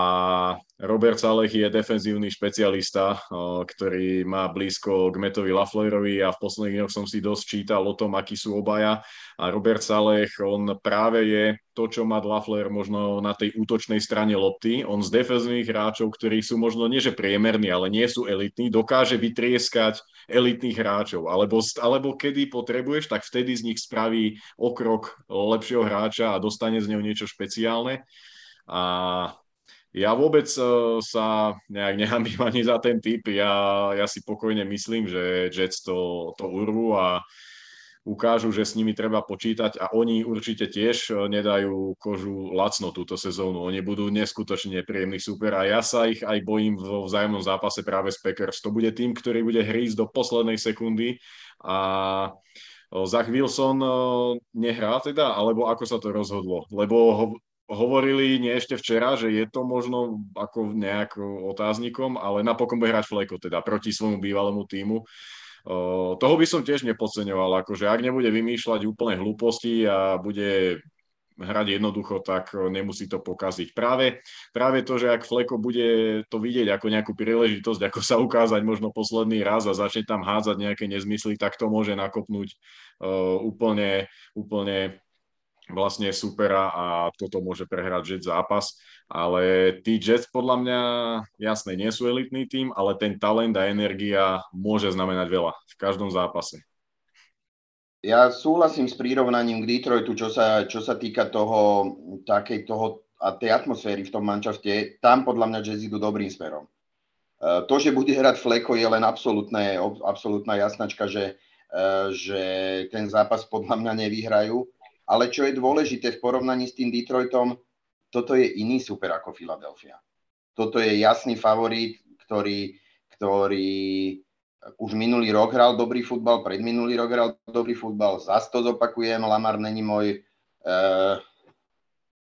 Robert Saleh je defenzívny špecialista, ktorý má blízko k Metovi Laflerovi a v posledných dňoch som si dosť čítal o tom, akí sú obaja. A Robert Saleh, on práve je to, čo má Lafler možno na tej útočnej strane lopty. On z defenzívnych hráčov, ktorí sú možno nie že priemerní, ale nie sú elitní, dokáže vytrieskať elitných hráčov. Alebo, alebo kedy potrebuješ, tak vtedy z nich spraví okrok lepšieho hráča a dostane z neho niečo špeciálne. A ja vôbec uh, sa nejak nehambím ani za ten typ. Ja, ja si pokojne myslím, že Jets to, to urvú a ukážu, že s nimi treba počítať a oni určite tiež e, nedajú kožu lacno túto sezónu. Oni budú neskutočne príjemný super a ja sa ich aj bojím vo vzájomnom zápase práve s Packers. To bude tým, ktorý bude hrísť do poslednej sekundy a e, Zach Wilson nehrá teda, alebo ako sa to rozhodlo? Lebo hovorili nie ešte včera, že je to možno ako nejak otáznikom, ale napokon bude hrať Fleko teda proti svojmu bývalému týmu. Uh, toho by som tiež nepodceňoval, akože ak nebude vymýšľať úplne hlúposti a bude hrať jednoducho, tak nemusí to pokaziť. Práve, práve to, že ak Fleko bude to vidieť ako nejakú príležitosť, ako sa ukázať možno posledný raz a začne tam hádzať nejaké nezmysly, tak to môže nakopnúť uh, úplne, úplne vlastne supera a toto môže prehrať Jets zápas. Ale tí Jets podľa mňa, jasne, nie sú elitný tým, ale ten talent a energia môže znamenať veľa v každom zápase. ja súhlasím s prírovnaním k Detroitu, čo sa, čo sa týka toho, takej toho, a tej atmosféry v tom mančafte. Tam podľa mňa Jazz idú dobrým smerom. E, to, že bude hrať Fleko, je len absolútna jasnačka, že, e, že ten zápas podľa mňa nevyhrajú. Ale čo je dôležité v porovnaní s tým Detroitom, toto je iný super ako Philadelphia. Toto je jasný favorit, ktorý, ktorý už minulý rok hral dobrý futbal, predminulý rok hral dobrý futbal, zase to zopakujem, Lamar není môj e,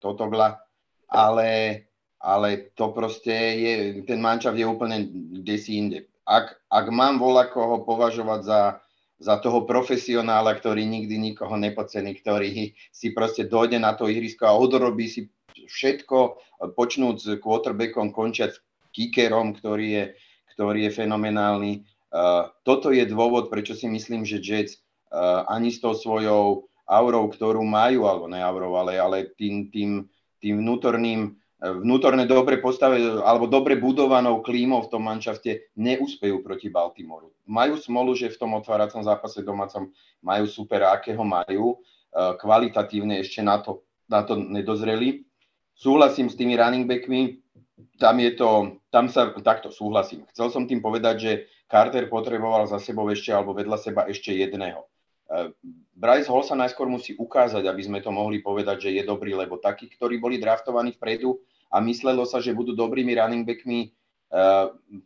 totogla, ale, ale to proste je, ten mančav je úplne kde si inde. Ak, ak mám voľa koho považovať za, za toho profesionála, ktorý nikdy nikoho nepocení, ktorý si proste dojde na to ihrisko a odrobí si všetko, počnúť s quarterbackom, končiať s kickerom, ktorý je, ktorý je fenomenálny, toto je dôvod, prečo si myslím, že Jets ani s tou svojou aurou, ktorú majú, alebo ne aurou, ale, ale tým, tým, tým vnútorným, vnútorne dobre postave, alebo dobre budovanou klímou v tom manšafte neúspejú proti Baltimoru. Majú smolu, že v tom otváracom zápase domácom majú super, akého majú, kvalitatívne ešte na to, na to nedozreli. Súhlasím s tými running backmi, tam je to, tam sa takto súhlasím. Chcel som tým povedať, že Carter potreboval za sebou ešte alebo vedľa seba ešte jedného. E, Bryce Hall sa najskôr musí ukázať, aby sme to mohli povedať, že je dobrý, lebo takí, ktorí boli draftovaní vpredu a myslelo sa, že budú dobrými running backmi, e,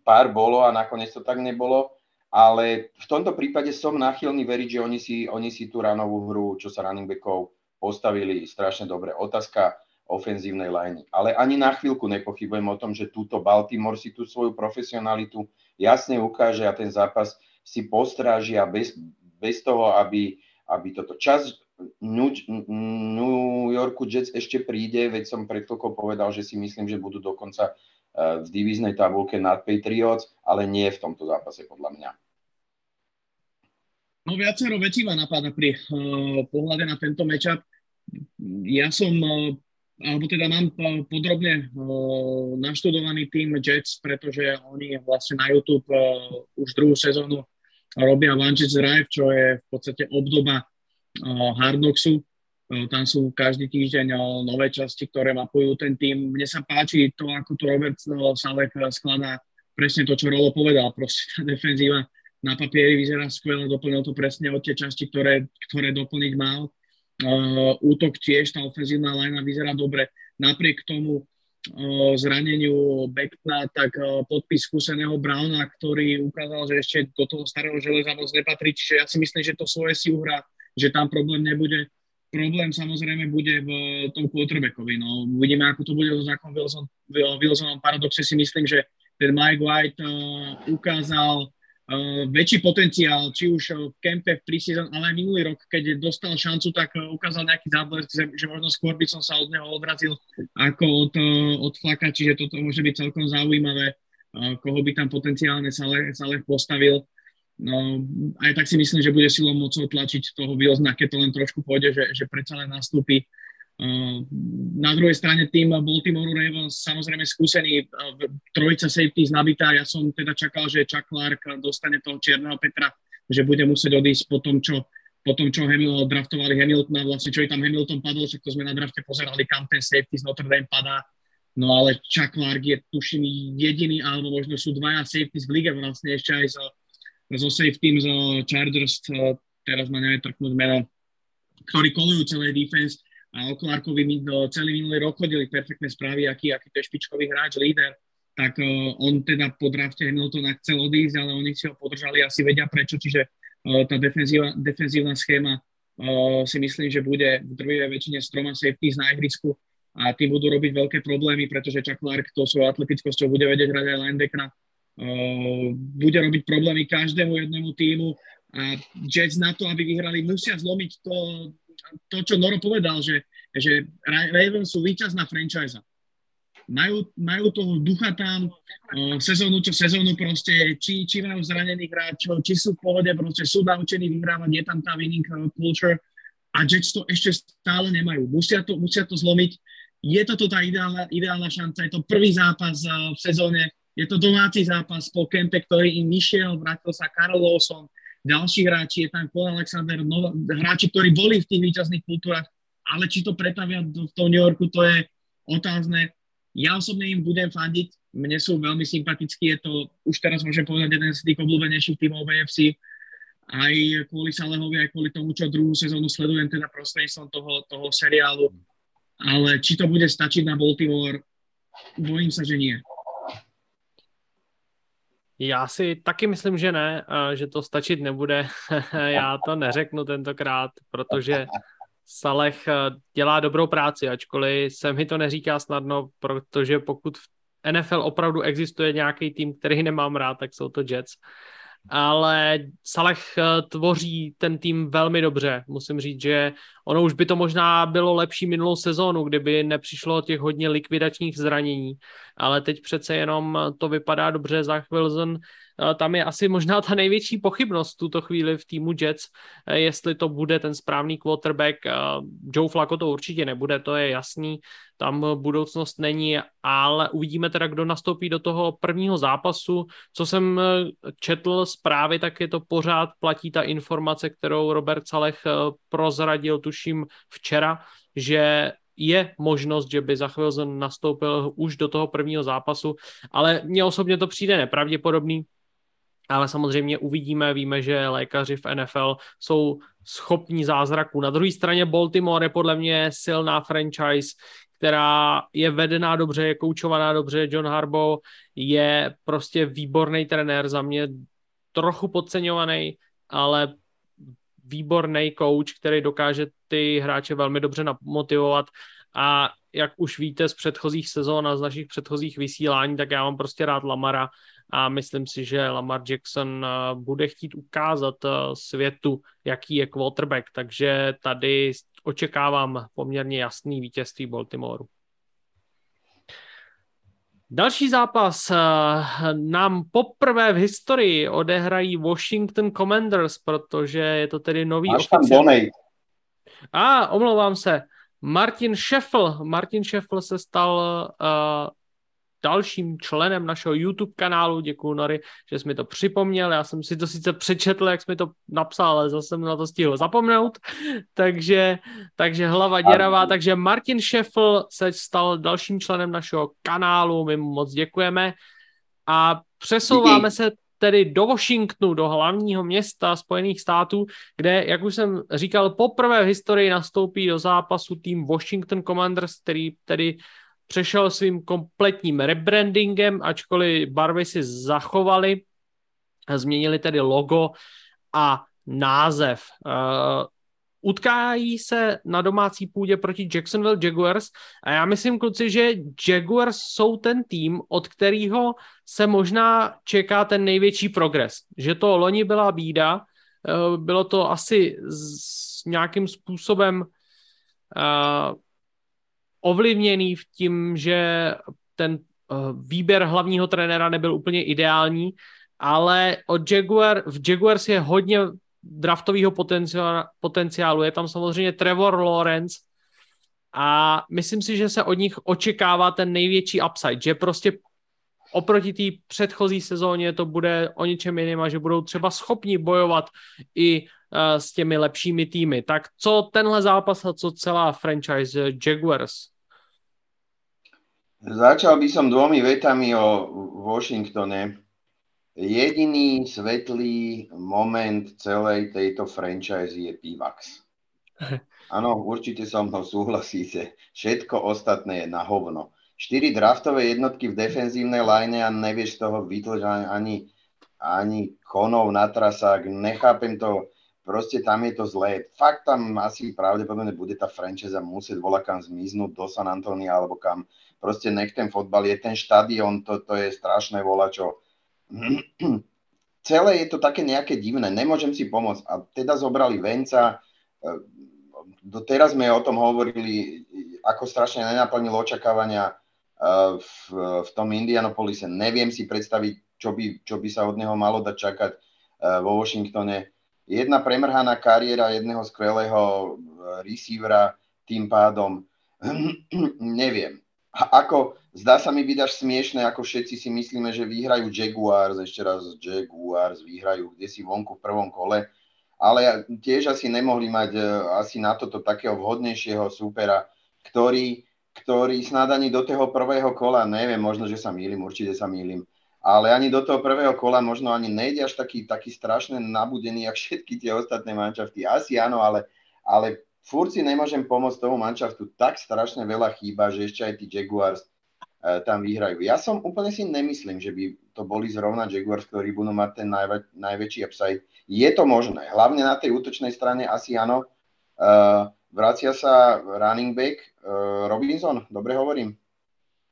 pár bolo a nakoniec to tak nebolo. Ale v tomto prípade som náchylný veriť, že oni si, oni si tú ranovú hru, čo sa running backov postavili strašne dobre. Otázka ofenzívnej liney. Ale ani na chvíľku nepochybujem o tom, že túto Baltimore si tú svoju profesionalitu jasne ukáže a ten zápas si postrážia bez, bez toho, aby, aby toto čas New, New Yorku Jets ešte príde, veď som pred chvíľkou povedal, že si myslím, že budú dokonca eh, v divíznej tabulke nad Patriots, ale nie v tomto zápase podľa mňa. No viacero vecí ma napadá pri uh, pohľade na tento matchup. Ja som uh, alebo teda mám podrobne uh, naštudovaný tým Jets, pretože oni vlastne na YouTube uh, už druhú sezónu robia Jets Drive, čo je v podstate obdoba Hard Knocksu. Uh, tam sú každý týždeň nové časti, ktoré mapujú ten tým. Mne sa páči to, ako tu Robert Salek skladá presne to, čo Rolo povedal. Proste tá defenzíva na papieri vyzerá skvelé, doplnil to presne od tie časti, ktoré, ktoré doplniť mal útok tiež, tá ofenzívna lajna vyzerá dobre. Napriek tomu zraneniu Beckna, tak podpis skúseného Browna, ktorý ukázal, že ešte do toho starého železa moc nepatrí. Čiže ja si myslím, že to svoje si uhrá, že tam problém nebude. Problém samozrejme bude v tom quarterbackovi. No, uvidíme, ako to bude so Zakom Wilson, Wilsonom. Paradoxe si myslím, že ten Mike White uh, ukázal uh, väčší potenciál, či už v kempe, v preseason, ale aj minulý rok, keď dostal šancu, tak uh, ukázal nejaký záblesk, že možno skôr by som sa od neho odrazil ako od, uh, od flaka, čiže toto môže byť celkom zaujímavé, uh, koho by tam potenciálne Saleh, Saleh postavil. No, aj tak si myslím, že bude silou mocou tlačiť toho Wilsona, keď to len trošku pôjde, že, že predsa len nastúpi na druhej strane tým Baltimore Ravens samozrejme skúsený, trojica safety nabitá. Ja som teda čakal, že Chuck Clark dostane toho čierneho Petra, že bude musieť odísť po tom, čo, po tom, čo Hamil, draftovali Hamiltona, vlastne čo i tam Hamilton padol, však to sme na drafte pozerali, kam ten safety z Notre Dame padá. No ale Chuck Clark je tuším jediný, alebo možno sú dvaja safety v lige vlastne ešte aj zo, zo safety zo Chargers, teraz ma nevie trknúť meno, ktorí kolujú celé defense a o Clarkovi celý minulý rok chodili perfektné správy, aký, aký to je špičkový hráč, líder, tak uh, on teda po drafte Hamiltona chcel odísť, ale oni si ho podržali, asi vedia prečo, čiže uh, tá defenzíva, defenzívna schéma uh, si myslím, že bude v drvivej väčšine stroma safeties na ihrisku a tí budú robiť veľké problémy, pretože Chuck Clark to svojou atletickosťou bude vedieť hrať aj linebackera. Bude robiť problémy každému jednému týmu a Jets na to, aby vyhrali, musia zlomiť to to, čo Noro povedal, že, že Ravens sú víťazná franchise. Majú, majú toho ducha tam, sezónu čo sezónu proste, či, či majú zranených hráčov, či sú v pohode, proste sú naučení vyhrávať, je tam tá winning culture a Jets to ešte stále nemajú. Musia to, musia to zlomiť. Je toto tá ideálna, ideálna šanca, je to prvý zápas v sezóne, je to domáci zápas po kempe, ktorý im vyšiel, vrátil sa Karol Lawson, ďalší hráči, je tam Paul Alexander, no, hráči, ktorí boli v tých výťazných kultúrach, ale či to pretavia v tom New Yorku, to je otázne. Ja osobne im budem fandiť, mne sú veľmi sympatickí, je to, už teraz môžem povedať, jeden z tých obľúbenejších tímov v AFC, aj kvôli Salehovi, aj kvôli tomu, čo druhú sezónu sledujem teda prostredníctvom toho, toho seriálu. Ale či to bude stačiť na Baltimore, bojím sa, že nie. Já si taky myslím, že ne, že to stačit nebude. Já to neřeknu tentokrát, protože Saleh dělá dobrou práci, ačkoliv se mi to neříká snadno, protože pokud v NFL opravdu existuje nějaký tým, který nemám rád, tak jsou to Jets ale Saleh eh, tvoří ten tým velmi dobře. Musím říct, že ono už by to možná bylo lepší minulou sezónu, kdyby nepřišlo těch hodně likvidačních zranění, ale teď přece jenom to vypadá dobře. Zach Wilson tam je asi možná ta největší pochybnost v tuto chvíli v týmu Jets, eh, jestli to bude ten správný quarterback. Eh, Joe Flacco to určitě nebude, to je jasný, tam budoucnost není, ale uvidíme teda, kdo nastoupí do toho prvního zápasu. Co jsem četl zprávy, tak je to pořád platí ta informace, kterou Robert Salech prozradil, tuším včera, že je možnost, že by za chvíli nastoupil už do toho prvního zápasu, ale mně osobně to přijde nepravděpodobný, ale samozřejmě uvidíme, víme, že lékaři v NFL jsou schopní zázraku. Na druhé straně Baltimore je podle mě silná franchise, která je vedená dobře, je koučovaná dobře. John Harbaugh je prostě výborný trenér, za mě trochu podceňovaný, ale výborný coach, který dokáže ty hráče velmi dobře motivovat a jak už víte z předchozích sezón a z našich předchozích vysílání, tak já mám prostě rád Lamara a myslím si, že Lamar Jackson eh, bude chtít ukázat eh, světu, jaký je quarterback, takže tady očekávám poměrně jasný vítězství Baltimoreu. Další zápas eh, nám poprvé v historii odehrají Washington Commanders, protože je to tedy nový Máš tam A, omlouvám se. Martin Scheffel. Martin Scheffel se stal uh, dalším členem našeho YouTube kanálu. Děkuji, Nori, že jsi mi to připomněl. Já jsem si to sice přečetl, jak jsi mi to napsal, ale zase jsem na to stihl zapomenout. takže, takže hlava děravá. Takže Martin Scheffel se stal dalším členem našeho kanálu. My mu moc děkujeme. A přesouváme se tedy do Washingtonu, do hlavního města Spojených států, kde, jak už jsem říkal, poprvé v historii nastoupí do zápasu tým Washington Commanders, který tedy přešel svým kompletním rebrandingem, ačkoliv barvy si zachovali, změnili tedy logo a název. Uh, utkájí se na domácí půdě proti Jacksonville Jaguars a já myslím, kluci, že Jaguars jsou ten tým, od kterého se možná čeká ten největší progres. Že to loni byla bída, uh, bylo to asi s nějakým způsobem uh, ovlivněný v tím, že ten uh, výběr hlavního trenéra nebyl úplně ideální, ale od Jaguar, v Jaguars je hodně draftového potenciálu. Je tam samozřejmě Trevor Lawrence a myslím si, že se od nich očekává ten největší upside, že prostě oproti té předchozí sezóně to bude o něčem jiném a že budou třeba schopni bojovat i uh, s těmi lepšími týmy. Tak co tenhle zápas a co celá franchise Jaguars? Začal by som dvomi vetami o Washingtone. Jediný svetlý moment celej tejto franchise je Pivax. Áno, určite so mnou súhlasíte. Všetko ostatné je na hovno. 4 draftové jednotky v defenzívnej line a nevieš z toho vytlžať ani, ani konov na trasách. Nechápem to, proste tam je to zlé. Fakt tam asi pravdepodobne bude tá franchise musieť volať kam zmiznúť do San Antonia alebo kam. Proste nech ten fotbal je ten štadión, to, to je strašné volačo. Celé je to také nejaké divné, nemôžem si pomôcť. A teda zobrali Venca, doteraz sme o tom hovorili, ako strašne nenaplnil očakávania v, v tom Indianapolise. Neviem si predstaviť, čo by, čo by sa od neho malo dať čakať vo Washingtone. Jedna premrhaná kariéra jedného skvelého receivera, tým pádom neviem. ako, zdá sa mi byť až smiešne, ako všetci si myslíme, že vyhrajú Jaguars, ešte raz Jaguars vyhrajú kde si vonku v prvom kole, ale tiež asi nemohli mať asi na toto takého vhodnejšieho súpera, ktorý, ktorý snad ani do toho prvého kola, neviem, možno, že sa mýlim, určite sa mýlim, ale ani do toho prvého kola možno ani nejde až taký, taký strašne nabudený, jak všetky tie ostatné mančafty. Asi áno, ale, ale furt si nemôžem pomôcť tomu mančaftu. Tak strašne veľa chýba, že ešte aj tí Jaguars e, tam vyhrajú. Ja som úplne si nemyslím, že by to boli zrovna Jaguars, ktorí budú mať ten najväč- najväčší upside. Je to možné. Hlavne na tej útočnej strane asi áno. E, vracia sa running back e, Robinson, dobre hovorím?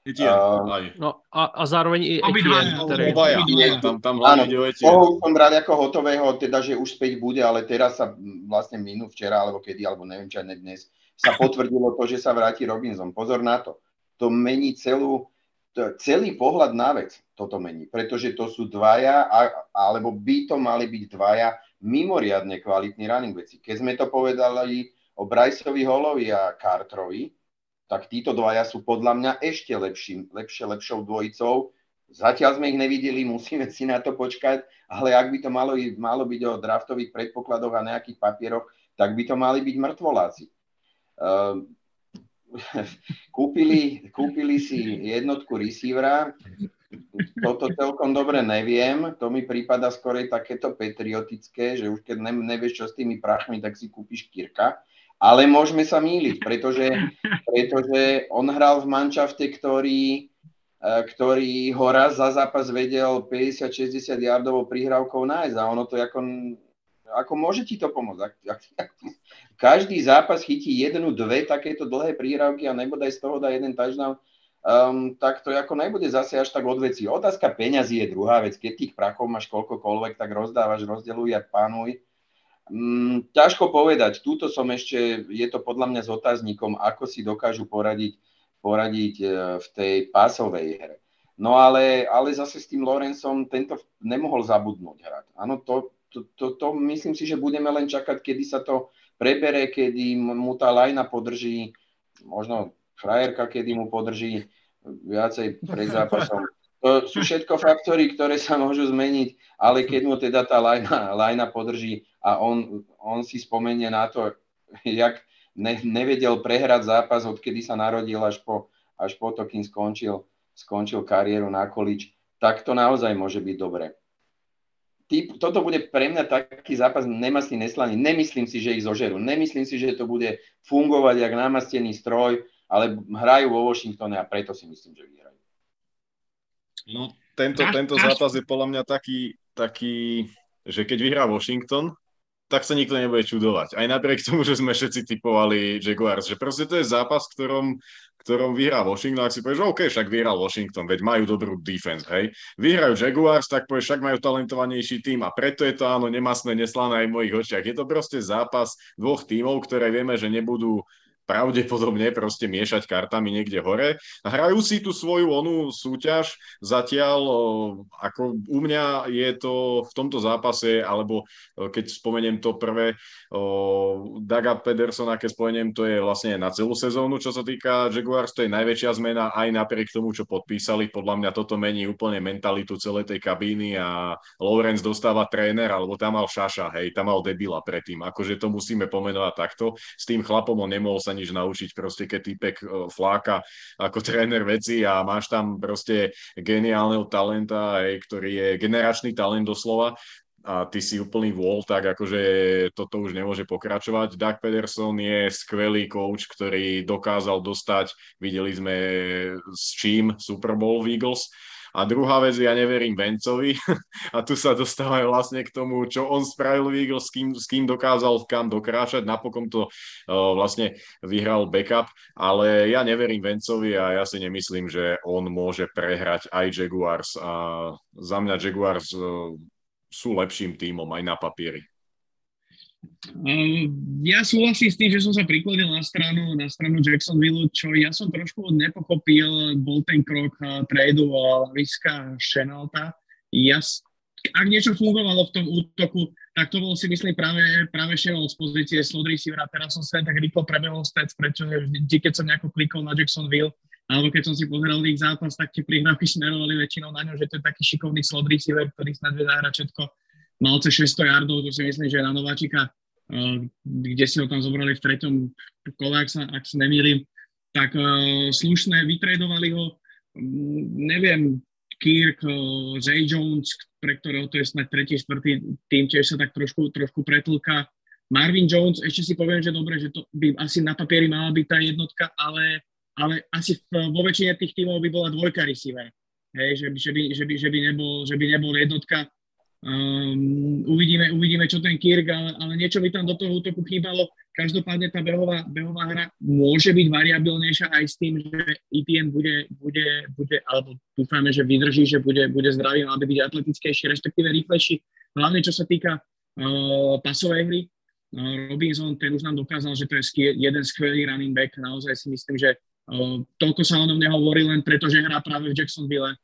Uh, no a, a zároveň i Etienne, ktorý... Obaja, tam, tam hlavne ide o Etienne. som bral ako hotového, teda, že už späť bude, ale teraz sa vlastne minú včera, alebo kedy, alebo neviem, či aj dnes, sa potvrdilo to, že sa vráti Robinson. Pozor na to. To mení celú, to, celý pohľad na vec. Toto mení, pretože to sú dvaja, a, alebo by to mali byť dvaja mimoriadne kvalitní running veci. Keď sme to povedali o Bryceovi Hallovi a Carterovi, tak títo dvaja sú podľa mňa ešte lepší, lepšie, lepšou dvojicou. Zatiaľ sme ich nevideli, musíme si na to počkať, ale ak by to malo, malo byť o draftových predpokladoch a nejakých papieroch, tak by to mali byť mŕtvoláci. Uh, kúpili, kúpili si jednotku receivera, toto celkom dobre neviem, to mi prípada skorej takéto patriotické, že už keď nevieš čo s tými prachmi, tak si kúpiš Kirka. Ale môžeme sa míliť, pretože, pretože on hral v mančafte, ktorý, e, ktorý ho raz za zápas vedel 50-60 yardovou prihrávkou nájsť a ono to ako, ako môže ti to pomôcť. Ak, ak, ak, každý zápas chytí jednu, dve takéto dlhé prihrávky a nebodaj z toho dá jeden touchdown, um, tak to ako nebude zase až tak odveci. Otázka peňazí je druhá vec. Keď tých prachov máš koľkokoľvek, tak rozdávaš, rozdeluj a pánuj. Mm, ťažko povedať. Túto som ešte, je to podľa mňa s otáznikom, ako si dokážu poradiť, poradiť e, v tej pásovej hre. No ale, ale zase s tým Lorencom tento nemohol zabudnúť hrať. Áno, to, to, to, to myslím si, že budeme len čakať, kedy sa to prebere, kedy mu tá lajna podrží, možno frajerka, kedy mu podrží viacej pred zápasom. To sú všetko faktory, ktoré sa môžu zmeniť, ale keď mu teda tá lajna, lajna podrží a on, on si spomenie na to, jak ne, nevedel prehrať zápas, odkedy sa narodil až po, až po to, kým skončil, skončil kariéru na količ, tak to naozaj môže byť dobré. Typ, toto bude pre mňa taký zápas nemastný, neslaný. Nemyslím si, že ich zožerú. Nemyslím si, že to bude fungovať jak namastený stroj, ale hrajú vo Washingtone a preto si myslím, že vyhrajú. No, tento, tento zápas je podľa mňa taký, taký, že keď vyhrá Washington, tak sa nikto nebude čudovať. Aj napriek tomu, že sme všetci typovali Jaguars, že proste to je zápas, ktorom, ktorom vyhrá Washington, ak si povieš, OK, však vyhral Washington, veď majú dobrú defense, hej. Vyhrajú Jaguars, tak povieš, však majú talentovanejší tým a preto je to áno nemasné, neslané aj v mojich očiach. Je to proste zápas dvoch tímov, ktoré vieme, že nebudú pravdepodobne proste miešať kartami niekde hore. Hrajú si tú svoju onú súťaž, zatiaľ ako u mňa je to v tomto zápase, alebo keď spomeniem to prvé, Daga Pedersona, keď spomeniem, to je vlastne na celú sezónu, čo sa týka Jaguars, to je najväčšia zmena aj napriek tomu, čo podpísali. Podľa mňa toto mení úplne mentalitu celej tej kabíny a Lawrence dostáva tréner, alebo tam mal Šaša, hej, tam mal debila predtým. Akože to musíme pomenovať takto. S tým chlapom on nemohol sa nič naučiť, proste keď týpek fláka ako tréner veci a máš tam proste geniálneho talenta, aj, ktorý je generačný talent doslova, a ty si úplný vôľ, tak akože toto už nemôže pokračovať. Doug Pederson je skvelý coach, ktorý dokázal dostať, videli sme s čím Super Bowl Eagles, a druhá vec, ja neverím Vencovi a tu sa dostávame vlastne k tomu, čo on spravil v Eagles, s kým, s kým dokázal kam dokráčať. Napokon to uh, vlastne vyhral backup, ale ja neverím Vencovi a ja si nemyslím, že on môže prehrať aj Jaguars a za mňa Jaguars uh, sú lepším tímom aj na papieri. Uh, ja súhlasím s tým, že som sa priklonil na stranu, na stranu Jacksonville, čo ja som trošku nepochopil, bol ten krok uh, tradu Laviska Šenalta. Ja, ak niečo fungovalo v tom útoku, tak to bol si myslím práve, práve Šenol z pozície slot receivera. Teraz som sa tak rýchlo prebehol stec, pretože vždy, keď som nejako klikol na Jacksonville, alebo keď som si pozeral ich zápas, tak tie prihrávky smerovali väčšinou na ňo, že to je taký šikovný slot receiver, ktorý snad vie zahrať všetko. Mal cez 600 yardov, to si myslím, že na Nováčika, uh, kde si ho tam zobrali v treťom kole, ak sa, ak sa nemýlim, tak uh, slušné, vytredovali ho, um, neviem, Kirk, uh, Zay Jones, pre ktorého to je snad tretí, štvrtý tým, tiež sa tak trošku, trošku pretlka. Marvin Jones, ešte si poviem, že dobre, že to by asi na papieri mala byť tá jednotka, ale ale asi v, vo väčšine tých tímov by bola dvojka receiver. Hej, že, by, že, by, že, by, že, by nebol, že by nebol jednotka. Um, uvidíme, uvidíme, čo ten Kirk, ale, ale niečo by tam do toho útoku chýbalo. Každopádne tá behová, behová hra môže byť variabilnejšia aj s tým, že EPN bude, bude, bude alebo dúfame, že vydrží, že bude, bude zdravý, mal by byť atletickejší, respektíve rýchlejší. Hlavne čo sa týka uh, pasovej hry, uh, Robinson, ten už nám dokázal, že to je jeden skvelý running back. Naozaj si myslím, že toľko sa o ňom nehovorí len preto, že hrá práve v Jacksonville.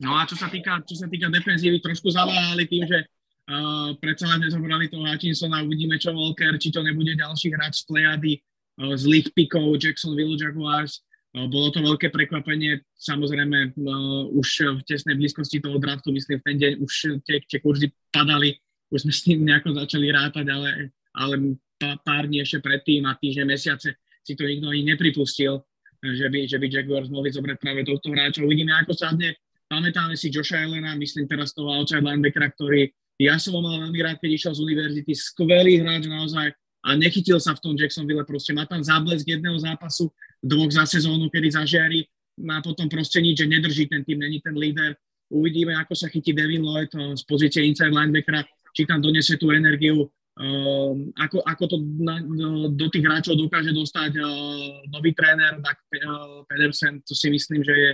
No a čo sa týka, čo sa týka defenzívy, trošku zaváhali tým, že uh, predsa len nezobrali toho Hutchinsona, uvidíme čo Walker, či to nebude ďalší hráč z Plejady, uh, z League Pikov, Jacksonville Jaguars. Uh, bolo to veľké prekvapenie, samozrejme uh, už v tesnej blízkosti toho draftu, myslím v ten deň už tie, tie kurzy padali, už sme s tým nejako začali rátať, ale, ale pár dní ešte predtým a týždne, mesiace si to nikto ani nepripustil, že by, že by Jaguars mohli zobrať práve tohto hráča. Uvidíme, ako sadne. Pamätáme si Joša Elena, myslím teraz toho outside linebackera, ktorý ja som ho mal veľmi rád, keď išiel z univerzity, skvelý hráč naozaj a nechytil sa v tom Jacksonville, proste. Má tam záblesk jedného zápasu, dvoch za sezónu, kedy zažiari, má potom proste nič, že nedrží ten tým, není ten líder. Uvidíme, ako sa chytí Devin Lloyd eh, z pozície inside linebackera, či tam donesie tú energiu Ehm, ako, ako to na, do, do tých hráčov dokáže dostať uh, nový tréner, tak Pedersen, to si myslím, že je,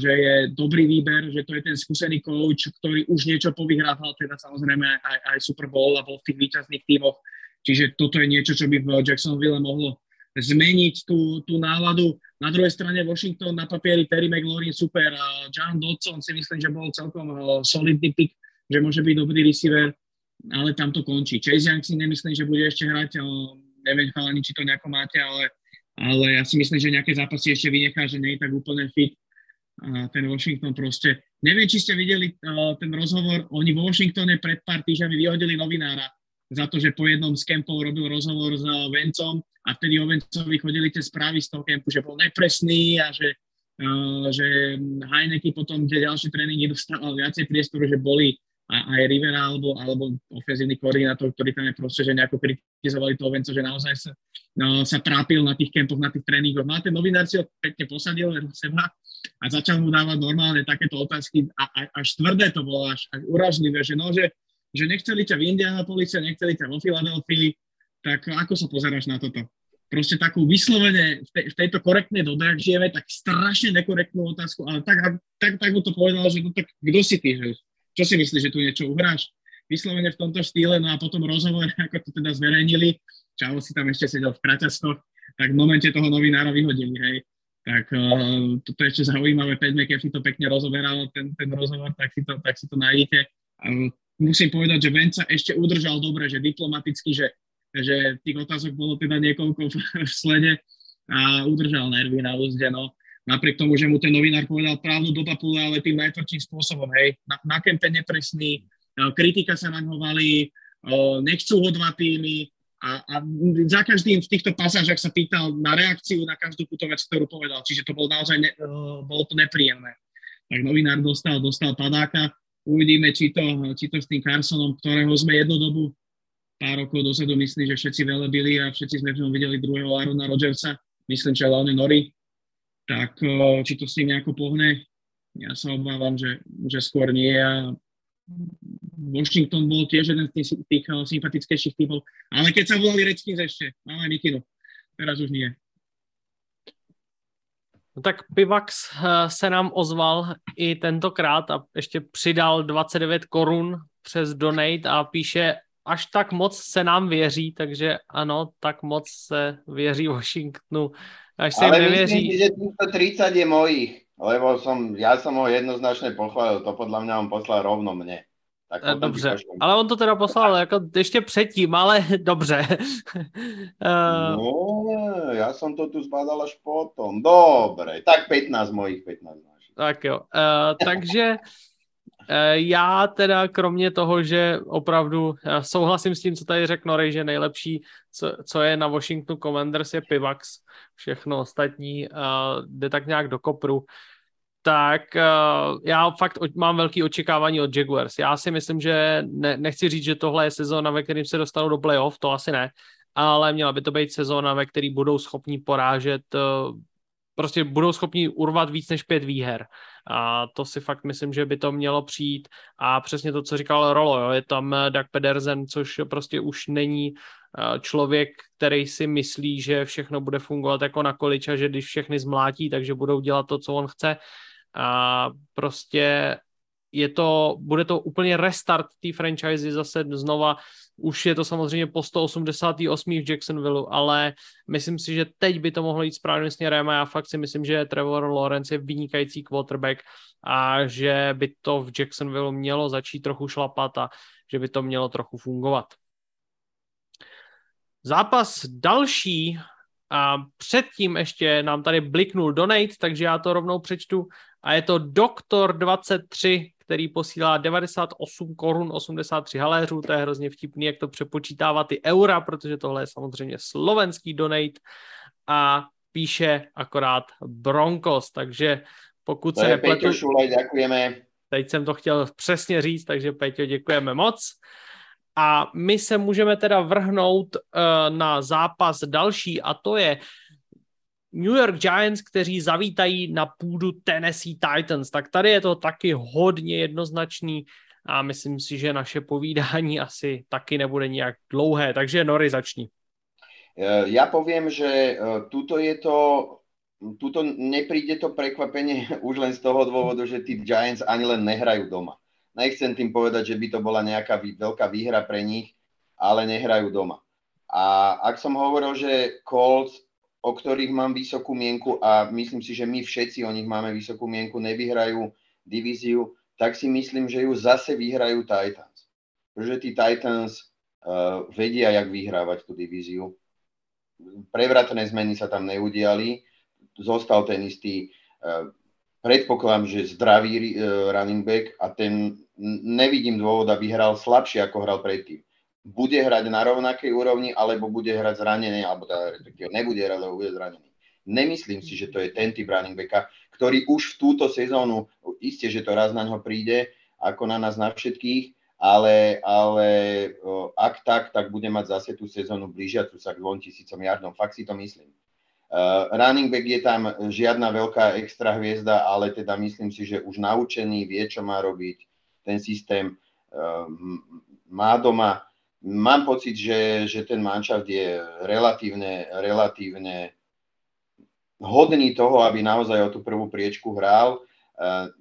že je dobrý výber, že to je ten skúsený coach, ktorý už niečo povyhrával, teda samozrejme aj, aj Super Bowl a bol v tých výťazných tímoch. Čiže toto je niečo, čo by v Jacksonville mohlo zmeniť tú, tú náladu. Na druhej strane Washington na papieri Terry McLaurin super, John Dodson si myslím, že bol celkom uh, solidný pick, že môže byť dobrý receiver ale tam to končí. Chase Young si nemyslím, že bude ešte hrať, neviem chalani, či to nejako máte, ale, ale ja si myslím, že nejaké zápasy ešte vynechá, že nie je tak úplne fit. Ten Washington proste, neviem, či ste videli uh, ten rozhovor, oni vo Washingtone pred pár týždňami vyhodili novinára za to, že po jednom z kempov robil rozhovor s uh, Vencom a vtedy o Vencovi chodili tie správy z toho kempu, že bol nepresný a že, uh, že Heineke potom, kde ďalšie tréningy dostával viacej priestoru, že boli a aj Rivera alebo, alebo ofenzívny koordinátor, ktorý tam je proste, že nejako kritizovali toho Venco, že naozaj sa, no, sa trápil na tých kempoch, na tých tréningoch. No a ten novinár si ho pekne posadil do seba a začal mu dávať normálne takéto otázky a, a, až tvrdé to bolo, až, až uražlivé, že no, že, že nechceli ťa v Indianapolise, nechceli ťa vo Filadelfii, tak ako sa pozeráš na toto? Proste takú vyslovene v, te, v tejto korektnej dobe, ak žijeme, tak strašne nekorektnú otázku, ale tak, tak, tak mu to povedal, že no tak kto si ty, že čo si myslíš, že tu niečo uhráš? Vyslovene v tomto štýle, no a potom rozhovor, ako to teda zverejnili, Čavo si tam ešte sedel v kraťastoch, tak v momente toho novinára vyhodili, hej. Tak uh, toto je ešte zaujímavé, Pat McAfee to pekne rozoberal, ten, ten rozhovor, tak si to, tak si to nájdete. Um, musím povedať, že Venca ešte udržal dobre, že diplomaticky, že, že tých otázok bolo teda niekoľko v slede a udržal nervy na úzde, no napriek tomu, že mu ten novinár povedal právnu do papule, ale tým najtvrdším spôsobom, hej, na, na kempe nepresný, e, kritika sa na valí, e, nechcú ho dva týmy a, a za každým v týchto pasážach sa pýtal na reakciu na každú túto vec, ktorú povedal, čiže to bolo naozaj, ne, e, bolo to nepríjemné. Tak novinár dostal, dostal padáka, uvidíme, či to, či to s tým Carsonom, ktorého sme jednu dobu pár rokov dozadu myslím, že všetci velebili a všetci sme v ňom videli druhého Arona Rodgersa, myslím, že hlavne Nori, tak či to s tým nejako pohne, ja sa obávam, že, že skôr nie. A Washington bol tiež jeden z tých, tých sympatickejších typov, ale keď sa volali Redskins ešte, máme Mikinu, teraz už nie. No tak Pivax se nám ozval i tentokrát a ještě přidal 29 korun přes donate a píše, až tak moc se nám věří, takže ano, tak moc se věří Washingtonu až sa Ale myslím že týchto 30 je mojich, lebo som, ja som ho jednoznačne pochválil, to podľa mňa on poslal rovno mne. Tak eh, dobře, ale on to teda poslal jako ještě předtým, ale dobře. uh... No, já jsem to tu zbádal až potom. Dobre, tak 15 mojich 15 máš. Tak jo, uh, takže já teda kromě toho, že opravdu souhlasím s tím, co tady řekl Norej, že nejlepší, co, co je na Washington Commanders je Pivax, všechno ostatní uh, jde tak nějak do kopru tak já fakt mám velký očekávání od Jaguars. Já si myslím, že ne, nechci říct, že tohle je sezóna, ve kterým se dostanou do playoff, to asi ne, ale měla by to být sezóna, ve který budou schopni porážet, prostě budou schopni urvat víc než pět výher. A to si fakt myslím, že by to mělo přijít. A přesně to, co říkal Rolo, jo, je tam eh, Doug Pedersen, což prostě už není člověk, který si myslí, že všechno bude fungovat jako na količ a že když všechny zmlátí, takže budou dělat to, co on chce a prostě je to, bude to úplně restart té franchise zase znova. Už je to samozřejmě po 188. v Jacksonville, ale myslím si, že teď by to mohlo jít správným směrem a já fakt si myslím, že Trevor Lawrence je vynikající quarterback a že by to v Jacksonville mělo začít trochu šlapat a že by to mělo trochu fungovat. Zápas další a předtím ještě nám tady bliknul donate, takže já to rovnou přečtu a je to Doktor 23, který posílá 98 korun 83 haléřů, to je hrozně vtipný, jak to přepočítává ty eura, protože tohle je samozřejmě slovenský donate a píše akorát Broncos, takže pokud to se nepletu... Peťo Šulaj, děkujeme. Teď jsem to chtěl přesně říct, takže Peťo, děkujeme moc. A my se můžeme teda vrhnout uh, na zápas další a to je New York Giants, kteří zavítají na půdu Tennessee Titans, tak tady je to taky hodně jednoznačný a myslím si, že naše povídání asi taky nebude nějak dlouhé, takže Nory začni. E, ja poviem, že e, tuto je to, tuto nepríde to prekvapenie už len z toho dôvodu, že tí Giants ani len nehrajú doma. Nechcem tým povedať, že by to bola nejaká veľká výhra pre nich, ale nehrajú doma. A ak som hovoril, že Colts o ktorých mám vysokú mienku a myslím si, že my všetci o nich máme vysokú mienku, nevyhrajú divíziu, tak si myslím, že ju zase vyhrajú Titans. Pretože tí Titans uh, vedia, jak vyhrávať tú divíziu. Prevratné zmeny sa tam neudiali, zostal ten istý uh, predpokladám, že zdravý uh, running back a ten nevidím dôvod, aby hral slabšie, ako hral predtým bude hrať na rovnakej úrovni, alebo bude hrať zranený, alebo teda nebude hrať, alebo bude zranený. Nemyslím si, že to je ten typ running backa, ktorý už v túto sezónu, isté, že to raz na ňo príde, ako na nás na všetkých, ale, ale ak tak, tak bude mať zase tú sezónu blížiacu sa k 2000 jardom. Fakt si to myslím. Uh, running back je tam žiadna veľká extra hviezda, ale teda myslím si, že už naučený, vie, čo má robiť, ten systém uh, má doma mám pocit, že, že ten manšaft je relatívne, relatívne hodný toho, aby naozaj o tú prvú priečku hral. Uh,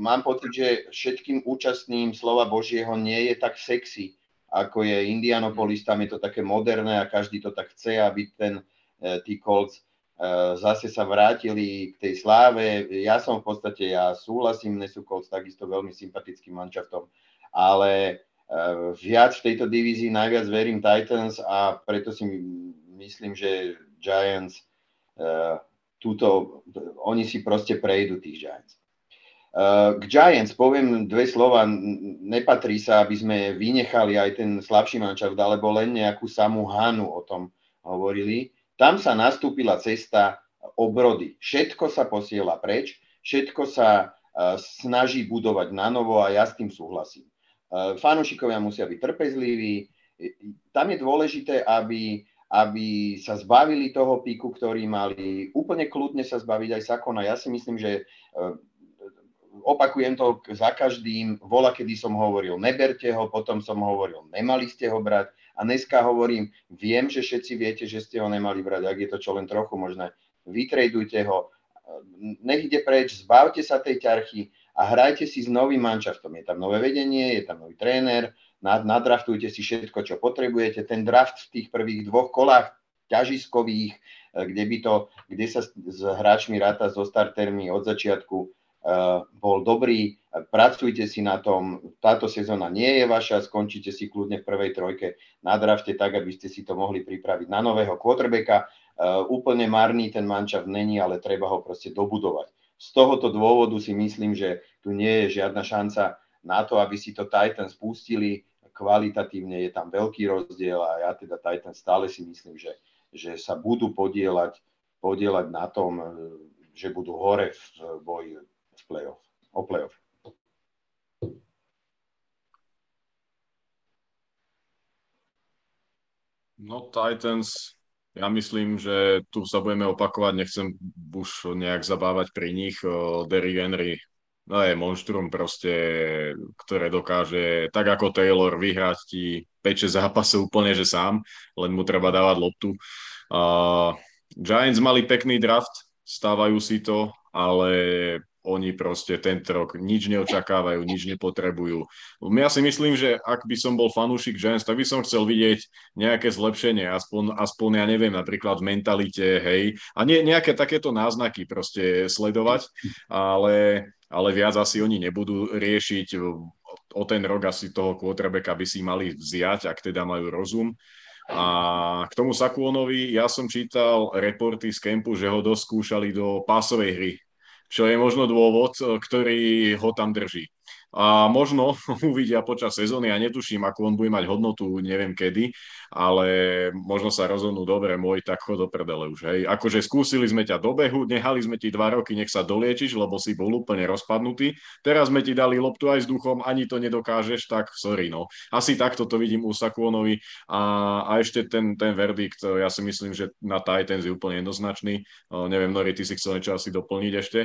mám pocit, že všetkým účastným slova Božieho nie je tak sexy, ako je Indianapolis, tam je to také moderné a každý to tak chce, aby ten, uh, tí Colts uh, zase sa vrátili k tej sláve. Ja som v podstate, ja súhlasím, Nesu Colts takisto veľmi sympatickým manšaftom, ale viac v tejto divízii najviac verím Titans a preto si myslím, že Giants uh, túto, oni si proste prejdú tých Giants. Uh, k Giants poviem dve slova, nepatrí sa, aby sme vynechali aj ten slabší mančaft, alebo len nejakú samú Hanu o tom hovorili. Tam sa nastúpila cesta obrody. Všetko sa posiela preč, všetko sa uh, snaží budovať na novo a ja s tým súhlasím. Eh, fanúšikovia musia byť trpezliví. Tam je dôležité, aby, aby sa zbavili toho píku, ktorý mali. Úplne kľudne sa zbaviť aj Sakona. Ja si myslím, že opakujem to za každým, vola, kedy som hovoril, neberte ho, potom som hovoril, nemali ste ho brať a dneska hovorím, viem, že všetci viete, že ste ho nemali brať, ak je to čo len trochu možné, vytrejdujte ho, nech ide preč, zbavte sa tej ťarchy, a hrajte si s novým manšaftom. Je tam nové vedenie, je tam nový tréner, nadraftujte si všetko, čo potrebujete. Ten draft v tých prvých dvoch kolách ťažiskových, eh, kde, by to, kde sa s hráčmi ráta so startermi od začiatku, bol dobrý, pracujte si na tom, táto sezóna nie je vaša, skončíte si kľudne v prvej trojke na drafte tak, aby ste si to mohli pripraviť na nového quarterbacka. Úplne marný ten mančav není, ale treba ho proste dobudovať. Z tohoto dôvodu si myslím, že tu nie je žiadna šanca na to, aby si to Titans spustili. Kvalitatívne je tam veľký rozdiel a ja teda Titans stále si myslím, že, že sa budú podielať, podielať na tom, že budú hore v boji v play-off, o play-off. No Titans, ja myslím, že tu sa budeme opakovať, nechcem už nejak zabávať pri nich. Derry Henry no je monštrum proste, ktoré dokáže, tak ako Taylor, vyhrať ti 5-6 zápasov úplne, že sám, len mu treba dávať loptu. Uh, Giants mali pekný draft, stávajú si to, ale oni proste tento rok nič neočakávajú, nič nepotrebujú. Ja si myslím, že ak by som bol fanúšik Giants, tak by som chcel vidieť nejaké zlepšenie, aspoň, aspoň ja neviem, napríklad v mentalite, hej, a nie, nejaké takéto náznaky proste sledovať, ale, ale viac asi oni nebudú riešiť o ten rok asi toho quarterbacka by si mali vziať, ak teda majú rozum. A k tomu Sakuonovi, ja som čítal reporty z kempu, že ho doskúšali do pásovej hry, čo je možno dôvod, ktorý ho tam drží. A možno uvidia počas sezóny, ja netuším, akú on bude mať hodnotu, neviem kedy, ale možno sa rozhodnú, dobre, môj, tak chod do prdele už, hej. Akože skúsili sme ťa do behu, nehali sme ti dva roky, nech sa doliečiš, lebo si bol úplne rozpadnutý, teraz sme ti dali loptu aj s duchom, ani to nedokážeš, tak sorry, no. Asi takto to vidím u Sakuonovi a, a ešte ten, ten verdikt, ja si myslím, že na Titans je úplne jednoznačný. O, neviem, Nori, ty si chcel niečo asi doplniť ešte?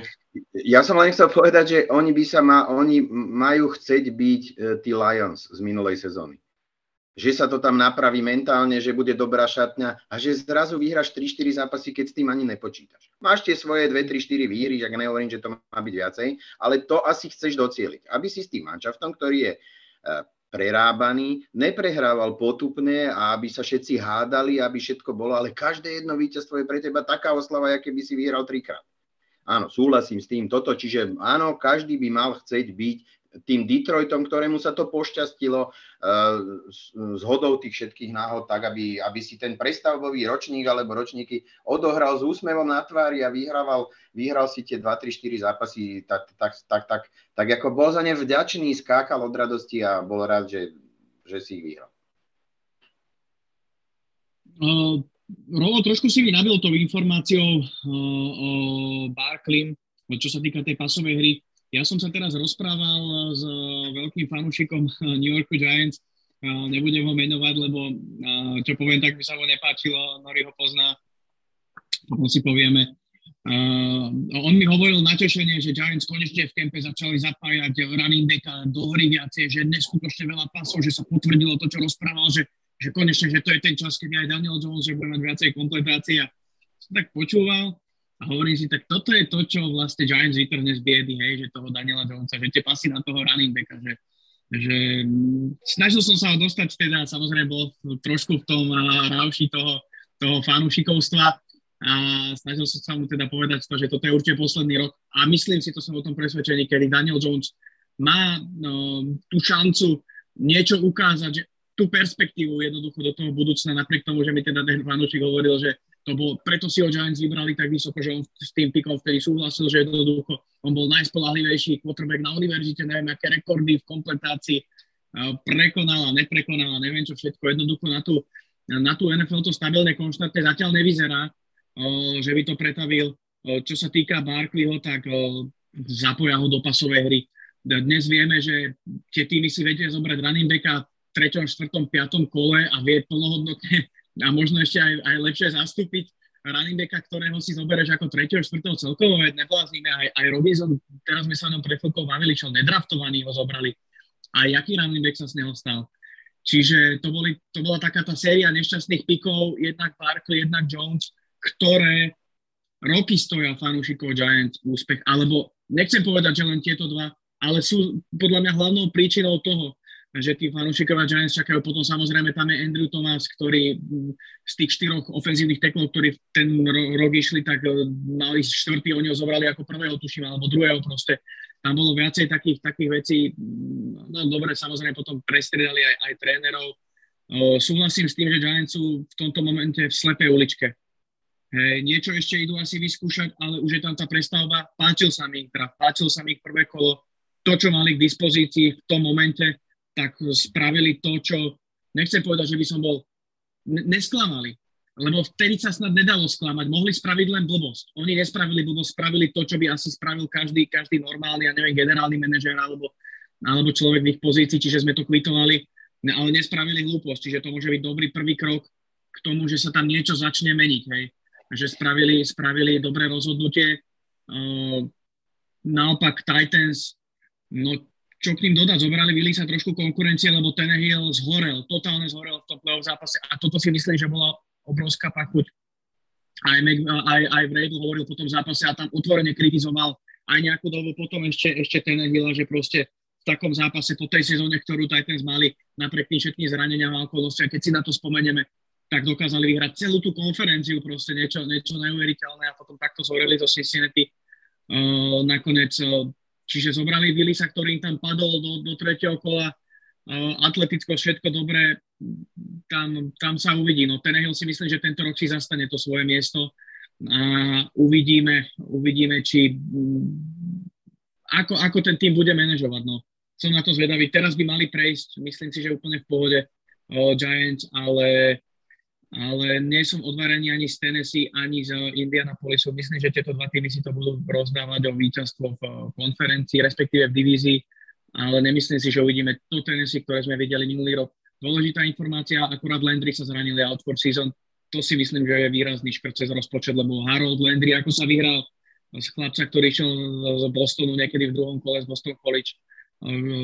Ja som len chcel povedať, že oni by sa ma, oni majú chceť byť e, tí Lions z minulej sezóny. Že sa to tam napraví mentálne, že bude dobrá šatňa a že zrazu vyhráš 3-4 zápasy, keď s tým ani nepočítaš. Máš tie svoje 2-3-4 výhry, ak nehovorím, že to má byť viacej, ale to asi chceš docieliť. Aby si s tým mančaftom, ktorý je e, prerábaný, neprehrával potupne a aby sa všetci hádali, aby všetko bolo, ale každé jedno víťazstvo je pre teba taká oslava, aké by si vyhral trikrát. Áno, súhlasím s tým toto, čiže áno, každý by mal chcieť byť tým Detroitom, ktorému sa to pošťastilo z eh, hodou tých všetkých náhod, tak aby, aby si ten prestavbový ročník alebo ročníky odohral s úsmevom na tvári a vyhrával, vyhral si tie 2, 3, 4 zápasy, tak, tak, tak, tak, tak ako bol za ne vďačný, skákal od radosti a bol rád, že, že si ich vyhral. Uh, Rolo, trošku si mi nabil tou informáciou uh, o Barclaym, čo sa týka tej pasovej hry. Ja som sa teraz rozprával s veľkým fanúšikom New York Giants, nebudem ho menovať, lebo čo poviem, tak by sa ho nepáčilo, Nori ho pozná, to si povieme. On mi hovoril natešenie, že Giants konečne v kempe začali zapájať running backa do hory viacej, že neskutočne veľa pasov, že sa potvrdilo to, čo rozprával, že, že konečne, že to je ten čas, keď aj Daniel Jones, že bude mať viacej kompletácií a tak počúval a hovorím si, tak toto je to, čo vlastne Giants vytrhne z biedy, hej, že toho Daniela Jonesa, že tie pasy na toho running backa, že, že snažil som sa ho dostať teda, samozrejme bol trošku v tom rávši toho, toho fanúšikovstva a snažil som sa mu teda povedať to, že toto je určite posledný rok. A myslím si, to som o tom presvedčený, kedy Daniel Jones má no, tú šancu niečo ukázať, že tú perspektívu jednoducho do toho budúcna, napriek tomu, že mi teda ten fanúšik hovoril, že to bol, preto si ho Giants vybrali tak vysoko, že on s tým pikom vtedy súhlasil, že jednoducho on bol najspolahlivejší quarterback na univerzite, neviem, aké rekordy v kompletácii prekonala, neprekonala, neviem čo všetko, jednoducho na tú, na tú NFL to stabilne konštantne zatiaľ nevyzerá, že by to pretavil. Čo sa týka Barkleyho, tak zapoja ho do pasovej hry. Dnes vieme, že tie týmy si vedia zobrať running backa v 3., 4., 5. kole a vie plnohodnotne a možno ešte aj, aj lepšie zastúpiť running backa, ktorého si zoberieš ako 3. 4. celkovo, veď nebláznime, aj, aj Robinson, teraz sme sa nám pred chvíľkou bavili, čo nedraftovaný ho zobrali. A jaký running back sa z neho stal. Čiže to, boli, to bola taká tá séria nešťastných pikov, jednak Barkley, jednak Jones, ktoré roky stoja fanúšikov Giants úspech, alebo nechcem povedať, že len tieto dva, ale sú podľa mňa hlavnou príčinou toho, že tí fanúšikovia Giants čakajú. Potom samozrejme tam je Andrew Thomas, ktorý z tých štyroch ofenzívnych teklov, ktorí ten rok išli, tak e, mali štvrtý, oni ho zobrali ako prvého, tuším, alebo druhého proste. Tam bolo viacej takých, takých vecí. No dobre, samozrejme potom prestriedali aj, aj trénerov. Uh, súhlasím s tým, že Giants sú v tomto momente v slepej uličke. Hej, niečo ešte idú asi vyskúšať, ale už je tam tá prestavba. Páčil sa mi ich teda, páčil sa mi ich prvé kolo. To, čo mali k dispozícii v tom momente, tak spravili to, čo, nechcem povedať, že by som bol, nesklamali, lebo vtedy sa snad nedalo sklamať, mohli spraviť len blbosť. Oni nespravili blbosť, spravili to, čo by asi spravil každý, každý normálny, ja neviem, generálny manažer alebo, alebo človek v ich pozícii, čiže sme to kvitovali, ale nespravili hlúposť, čiže to môže byť dobrý prvý krok k tomu, že sa tam niečo začne meniť, hej. Že spravili, spravili dobré rozhodnutie. Uh, naopak Titans, no čo k ním dodať, zobrali Willy sa trošku konkurencie, lebo Tenehill zhorel, totálne zhorel v playoff zápase a toto si myslím, že bola obrovská pachuť. Aj, aj, aj Vrabel hovoril po tom zápase a tam otvorene kritizoval aj nejakú dobu potom ešte, ešte Tenehilla, že proste v takom zápase po tej sezóne, ktorú Titans mali napriek tým všetkým zraneniam a okolnostiam, keď si na to spomenieme, tak dokázali vyhrať celú tú konferenciu, proste niečo, niečo neuveriteľné a potom takto zhoreli zo Cincinnati. Uh, nakoniec uh, Čiže zobrali Willisa, ktorý im tam padol do, do tretieho kola. Atleticko, všetko dobré, tam, tam sa uvidí. No Tenehill si myslím, že tento rok si zastane to svoje miesto a uvidíme, uvidíme či ako, ako ten tým bude manažovať. No. Som na to zvedavý. Teraz by mali prejsť, myslím si, že úplne v pohode uh, Giants, ale ale nie som odvarený ani z Tennessee, ani z Indianapolisu. Myslím, že tieto dva týmy si to budú rozdávať o víťazstvo v eh, konferencii, respektíve v divízii, ale nemyslím si, že uvidíme to Tennessee, ktoré sme videli minulý rok. Dôležitá informácia, akurát Landry sa zranili out for season. To si myslím, že je výrazný škrt cez rozpočet, lebo Harold Landry, ako sa vyhral z chlapca, ktorý išiel z Bostonu niekedy v druhom kole z Boston College, eh,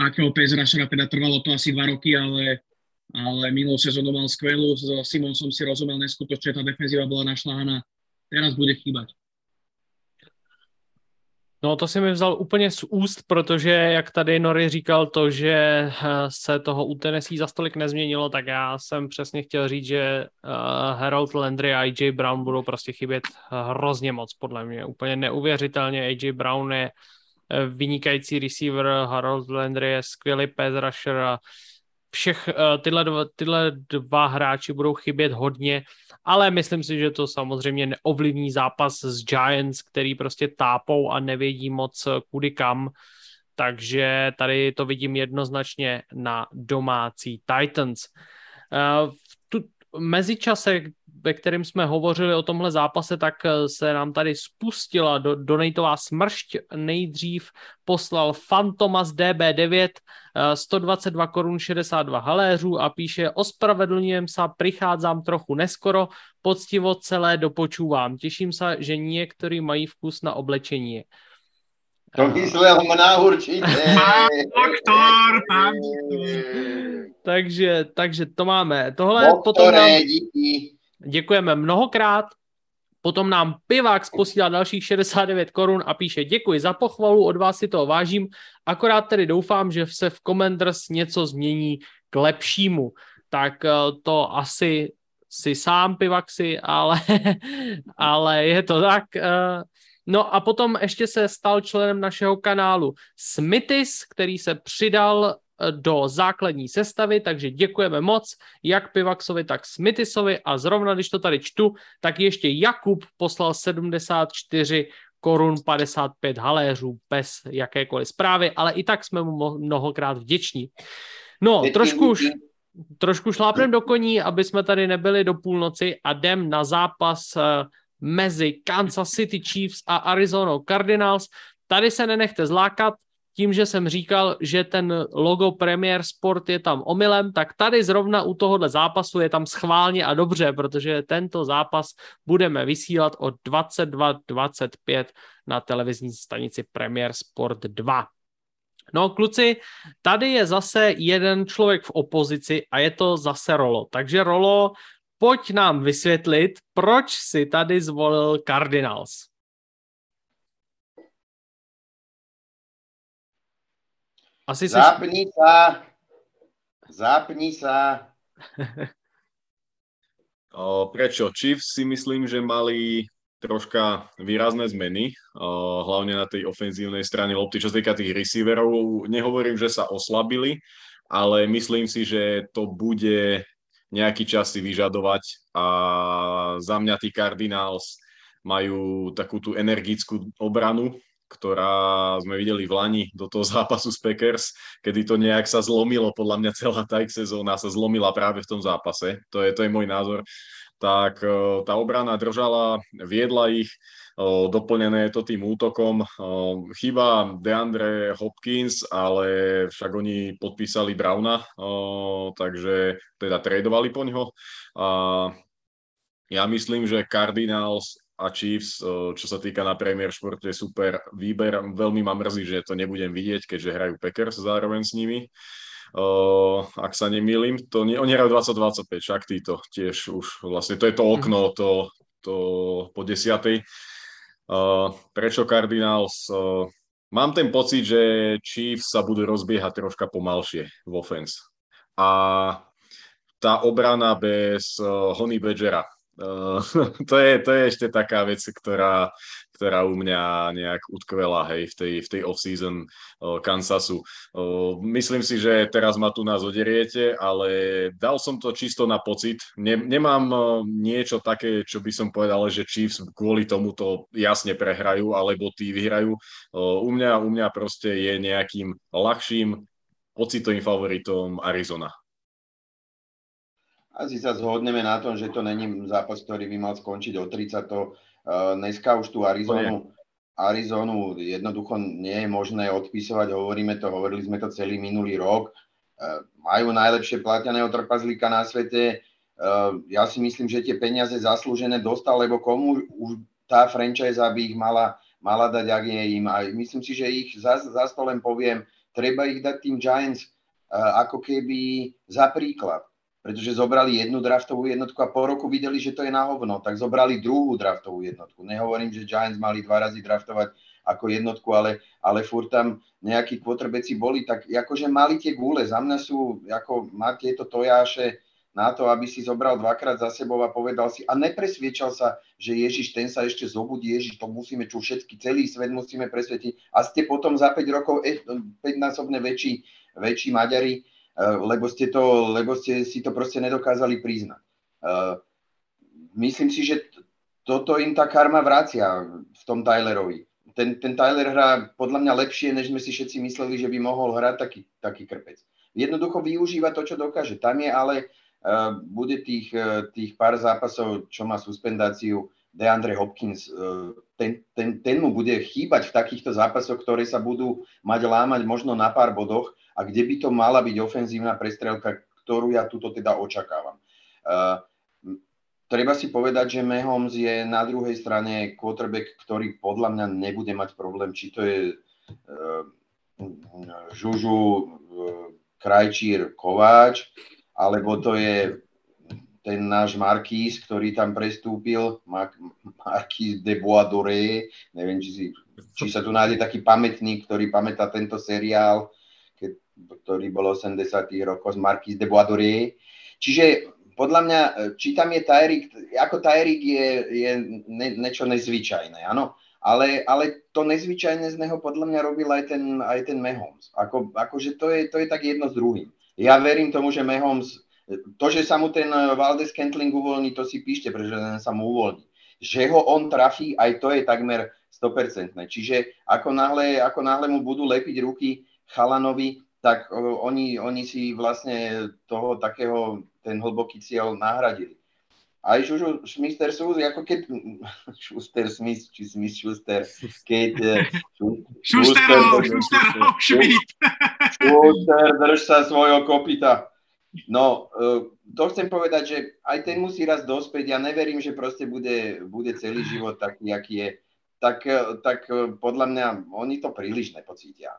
akého PS teda trvalo to asi dva roky, ale ale minulú sezónu mal skvelú, s Simonsom si rozumel neskutočne, tá defenzíva bola našláhaná, teraz bude chýbať. No to si mi vzal úplně z úst, protože jak tady Nori říkal to, že eh, se toho u Tennessee za stolik nezměnilo, tak já jsem přesně chtěl říct, že uh, Harold Landry a AJ Brown budou prostě chybět hrozně moc, podle mě. Úplně neuvěřitelně. AJ Brown je eh, vynikající receiver, Harold Landry je skvělý pass rusher a všech uh, tyhle, dva, tyhle dva hráči budou chybět hodně, ale myslím si, že to samozřejmě neovlivní zápas s Giants, který prostě tápou a nevědí moc eh, kudy kam, takže tady to vidím jednoznačně na domácí Titans. Uh, v tu, mezičase, ve kterém jsme hovořili o tomhle zápase, tak eh, se nám tady spustila do, donatová smršť. Nejdřív poslal Fantomas DB9 122 korun 62 haléřů a píše ospravedlňujem sa, prichádzam trochu neskoro, poctivo celé dopočúvam. Těším sa, že niektorí mají vkus na oblečení. To myslel mná určite. Pán doktor, pán doktor. Takže, takže to máme. Tohle Doktore, potom nám... díky. Děkujeme mnohokrát. Potom nám Pivák posílá dalších 69 korun a píše děkuji za pochvalu, od vás si to vážím, akorát tedy doufám, že se v Commanders něco změní k lepšímu. Tak eh, to asi si sám Pivaxi, ale, ale je to tak. Eh, no a potom ještě se stal členem našeho kanálu Smithis, který se přidal do základní sestavy, takže děkujeme moc jak Pivaxovi, tak Smithisovi a zrovna když to tady čtu, tak ještě Jakub poslal 74 korun 55 haléřů bez jakékoliv zprávy, ale i tak jsme mu mnohokrát vděční. No, trošku už, trošku šlápnem do koní, aby jsme tady nebyli do půlnoci a jdem na zápas eh, mezi Kansas City Chiefs a Arizona Cardinals. Tady se nenechte zlákat, tím, že jsem říkal, že ten logo Premier Sport je tam omylem, tak tady zrovna u tohohle zápasu je tam schválně a dobře, protože tento zápas budeme vysílat od 22.25 na televizní stanici Premier Sport 2. No kluci, tady je zase jeden člověk v opozici a je to zase Rolo. Takže Rolo, pojď nám vysvětlit, proč si tady zvolil Cardinals. Asi Zapni si... sa. Zapni sa. o, prečo? Chiefs si myslím, že mali troška výrazné zmeny, o, hlavne na tej ofenzívnej strane lopty, čo sa týka tých receiverov. Nehovorím, že sa oslabili, ale myslím si, že to bude nejaký čas si vyžadovať a za mňa tí Cardinals majú takú tú energickú obranu, ktorá sme videli v Lani do toho zápasu s Packers, kedy to nejak sa zlomilo, podľa mňa celá tá ich sezóna sa zlomila práve v tom zápase, to je, to je môj názor, tak e, tá obrana držala, viedla ich, e, doplnené je to tým útokom. E, chyba DeAndre Hopkins, ale však oni podpísali Browna, takže teda tradovali po ňo. Ja myslím, že Cardinals a Chiefs, čo sa týka na Premier Sport, je super výber. Veľmi ma mrzí, že to nebudem vidieť, keďže hrajú Packers zároveň s nimi. Uh, ak sa nemýlim, to nie, oni hrajú 2025, však títo tiež už vlastne, to je to mhm. okno to, to po desiatej. Uh, prečo Cardinals? Uh, mám ten pocit, že Chiefs sa budú rozbiehať troška pomalšie v offense. A tá obrana bez uh, Honey Badgera, Uh, to, je, to je ešte taká vec, ktorá, ktorá u mňa nejak utkvela hej, v tej, v tej off-season uh, Kansasu. Uh, myslím si, že teraz ma tu nás oderiete, ale dal som to čisto na pocit. Ne, nemám uh, niečo také, čo by som povedal, že Chiefs kvôli tomu to jasne prehrajú, alebo tí vyhrajú. Uh, u, mňa, u mňa proste je nejakým ľahším pocitovým favoritom Arizona. Asi sa zhodneme na tom, že to není zápas, ktorý by mal skončiť o 30. To, uh, dneska už tú Arizonu, Arizonu jednoducho nie je možné odpisovať, hovoríme to, hovorili sme to celý minulý rok. Uh, majú najlepšie plateného trpazlíka na svete. Uh, ja si myslím, že tie peniaze zaslúžené dostal, lebo komu už tá franchise by ich mala, mala dať, ak je im. A myslím si, že ich za, za stolem poviem, treba ich dať tým Giants uh, ako keby za príklad pretože zobrali jednu draftovú jednotku a po roku videli, že to je na hovno, tak zobrali druhú draftovú jednotku. Nehovorím, že Giants mali dva razy draftovať ako jednotku, ale, ale furt tam nejakí kvotrbeci boli, tak akože mali tie gule. Za mňa sú, ako má tieto tojáše na to, aby si zobral dvakrát za sebou a povedal si a nepresviečal sa, že Ježiš, ten sa ešte zobudí, Ježiš, to musíme, čo všetky, celý svet musíme presvietiť a ste potom za 5 rokov 5-násobne väčší, väčší Maďari, Eh, lebo ste, to, lebo ste si to proste nedokázali priznať. Eh, myslím si, že toto im tá karma vracia v tom Tylerovi. Ten, ten Tyler hrá podľa mňa lepšie, než sme si všetci mysleli, že by mohol hrať taký, taký krpec. Jednoducho využíva to, čo dokáže. Tam je ale, uh, bude tých, tých pár zápasov, čo má suspendáciu, DeAndre Hopkins, uh, ten, ten, ten mu bude chýbať v takýchto zápasoch, ktoré sa budú mať lámať možno na pár bodoch a kde by to mala byť ofenzívna prestrelka, ktorú ja tuto teda očakávam. Uh, treba si povedať, že Mahomes je na druhej strane quarterback, ktorý podľa mňa nebude mať problém, či to je uh, Žužu, uh, Krajčír, Kováč, alebo to je ten náš Markís, ktorý tam prestúpil, Markís de Boisdoré, neviem, či, si, či sa tu nájde taký pamätník, ktorý pamätá tento seriál, ktorý bol 80 rokov z Marquis de Boisdoré. Čiže podľa mňa, či tam je Tyrik, ako Tyrik je, je ne, niečo nezvyčajné, áno, ale, ale to nezvyčajné z neho podľa mňa robil aj ten, aj ten Mahomes. Ako, akože to je, to je tak jedno s druhým. Ja verím tomu, že Mahomes, to, že sa mu ten Valdez Kentling uvoľní, to si píšte, pretože ten sa mu uvoľní. Že ho on trafí, aj to je takmer 100%. Čiže ako náhle, ako náhle mu budú lepiť ruky chalanovi, tak oni, oni si vlastne toho takého, ten hlboký cieľ nahradili. Aj Žužu Schmister sú, ako keď Schuster Smith, či Smith Schuster, keď e, Schuster, Schuster, Schuster, drž sa svojho kopita. No, e, to chcem povedať, že aj ten musí raz dospäť. Ja neverím, že proste bude, bude celý život taký, aký je. Tak, e, tak podľa mňa oni to príliš nepocítia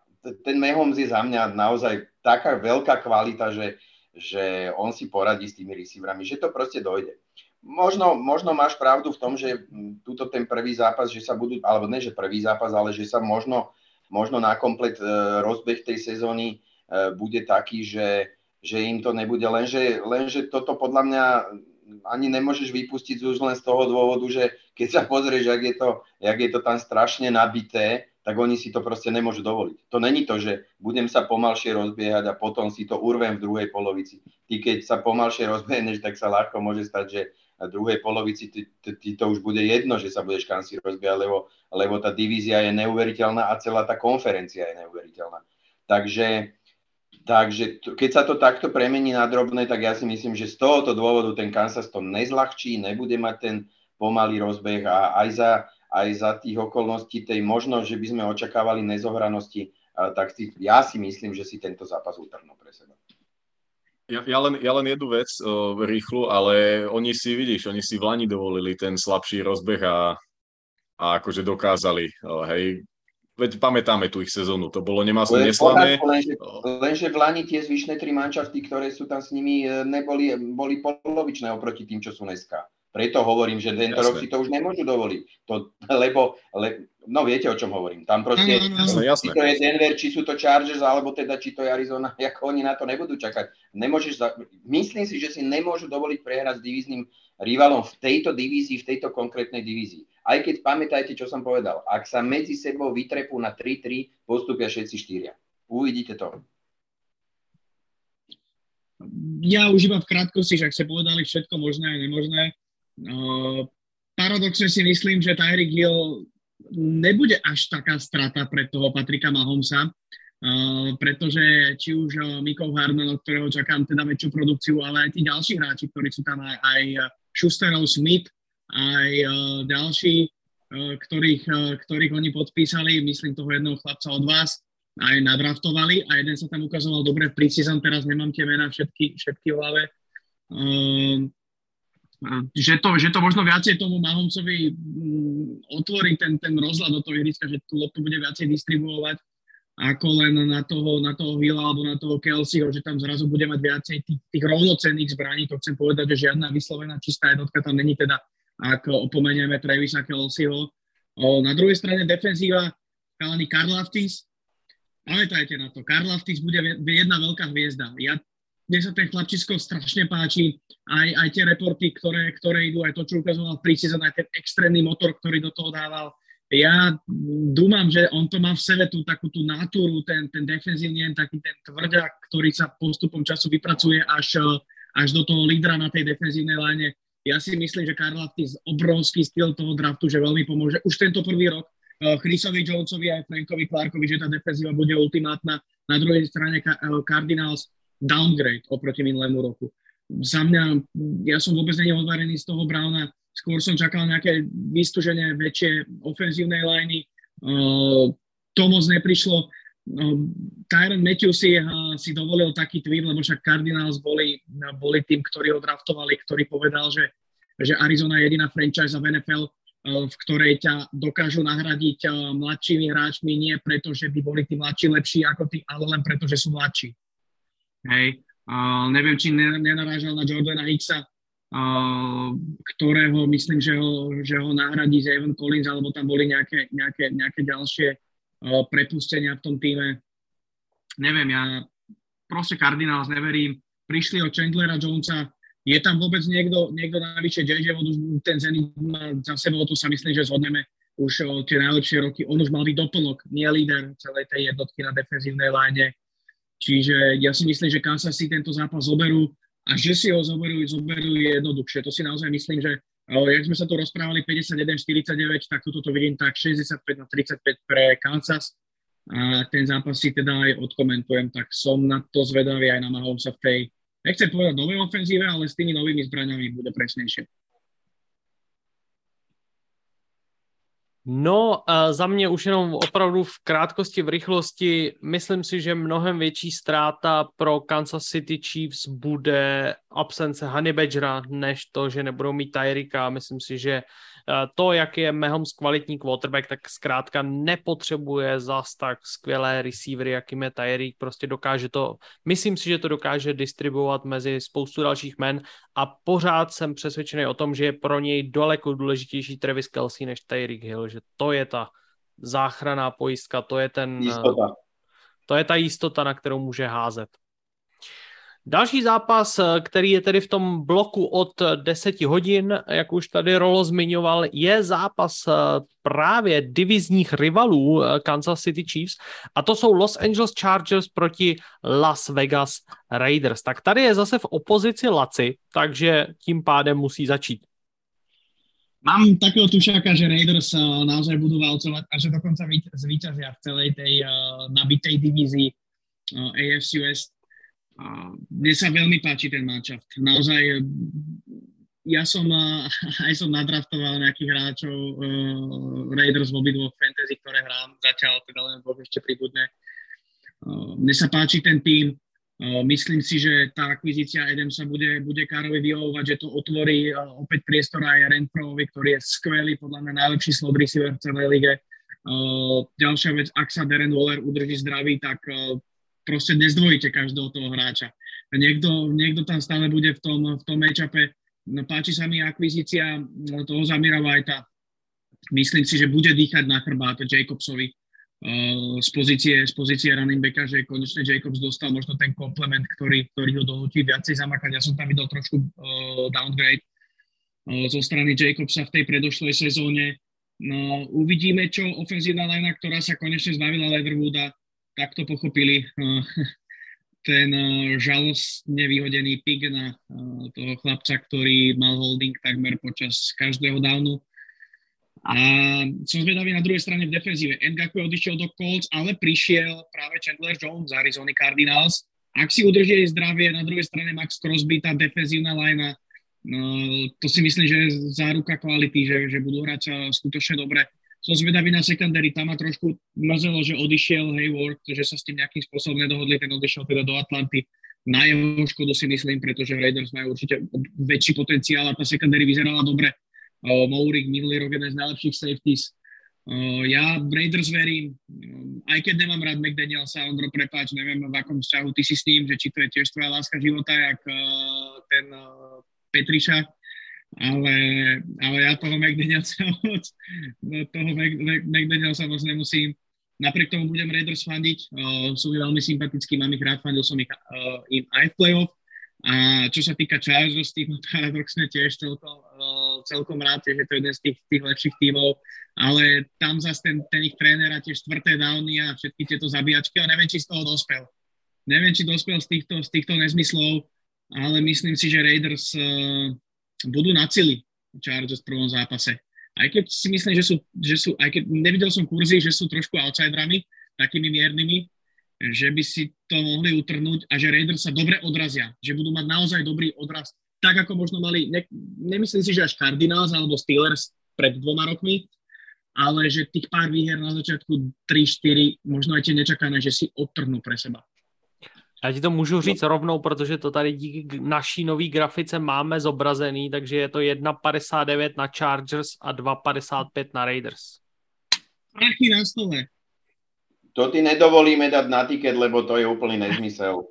ten Mahomes je za mňa naozaj taká veľká kvalita, že, že on si poradí s tými receiverami, že to proste dojde. Možno, možno máš pravdu v tom, že túto ten prvý zápas, že sa budú, alebo ne, že prvý zápas, ale že sa možno možno na komplet rozbeh tej sezóny bude taký, že, že im to nebude. Lenže, lenže toto podľa mňa ani nemôžeš vypustiť už len z toho dôvodu, že keď sa pozrieš, jak je to, jak je to tam strašne nabité, tak oni si to proste nemôžu dovoliť. To není to, že budem sa pomalšie rozbiehať a potom si to urvem v druhej polovici. Ty keď sa pomalšie rozbehneš, tak sa ľahko môže stať, že v druhej polovici ty, ty, ty to už bude jedno, že sa budeš kam si rozbiehať, lebo, lebo tá divízia je neuveriteľná a celá tá konferencia je neuveriteľná. Takže Takže keď sa to takto premení na drobné, tak ja si myslím, že z tohoto dôvodu ten Kansas to nezľahčí, nebude mať ten pomalý rozbeh a aj za, aj za tých okolností tej možno, že by sme očakávali nezohranosti, tak si, ja si myslím, že si tento zápas utrhnú pre seba. Ja, ja, len, ja len jednu vec uh, rýchlu, ale oni si, vidíš, oni si v Lani dovolili ten slabší rozbeh a, a akože dokázali, uh, hej, veď pamätáme tú ich sezónu, to bolo nemaslo neslané. Lenže, lenže v Lani tie zvyšné tri mančafty, ktoré sú tam s nimi, e, neboli, boli polovičné oproti tým, čo sú dneska. Preto hovorím, že tento rok si to už nemôžu dovoliť. To, lebo, le, no viete, o čom hovorím. Tam proste, jasné, jasné. či to je Denver, či sú to Chargers, alebo teda či to je Arizona, ako oni na to nebudú čakať. Nemôžeš, za, myslím si, že si nemôžu dovoliť prehrať s divíznym rivalom v tejto divízii, v tejto konkrétnej divízii. Aj keď pamätajte, čo som povedal, ak sa medzi sebou vytrepú na 3-3, postupia všetci štyria. Uvidíte to. Ja už iba v krátkosti, že ak ste povedali všetko možné a nemožné. Uh, paradoxne si myslím, že Tyreek Hill nebude až taká strata pre toho Patrika Mahomesa, uh, pretože či už uh, Harman, od ktorého čakám teda väčšiu produkciu, ale aj tí ďalší hráči, ktorí sú tam aj, aj Schusterov Smith, aj uh, ďalší, uh, ktorých, uh, ktorých oni podpísali, myslím toho jedného chlapca od vás, aj nadraftovali a jeden sa tam ukazoval dobre v preseason, teraz nemám tie mená všetky, všetky v hlave. Uh, že to, že to možno viacej tomu Mahomcovi mm, otvorí ten, ten rozhľad do toho ihriska, že tú loptu bude viacej distribuovať ako len na toho, na toho Hilla alebo na toho Kelseyho, že tam zrazu bude mať viacej tých, tých rovnocenných zbraní. To chcem povedať, že žiadna vyslovená čistá jednotka tam není teda, ak opomenieme Travisa Kelseyho. Na druhej strane defenzíva kalani Karlaftis. Pamätajte na to, Karlaftis bude jedna veľká hviezda. Ja mne sa ten chlapčisko strašne páči, aj, aj tie reporty, ktoré, ktoré idú, aj to, čo ukazoval v aj ten extrémny motor, ktorý do toho dával. Ja dúmam, že on to má v sebe tú takú tú natúru, ten, ten defenzívny, taký ten tvrdák, ktorý sa postupom času vypracuje až, až do toho lídra na tej defenzívnej láne. Ja si myslím, že Karl z obrovský styl toho draftu, že veľmi pomôže. Už tento prvý rok eh, Chrisovi Jonesovi aj Frankovi Clarkovi, že tá defenzíva bude ultimátna. Na druhej strane eh, Cardinals downgrade oproti minulému roku. Za mňa, ja som vôbec není odvarený z toho Browna, skôr som čakal nejaké vystúženie väčšie ofenzívnej liney, uh, to moc neprišlo. Uh, Tyron Matthews si, uh, si dovolil taký tweet, lebo však Cardinals boli, boli tým, ktorí ho draftovali, ktorý povedal, že, že Arizona je jediná franchise v NFL, uh, v ktorej ťa dokážu nahradiť uh, mladšími hráčmi, nie preto, že by boli tí mladší lepší ako ty, ale len preto, že sú mladší. Hej. Uh, neviem, či nenarážal na Jordana Hicksa, uh, ktorého myslím, že ho, že ho nahradí Evan Collins, alebo tam boli nejaké, nejaké, nejaké ďalšie prepustenia v tom týme. Neviem, ja proste Cardinals neverím. Prišli od Chandlera Jonesa, je tam vôbec niekto, niekto navyše JJ, ten Zenit má za sebou, to sa myslím, že zhodneme už o tie najlepšie roky. On už mal byť doplnok, nie líder celej tej jednotky na defenzívnej láne Čiže ja si myslím, že Kansas si tento zápas zoberú a že si ho zoberú, zoberú je jednoduchšie. To si naozaj myslím, že jak sme sa tu rozprávali 51-49, tak toto to vidím tak 65 na 35 pre Kansas a ten zápas si teda aj odkomentujem, tak som na to zvedavý aj na Mahomesa v tej, nechcem povedať novej ofenzíve, ale s tými novými zbraňami bude presnejšie. No, za mě už jenom opravdu v krátkosti, v rychlosti, myslím si, že mnohem větší ztráta pro Kansas City Chiefs bude absence Honey Badgera, než to, že nebudou mít Tyrika. Myslím si, že to, jak je Mahomes kvalitní quarterback, tak zkrátka nepotřebuje zas tak skvělé receivery, jakým je Tyreek, prostě dokáže to, myslím si, že to dokáže distribuovat mezi spoustu dalších men a pořád jsem přesvědčený o tom, že je pro něj daleko důležitější Travis Kelsey než Tyreek Hill, že to je ta záchraná pojistka, to je ten... Jistota. To je ta jistota, na kterou může házet. Další zápas, který je tedy v tom bloku od 10 hodin, jak už tady Rolo zmiňoval, je zápas eh, právě divizních rivalů eh, Kansas City Chiefs a to jsou Los Angeles Chargers proti Las Vegas Raiders. Tak tady je zase v opozici Laci, takže tím pádem musí začít. Mám takého tušáka, že Raiders naozaj budú valcovať a že dokonca zvíťazia v celej tej uh, nabitej divízii AFC West. Uh, mne sa veľmi páči ten matchup. Naozaj ja som uh, aj som nadraftoval nejakých hráčov uh, Raiders v obidvoch fantasy, ktoré hrám. Zatiaľ teda len dvoch ešte pribudne. Uh, mne sa páči ten tým. Myslím si, že tá akvizícia Edemsa bude, bude Karovi vyhovovať, že to otvorí opäť priestor aj Renfrovi, ktorý je skvelý, podľa mňa najlepší slot receiver v celej lige. Ďalšia vec, ak sa Darren Waller udrží zdravý, tak proste nezdvojíte každého toho hráča. Niekto, niekto tam stále bude v tom, v tom matchupe. No, páči sa mi akvizícia toho Zamira Whitea. Myslím si, že bude dýchať na chrbát Jacobsovi Eh, z pozície, z pozície running backa, že konečne Jacobs dostal možno ten komplement, ktorý, ktorý ho donúti viacej zamakať. Ja som tam videl trošku uh, downgrade uh, zo strany Jacobsa v tej predošlej sezóne. No, uvidíme, čo ofenzívna lajna, ktorá sa konečne zbavila Leatherwooda, tak to pochopili. Uh, ten uh, žalostne vyhodený pig na uh, toho chlapca, ktorý mal holding takmer počas každého downu. A som zvedavý na druhej strane v defenzíve. Ngaku odišiel do Colts, ale prišiel práve Chandler Jones z Arizona Cardinals. Ak si udrží zdravie, na druhej strane Max Crosby, tá defenzívna lajna, no, to si myslím, že je záruka kvality, že, že budú hrať skutočne dobre. Som zvedavý na secondary, tam ma trošku mrzelo, že odišiel Hayward, že sa s tým nejakým spôsobom nedohodli, ten odišiel teda do Atlanty. Na jeho škodu si myslím, pretože Raiders majú určite väčší potenciál a tá secondary vyzerala dobre Mourik minulý rok jeden z najlepších safeties. Ja Raiders verím, aj keď nemám rád McDanielsa, Ondro, prepáč, neviem v akom vzťahu ty si s ním, že či to je tiež tvoja láska života, jak ten Petriša, ale, ale ja toho McDanielsa moc, toho McDanielsa moc nemusím. Napriek tomu budem Raiders fandiť, sú mi veľmi sympatickí, mám ich rád, fandil som ich im aj v playoff. A čo sa týka Chargers, tým paradoxne tiež celkom, celkom rád, to je jeden z tých, tých lepších tímov, ale tam zase ten, ten ich tréner a tie štvrté downy a všetky tieto zabíjačky, a neviem, či z toho dospel. Neviem, či dospel z týchto, z týchto nezmyslov, ale myslím si, že Raiders uh, budú na cili Chargers v prvom zápase. Aj keď si myslím, že sú, že sú aj keď nevidel som kurzy, že sú trošku outsiderami, takými miernymi, že by si to mohli utrhnúť a že Raiders sa dobre odrazia, že budú mať naozaj dobrý odraz tak ako možno mali, ne, nemyslím si, že až Cardinals alebo Steelers pred dvoma rokmi, ale že tých pár výher na začiatku 3-4, možno aj tie nečakané, že si odtrhnú pre seba. Já ti to můžu říct no. rovnou, protože to tady díky naší nový grafice máme zobrazený, takže je to 1,59 na Chargers a 2,55 na Raiders. Prachy na stole. To ty nedovolíme dať na tiket, lebo to je úplný nezmysel.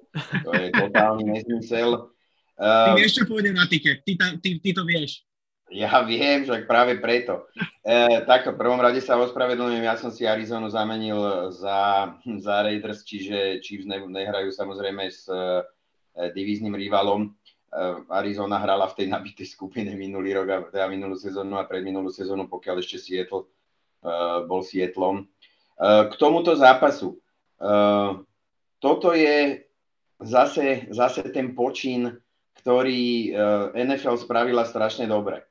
To je totálny nezmysel. Ty ehm, vieš, čo pôjde na tiket, ty, ty, ty to vieš. Ja viem, že práve preto. E, takto, v prvom rade sa ospravedlňujem, ja som si Arizonu zamenil za, za Raiders, čiže Chiefs ne, nehrajú samozrejme s e, divíznym rivalom. E, Arizona hrala v tej nabitej skupine minulý rok, a, teda minulú sezónu a predminulú sezónu, pokiaľ ešte Seattle e, bol Seattlom. E, k tomuto zápasu. E, toto je zase, zase ten počín ktorý eh, NFL spravila strašne dobre.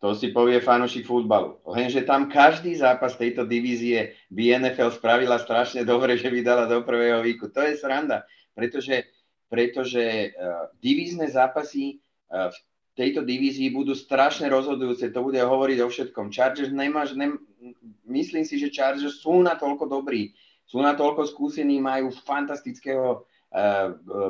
To si povie fanúšik futbalu. Lenže tam každý zápas tejto divízie by NFL spravila strašne dobre, že by dala do prvého výku. To je sranda, pretože, pretože uh, divízne zápasy uh, v tejto divízii budú strašne rozhodujúce. To bude hovoriť o všetkom. Chargers nemáš, nem, myslím si, že Chargers sú na toľko dobrí, sú na toľko skúsení, majú fantastického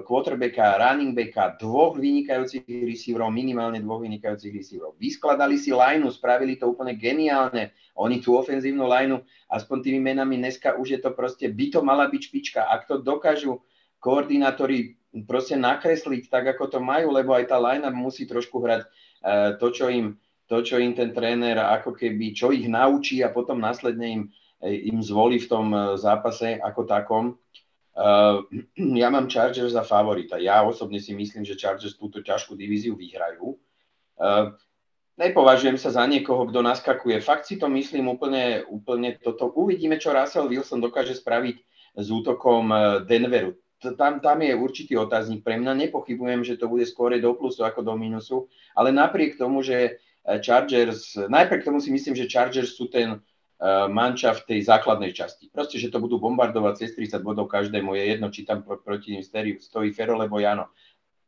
quarterbacka, running backa, dvoch vynikajúcich receiverov, minimálne dvoch vynikajúcich receiverov. Vyskladali si lineu, spravili to úplne geniálne. Oni tú ofenzívnu lineu, aspoň tými menami dneska už je to proste, by to mala byť špička. Ak to dokážu koordinátori proste nakresliť tak, ako to majú, lebo aj tá linea musí trošku hrať uh, to, čo im to, čo im ten tréner ako keby, čo ich naučí a potom následne im, im zvolí v tom zápase ako takom. Uh, ja mám Chargers za favorita. Ja osobne si myslím, že Chargers túto ťažkú divíziu vyhrajú. Uh, nepovažujem sa za niekoho, kto naskakuje. Fakt si to myslím úplne, úplne toto. Uvidíme, čo Russell Wilson dokáže spraviť s útokom eh, Denveru. Tam, tam je určitý otáznik pre mňa. Nepochybujem, že to bude skôr do plusu ako do minusu, ale napriek tomu, že eh, Chargers, najprv tomu si myslím, že Chargers sú ten manča v tej základnej časti. Proste, že to budú bombardovať cez 30 bodov každému, je jedno, či tam pro, proti ním stojí Fero, lebo Jano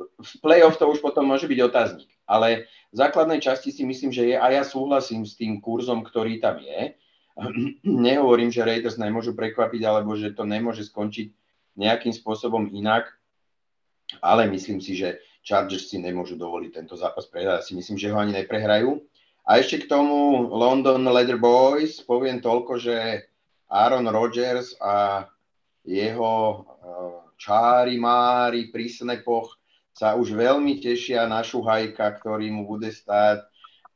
v play-off to už potom môže byť otáznik. Ale v základnej časti si myslím, že je a ja súhlasím s tým kurzom, ktorý tam je. Nehovorím, že Raiders nemôžu prekvapiť, alebo že to nemôže skončiť nejakým spôsobom inak, ale myslím si, že Chargers si nemôžu dovoliť tento zápas prehrať. Ja si myslím, že ho ani neprehrajú. A ešte k tomu London Leather Boys. Poviem toľko, že Aaron Rodgers a jeho eh, čári mári pri snepoch sa už veľmi tešia na Šuhajka, ktorý mu bude stáť,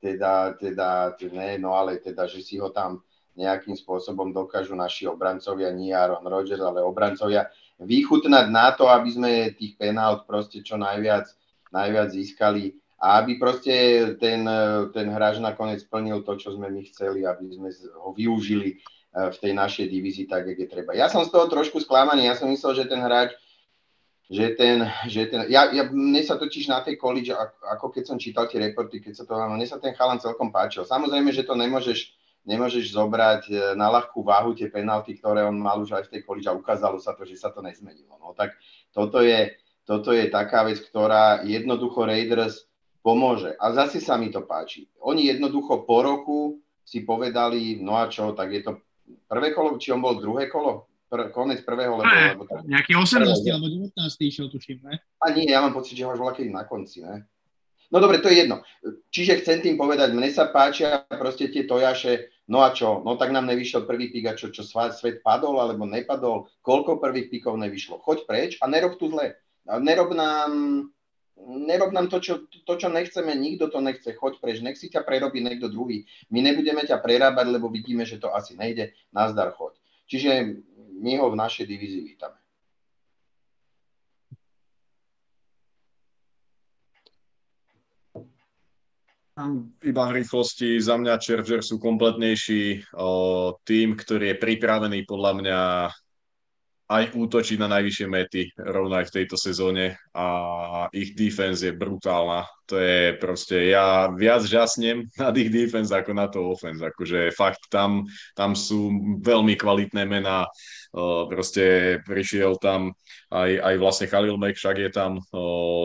teda, teda, ne, no ale teda, že si ho tam nejakým spôsobom dokážu naši obrancovia, nie Aaron Rodgers, ale obrancovia, vychutnať na to, aby sme tých penalt proste čo najviac, najviac získali a aby proste ten, ten hráč nakoniec splnil to, čo sme my chceli, aby sme ho využili eh, v tej našej divízii tak, jak je treba. Ja som z toho trošku sklamaný, ja som myslel, že ten hráč že ten, že ten ja, ja, mne sa totiž na tej college, ako keď som čítal tie reporty, keď sa to, mne sa ten chalan celkom páčil. Samozrejme, že to nemôžeš, nemôžeš zobrať e, na ľahkú váhu tie penalty, ktoré on mal už aj v tej college a ukázalo sa to, že sa to nezmenilo. No tak toto je, toto je taká vec, ktorá jednoducho Raiders pomôže. A zase sa mi to páči. Oni jednoducho po roku si povedali, no a čo, tak je to prvé kolo, či on bol druhé kolo? pr- konec prvého, lebo... Ne, lebo tak, nejaký 18. Prvé, alebo 19. išiel, tuším, ne? A nie, ja mám pocit, že ho až kedy na konci, ne? No dobre, to je jedno. Čiže chcem tým povedať, mne sa páčia proste tie tojaše, no a čo, no tak nám nevyšiel prvý pík a čo, čo svet padol alebo nepadol, koľko prvých píkov nevyšlo. Choď preč a nerob tu zle. Nerob nám, nerob nám to, čo, to, čo nechceme, nikto to nechce, choď preč, nech si ťa prerobí niekto druhý. My nebudeme ťa prerábať, lebo vidíme, že to asi nejde, nazdar choď. Čiže my ho v našej divízii vítame. Iba v rýchlosti, za mňa Chargers sú kompletnejší o, tým, ktorý je pripravený podľa mňa aj útočiť na najvyššie mety rovno aj v tejto sezóne a ich defense je brutálna. To je proste, ja viac žasnem na ich defense ako na to offense. Akože fakt tam, tam sú veľmi kvalitné mená. Proste prišiel tam aj, aj vlastne Khalil Mack, však je tam,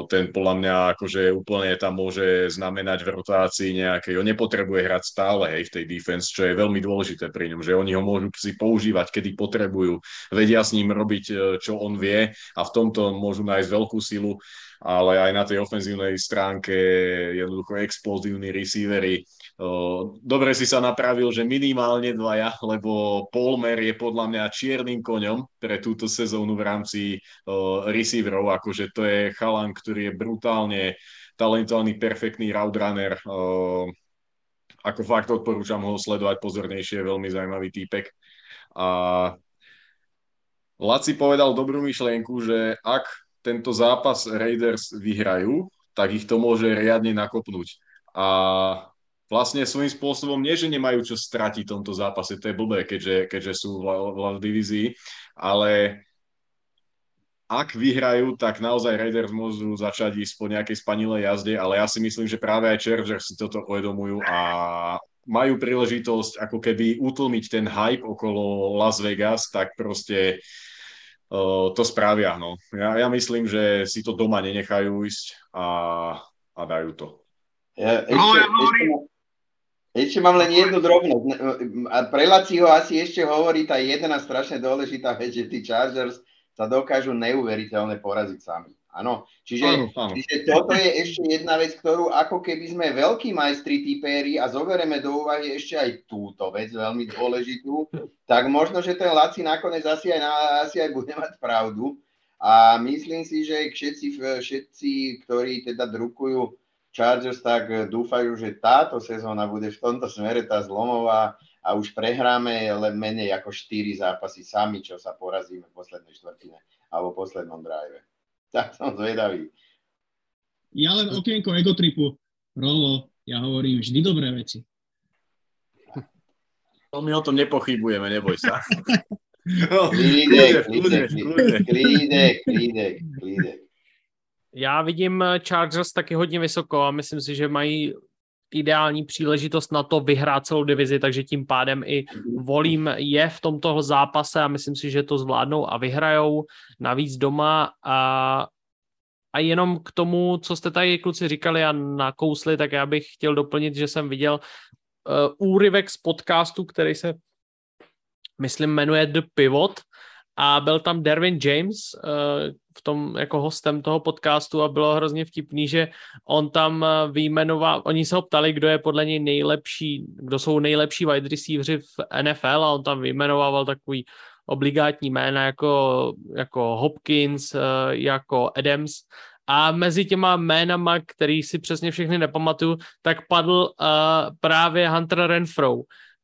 ten podľa mňa akože úplne tam môže znamenať v rotácii nejakej, on nepotrebuje hrať stále hej, v tej defense, čo je veľmi dôležité pri ňom, že oni ho môžu si používať, kedy potrebujú, vedia s ním robiť, e, čo on vie a v tomto môžu nájsť veľkú silu ale aj na tej ofenzívnej stránke jednoducho explozívni receivery. Dobre si sa napravil, že minimálne dvaja, lebo Polmer je podľa mňa čiernym koňom pre túto sezónu v rámci receiverov, akože to je chalan, ktorý je brutálne talentovaný, perfektný route runner. Ako fakt odporúčam ho sledovať pozornejšie, veľmi zaujímavý týpek. A Laci povedal dobrú myšlienku, že ak tento zápas Raiders vyhrajú, tak ich to môže riadne nakopnúť. A vlastne svojím spôsobom nie, že nemajú čo stratiť v tomto zápase, to je blbé, keďže, keďže sú v, v, v divízii, ale ak vyhrajú, tak naozaj Raiders môžu začať ísť po nejakej spanilej jazde, ale ja si myslím, že práve aj Chargers si toto uvedomujú a majú príležitosť ako keby utlmiť ten hype okolo Las Vegas, tak proste to spravia. No. Ja, ja myslím, že si to doma nenechajú ísť a, a dajú to. Ja, ešte, no, ja ešte, ešte mám len jednu drobnosť. A pre Laciho asi ešte hovorí tá jedna strašne dôležitá vec, že tí Chargers sa dokážu neuveriteľne poraziť sami. Áno, čiže, áno, áno. čiže toto je ešte jedna vec, ktorú ako keby sme veľkí majstri typéri a zoberieme do úvahy ešte aj túto vec veľmi dôležitú, tak možno, že ten Laci nakoniec asi aj, na, asi aj bude mať pravdu. A myslím si, že všetci, všetci ktorí teda drukujú Chargers tak dúfajú, že táto sezóna bude v tomto smere tá zlomová a už prehráme len menej ako 4 zápasy sami, čo sa porazíme v poslednej štvrtine alebo v poslednom drive. Tak som zvedavý. Ja len okienko egotripu. Rolo, ja hovorím vždy dobré veci. No my o tom nepochybujeme, neboj sa. klídek, klídek, klídek, klídek, klídek. Já vidím Chargers taky hodně vysoko a myslím si, že mají ideální příležitost na to vyhrát celou divizi, takže tím pádem i volím je v tomto zápase a myslím si, že to zvládnou a vyhrajou navíc doma. A a jenom k tomu, co jste tady kluci říkali a nakousli, tak já bych chtěl doplnit, že jsem viděl uh, úryvek z podcastu, který se, myslím, jmenuje The Pivot a byl tam Derwin James uh, v tom jako hostem toho podcastu a bylo hrozně vtipný, že on tam uh, vyjmenoval, oni se ho ptali, kdo je podle něj nejlepší, kdo jsou nejlepší wide receiveri v NFL a on tam vyjmenovával takový obligátní jména jako, jako Hopkins, jako Adams a mezi těma jménama, který si přesně všechny nepamatuju, tak padl uh, právě Hunter Renfro.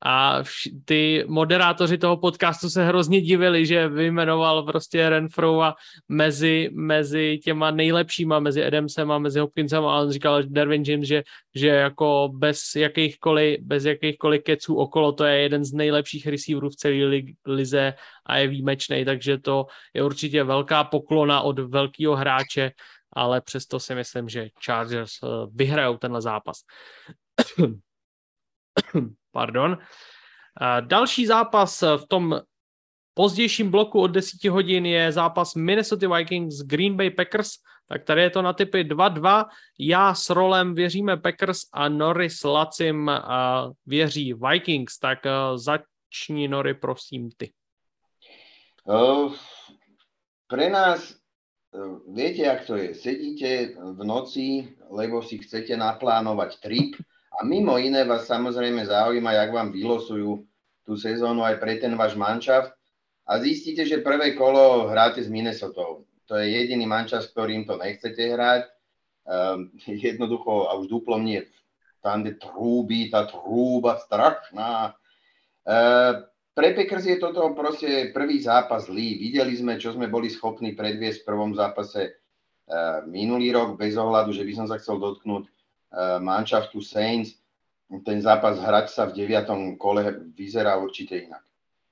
A ty moderátoři toho podcastu se hrozně divili, že vyjmenoval prostě Renfro a mezi, mezi těma nejlepšíma, mezi Adamsem a mezi Hopkinsem a on říkal Derwin James, že, že jako bez jakýchkoliv, bez jakýchkoliv keců okolo, to je jeden z nejlepších receiverů v celé li- lize a je výjimečný, takže to je určitě velká poklona od velkého hráče ale přesto si myslím, že Chargers eh, vyhrajou tenhle zápas. Pardon. Další zápas v tom pozdějším bloku od 10 hodin je zápas Minnesota Vikings Green Bay Packers, tak tady je to na typy 2-2. Já s Rolem věříme Packers a Norris Lacim věří Vikings, tak začni Nori, prosím, ty. Uh, pre nás viete, ak to je, sedíte v noci, lebo si chcete naplánovať trip a mimo iné vás samozrejme zaujíma, jak vám vylosujú tú sezónu aj pre ten váš manšaft a zistíte, že prvé kolo hráte s Minnesota. To je jediný manšaft, s ktorým to nechcete hrať. Um, jednoducho, a už duplom nie, tam, kde trúbi, tá trúba strašná. Uh, pre Packers je toto proste prvý zápas zlý. Videli sme, čo sme boli schopní predviesť v prvom zápase uh, minulý rok, bez ohľadu, že by som sa chcel dotknúť manšaftu Saints. Ten zápas hrať sa v deviatom kole vyzerá určite inak.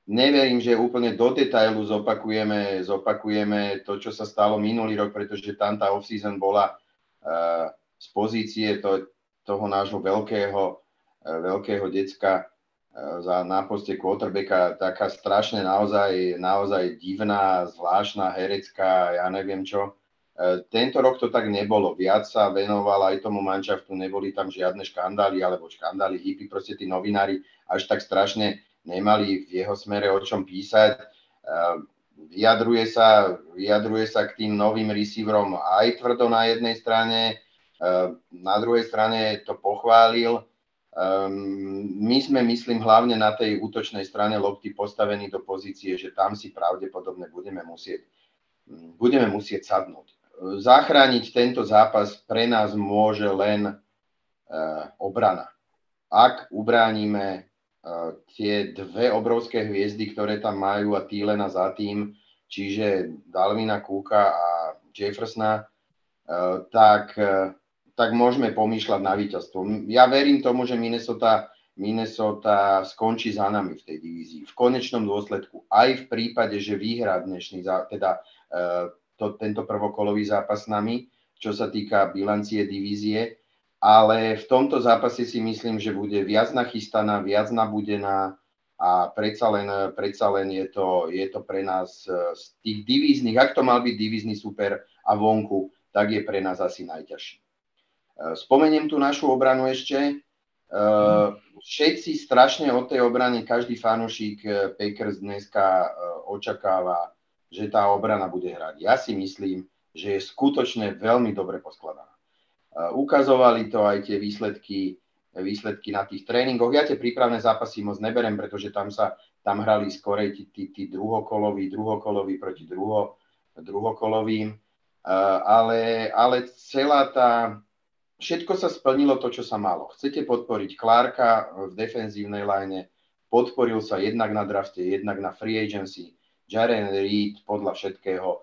Neverím, že úplne do detailu zopakujeme, zopakujeme to, čo sa stalo minulý rok, pretože tam tá off-season bola uh, z pozície to, toho nášho veľkého, uh, veľkého decka za na poste quarterbacka taká strašne naozaj, naozaj divná, zvláštna, herecká, ja neviem čo. E, tento rok to tak nebolo. Viac sa venoval aj tomu manšaftu, neboli tam žiadne škandály, alebo škandály, hippy, proste tí novinári až tak strašne nemali v jeho smere o čom písať. E, vyjadruje sa, vyjadruje sa k tým novým receiverom aj tvrdo na jednej strane, e, na druhej strane to pochválil, my sme, myslím, hlavne na tej útočnej strane lopty postavení do pozície, že tam si pravdepodobne budeme musieť, budeme musieť sadnúť. Zachrániť tento zápas pre nás môže len uh, obrana. Ak ubránime uh, tie dve obrovské hviezdy, ktoré tam majú a Týlena za tým, čiže Dalvina Kúka a Jeffersona, uh, tak tak môžeme pomýšľať na víťazstvo. Ja verím tomu, že Minnesota, Minnesota skončí za nami v tej divízii. V konečnom dôsledku, aj v prípade, že vyhrá dnešný, teda to, tento prvokolový zápas s nami, čo sa týka bilancie divízie, ale v tomto zápase si myslím, že bude viac nachystaná, viac nabudená a predsa len, predsa len je, to, je to pre nás z tých divíznych, ak to mal byť divízny super a vonku, tak je pre nás asi najťažší. Eh, spomeniem tu našu obranu ešte. Eh, všetci strašne od tej obrany, každý fanúšik eh, Packers dneska očakáva, že tá obrana bude hrať. Ja si myslím, že je skutočne veľmi dobre poskladaná. Ukazovali to aj tie výsledky, výsledky na tých tréningoch. Ja tie prípravné zápasy moc neberem, pretože tam sa tam hrali skorej tí, tí, tí druhokoloví, druhokoloví proti druho, druhokolovým. Ale, ale celá tá, všetko sa splnilo to, čo sa malo. Chcete podporiť Clarka v defenzívnej line, podporil sa jednak na drafte, jednak na free agency. Jaren Reed podľa všetkého e,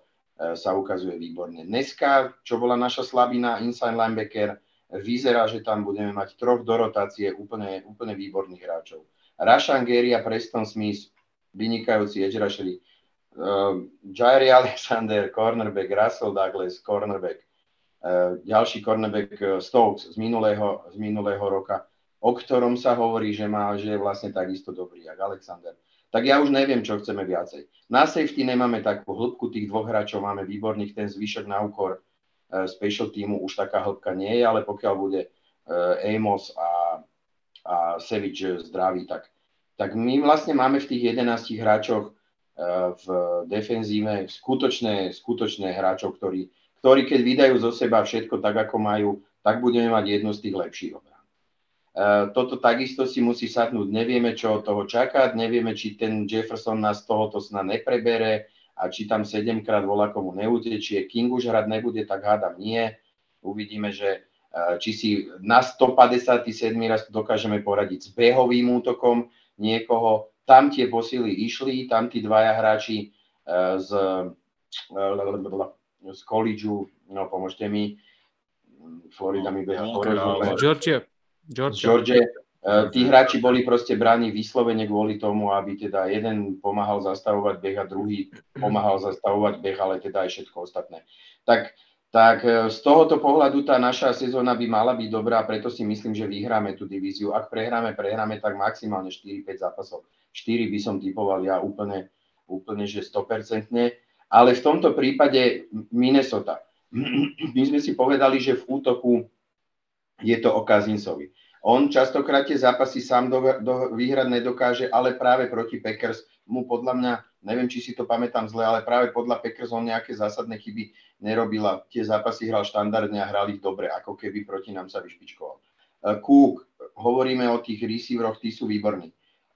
sa ukazuje výborne. Dneska, čo bola naša slabina, inside linebacker, vyzerá, že tam budeme mať troch do rotácie úplne, úplne výborných hráčov. Rashan Gary a Preston Smith, vynikajúci edge rushery. Uh, Jairi Alexander, cornerback, Russell Douglas, cornerback, uh, ďalší cornerback uh, Stokes z minulého, z minulého roka, o ktorom sa hovorí, že, má, že je vlastne takisto dobrý, ako Alexander. Tak ja už neviem, čo chceme viacej. Na safety nemáme takú hĺbku tých dvoch hráčov, máme výborných, ten zvyšok na úkor uh, special týmu už taká hĺbka nie je, ale pokiaľ bude uh, Amos a, a Sevič zdravý, tak, tak my vlastne máme v tých 11 hráčoch v defenzíve skutočné, skutočné hráčov, ktorí, ktorí keď vydajú zo seba všetko tak, ako majú, tak budeme mať jednu z tých lepších. E, toto takisto si musí sadnúť. Nevieme, čo od toho čakať, nevieme, či ten Jefferson nás tohoto sna neprebere a či tam sedemkrát volá komu neutečie. King už hrať nebude, tak hádam nie. Uvidíme, že e, či si na 157. raz dokážeme poradiť s behovým útokom niekoho, tam tie posily išli, tam tí dvaja hráči uh, z, z collegeu, no pomôžte mi, Florida mi beha. Georgia. Georgia. Georgia. Uh, tí hráči boli proste bráni vyslovene kvôli tomu, aby teda jeden pomáhal zastavovať beh a druhý pomáhal zastavovať beh, ale teda aj všetko ostatné. Tak, tak z tohoto pohľadu tá naša sezóna by mala byť dobrá, preto si myslím, že vyhráme tú divíziu. Ak prehráme, prehráme tak maximálne 4-5 zápasov. 4 by som typoval ja úplne, úplne že 100%. Ale v tomto prípade Minnesota. My sme si povedali, že v útoku je to o Kazinsovi. On častokrát tie zápasy sám do, do, vyhrať nedokáže, ale práve proti Packers mu podľa mňa, neviem, či si to pamätám zle, ale práve podľa Packers on nejaké zásadné chyby nerobila. Tie zápasy hral štandardne a hrali ich dobre, ako keby proti nám sa vyšpičkoval. Cook, hovoríme o tých receiveroch, tí sú výborní. E,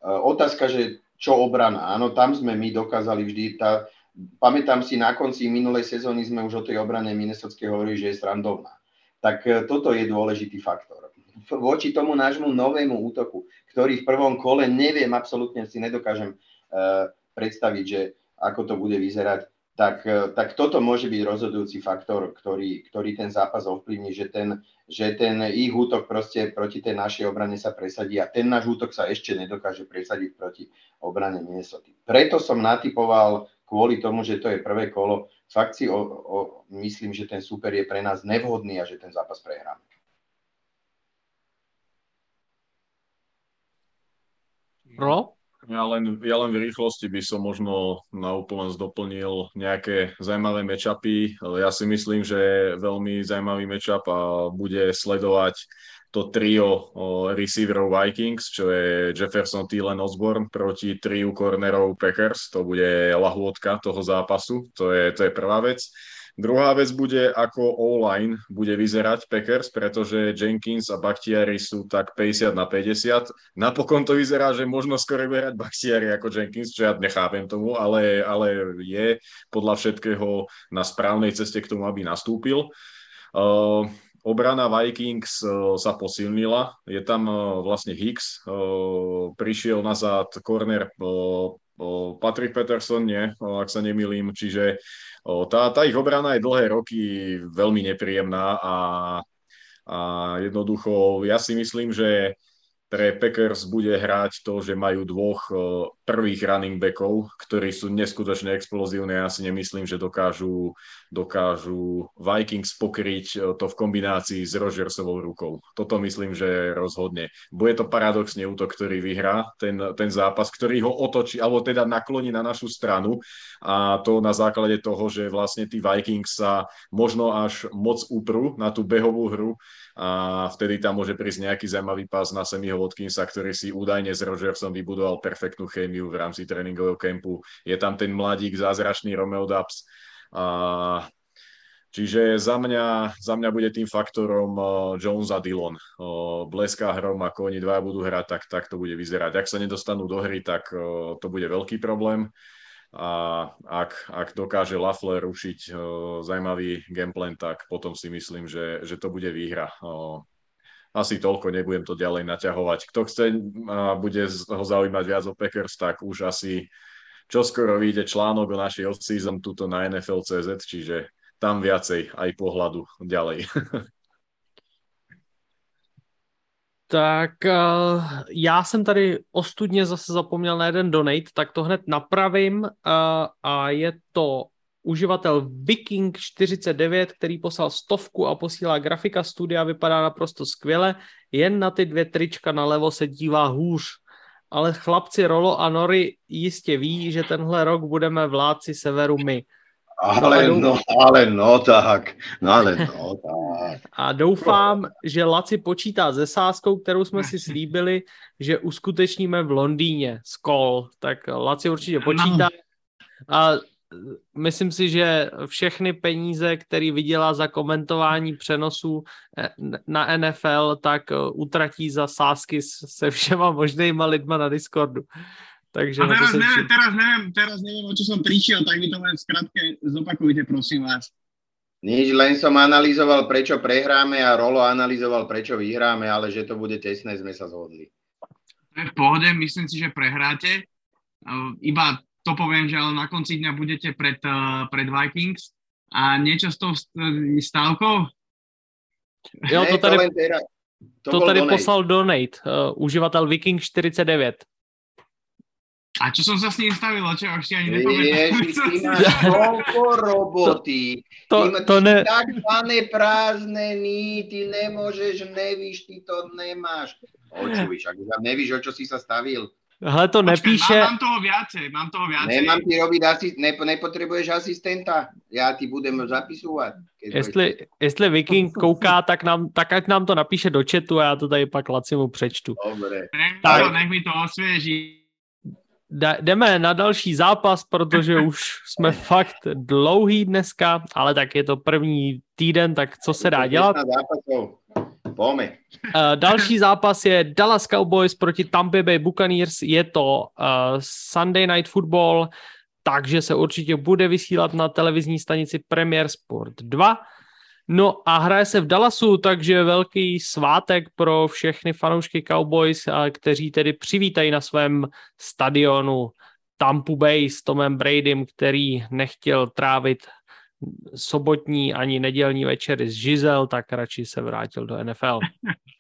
otázka, že čo obrana. Áno, tam sme my dokázali vždy. Tá, pamätám si, na konci minulej sezóny sme už o tej obrane Minnesotskej hovorili, že je srandovná. Tak e, toto je dôležitý faktor. Voči tomu nášmu novému útoku, ktorý v prvom kole neviem, absolútne si nedokážem uh, predstaviť, že ako to bude vyzerať, tak, tak toto môže byť rozhodujúci faktor, ktorý, ktorý ten zápas ovplyvní, že ten, že ten ich útok proste proti tej našej obrane sa presadí a ten náš útok sa ešte nedokáže presadiť proti obrane Minnesota. Preto som natypoval kvôli tomu, že to je prvé kolo. Fakt si o, o, myslím, že ten super je pre nás nevhodný a že ten zápas prehráme. Pro? Ja len, ja len v rýchlosti by som možno na úplnosť doplnil nejaké zaujímavé matchupy. Ja si myslím, že veľmi zaujímavý matchup a bude sledovať to trio receiverov Vikings, čo je Jefferson, Thielen, Osborne proti triu cornerov Packers. To bude lahôdka toho zápasu, to je, to je prvá vec. Druhá vec bude, ako online bude vyzerať Packers, pretože Jenkins a Bakhtiari sú tak 50 na 50. Napokon to vyzerá, že možno skôr bude hrať Bakhtiari ako Jenkins, čo ja nechápem tomu, ale, ale je podľa všetkého na správnej ceste k tomu, aby nastúpil. Uh, obrana Vikings uh, sa posilnila. Je tam uh, vlastne Hicks, uh, prišiel nazad corner Patrick Peterson nie, ak sa nemýlim, čiže tá, tá ich obrana je dlhé roky veľmi nepríjemná a, a jednoducho ja si myslím, že pre Packers bude hrať to, že majú dvoch e, prvých running backov, ktorí sú neskutočne explozívne. Ja si nemyslím, že dokážu, dokážu Vikings pokryť e, to v kombinácii s Rogersovou rukou. Toto myslím, že rozhodne. Bude to paradoxne útok, ktorý vyhrá ten, ten zápas, ktorý ho otočí, alebo teda nakloní na našu stranu a to na základe toho, že vlastne tí Vikings sa možno až moc uprú na tú behovú hru a vtedy tam môže prísť nejaký zaujímavý pás na Semiho Watkinsa, ktorý si údajne s Rogersom vybudoval perfektnú chémiu v rámci tréningového kempu. Je tam ten mladík, zázračný Romeo Dubs. A Čiže za mňa, za mňa bude tým faktorom Jones a Dillon. Bleská hrom, ako oni dvaja budú hrať, tak, tak to bude vyzerať. Ak sa nedostanú do hry, tak to bude veľký problém. a ak, ak dokáže Lafler rušiť zaujímavý gameplan, tak potom si myslím, že, že to bude výhra. Asi toľko, nebudem to ďalej naťahovať. Kto chce bude ho zaujímať viac o Packers, tak už asi čoskoro vyjde článok o našej off-season tuto na NFL.cz, čiže tam viacej aj pohľadu ďalej. Tak uh, já jsem tady ostudně zase zapomněl na jeden donate, tak to hned napravím uh, a je to uživatel Viking49, který poslal stovku a posílá grafika studia, vypadá naprosto skvěle, jen na ty dvě trička nalevo se dívá hůř. Ale chlapci Rolo a Nori jistě ví, že tenhle rok budeme vládci severu my. Ale no, ale no tak, no ale no tak. A doufám, že Laci počítá se sáskou, kterou jsme si slíbili, že uskutečníme v Londýně. Skol. Tak Laci určitě počítá. A myslím si, že všechny peníze, které vydělá za komentování přenosů eh, na NFL, tak eh, utratí za sásky se všema možnýma lidma na Discordu. Takže a teraz, neviem, či... teraz, neviem, teraz neviem, o čo som prišiel, tak mi to len skrátke zopakujte, prosím vás. Nič, len som analyzoval, prečo prehráme a Rolo analyzoval, prečo vyhráme, ale že to bude tesné, sme sa zhodli. To je v pohode, myslím si, že prehráte. Iba to poviem, že ale na konci dňa budete pred, pred Vikings a niečo s tou stávkou? Jo, to tady, to, to, to tady donate. poslal donate, uh, uživatel Viking 49. A čo som sa s ním stavil, čo už si ani nepamätám. Ježiš, ty máš toľko roboty. To, to, ty, to ne... takzvané prázdne ní, ty nemôžeš, nevíš, ty to nemáš. Očuj, ak nevíš, o čo si sa stavil. Hele, to nepíše... Mám, mám toho viacej, mám toho viacej. Nemám ti robiť, asi, ne, nepotrebuješ asistenta, ja ti budem zapisovať. Jestli, jestli Viking kouká, tak, nám, tak ať nám to napíše do chatu a já to tady pak Lacimu přečtu. Dobre. Tak. nech mi to osvěží jdeme na další zápas, protože už jsme fakt dlouhý dneska, ale tak je to první týden, tak co se dá dělat? Uh, další zápas je Dallas Cowboys proti Tampa Bay Buccaneers. Je to Sunday Night Football, takže se určitě bude vysílat na televizní stanici Premier Sport 2. No a hraje se v Dallasu, takže velký svátek pro všechny fanoušky Cowboys, kteří tedy přivítají na svém stadionu Tampa Bay s Tomem Bradym, který nechtěl trávit sobotní ani nedělní večery z Žizel, tak radši se vrátil do NFL.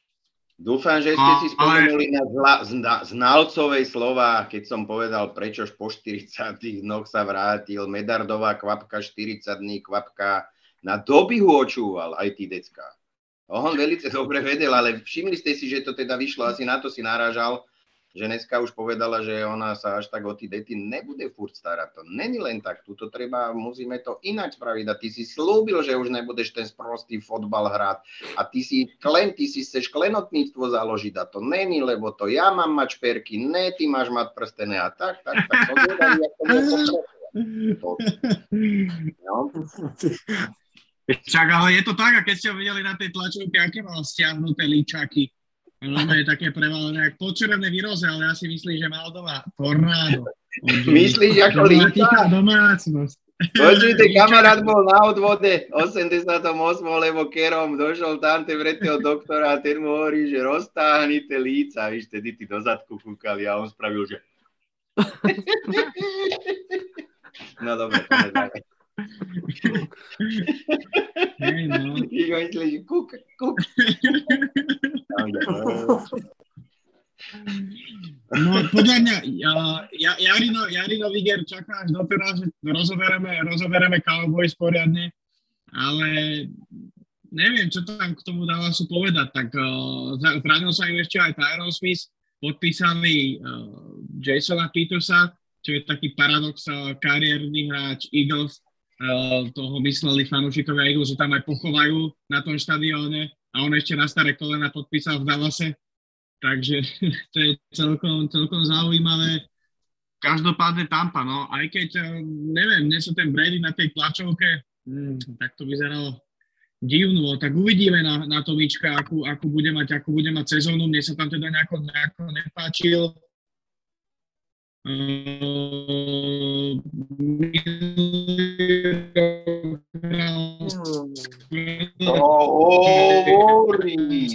Dúfam, že ste si spomenuli na zla, zna, znalcovej slova, keď som povedal, prečo po 40 dnoch sa vrátil. Medardová kvapka, 40 dní kvapka na dobihu očúval aj tí decka. On velice dobre vedel, ale všimli ste si, že to teda vyšlo, asi na to si narážal, že dneska už povedala, že ona sa až tak o tí dety nebude furt starať. To není len tak, tuto treba, musíme to ináč spraviť. A ty si slúbil, že už nebudeš ten sprostý fotbal hrať. A ty si klen, ty si chceš klenotníctvo založiť a to není, lebo to ja mám mať šperky, ne, ty máš mať prstené a tak, tak, tak. To zvedali, jak to no. Ale je to tak, a keď ste videli na tej tlačovke, aké mal stiahnuté líčaky. No je také prevalené, ako počerevné výroze, ale ja si myslím, že mal doma tornádo. Myslíš, ako líča? domácnosť. Počujte, kamarát bol na odvode 88, lebo kerom došol tam ten vretého doktora a ten mu hovorí, že roztáhnite líca. Víš, tedy ty do zadku kúkali a on spravil, že... no dobre, Hey, no. Igual le kuk, kuk. No podľa mňa, ja, ja, Jarino, Jarino Viger čaká až doteraz, že rozoberieme, rozoberieme Cowboys poriadne, ale neviem, čo tam k tomu dáva sú povedať. Tak uh, zranil sa im ešte aj Tyron Smith, podpísali uh, Jasona Petersa, čo je taký paradox, uh, kariérny hráč Eagles, Eh, toho mysleli fanúšikovia Eagles, že tam aj pochovajú na tom štadióne a on ešte na staré kolena podpísal v Dallase. Takže to je celkom, celkom zaujímavé. Každopádne Tampa, no, aj keď, eh, neviem, dnes ten Brady na tej tlačovke, hmm, tak to vyzeralo divno, tak uvidíme na, na Tomička, akú, akú, bude mať, akú bude mať sezónu. Mne sa tam teda nejako, nejako nepáčil. Hovoríš?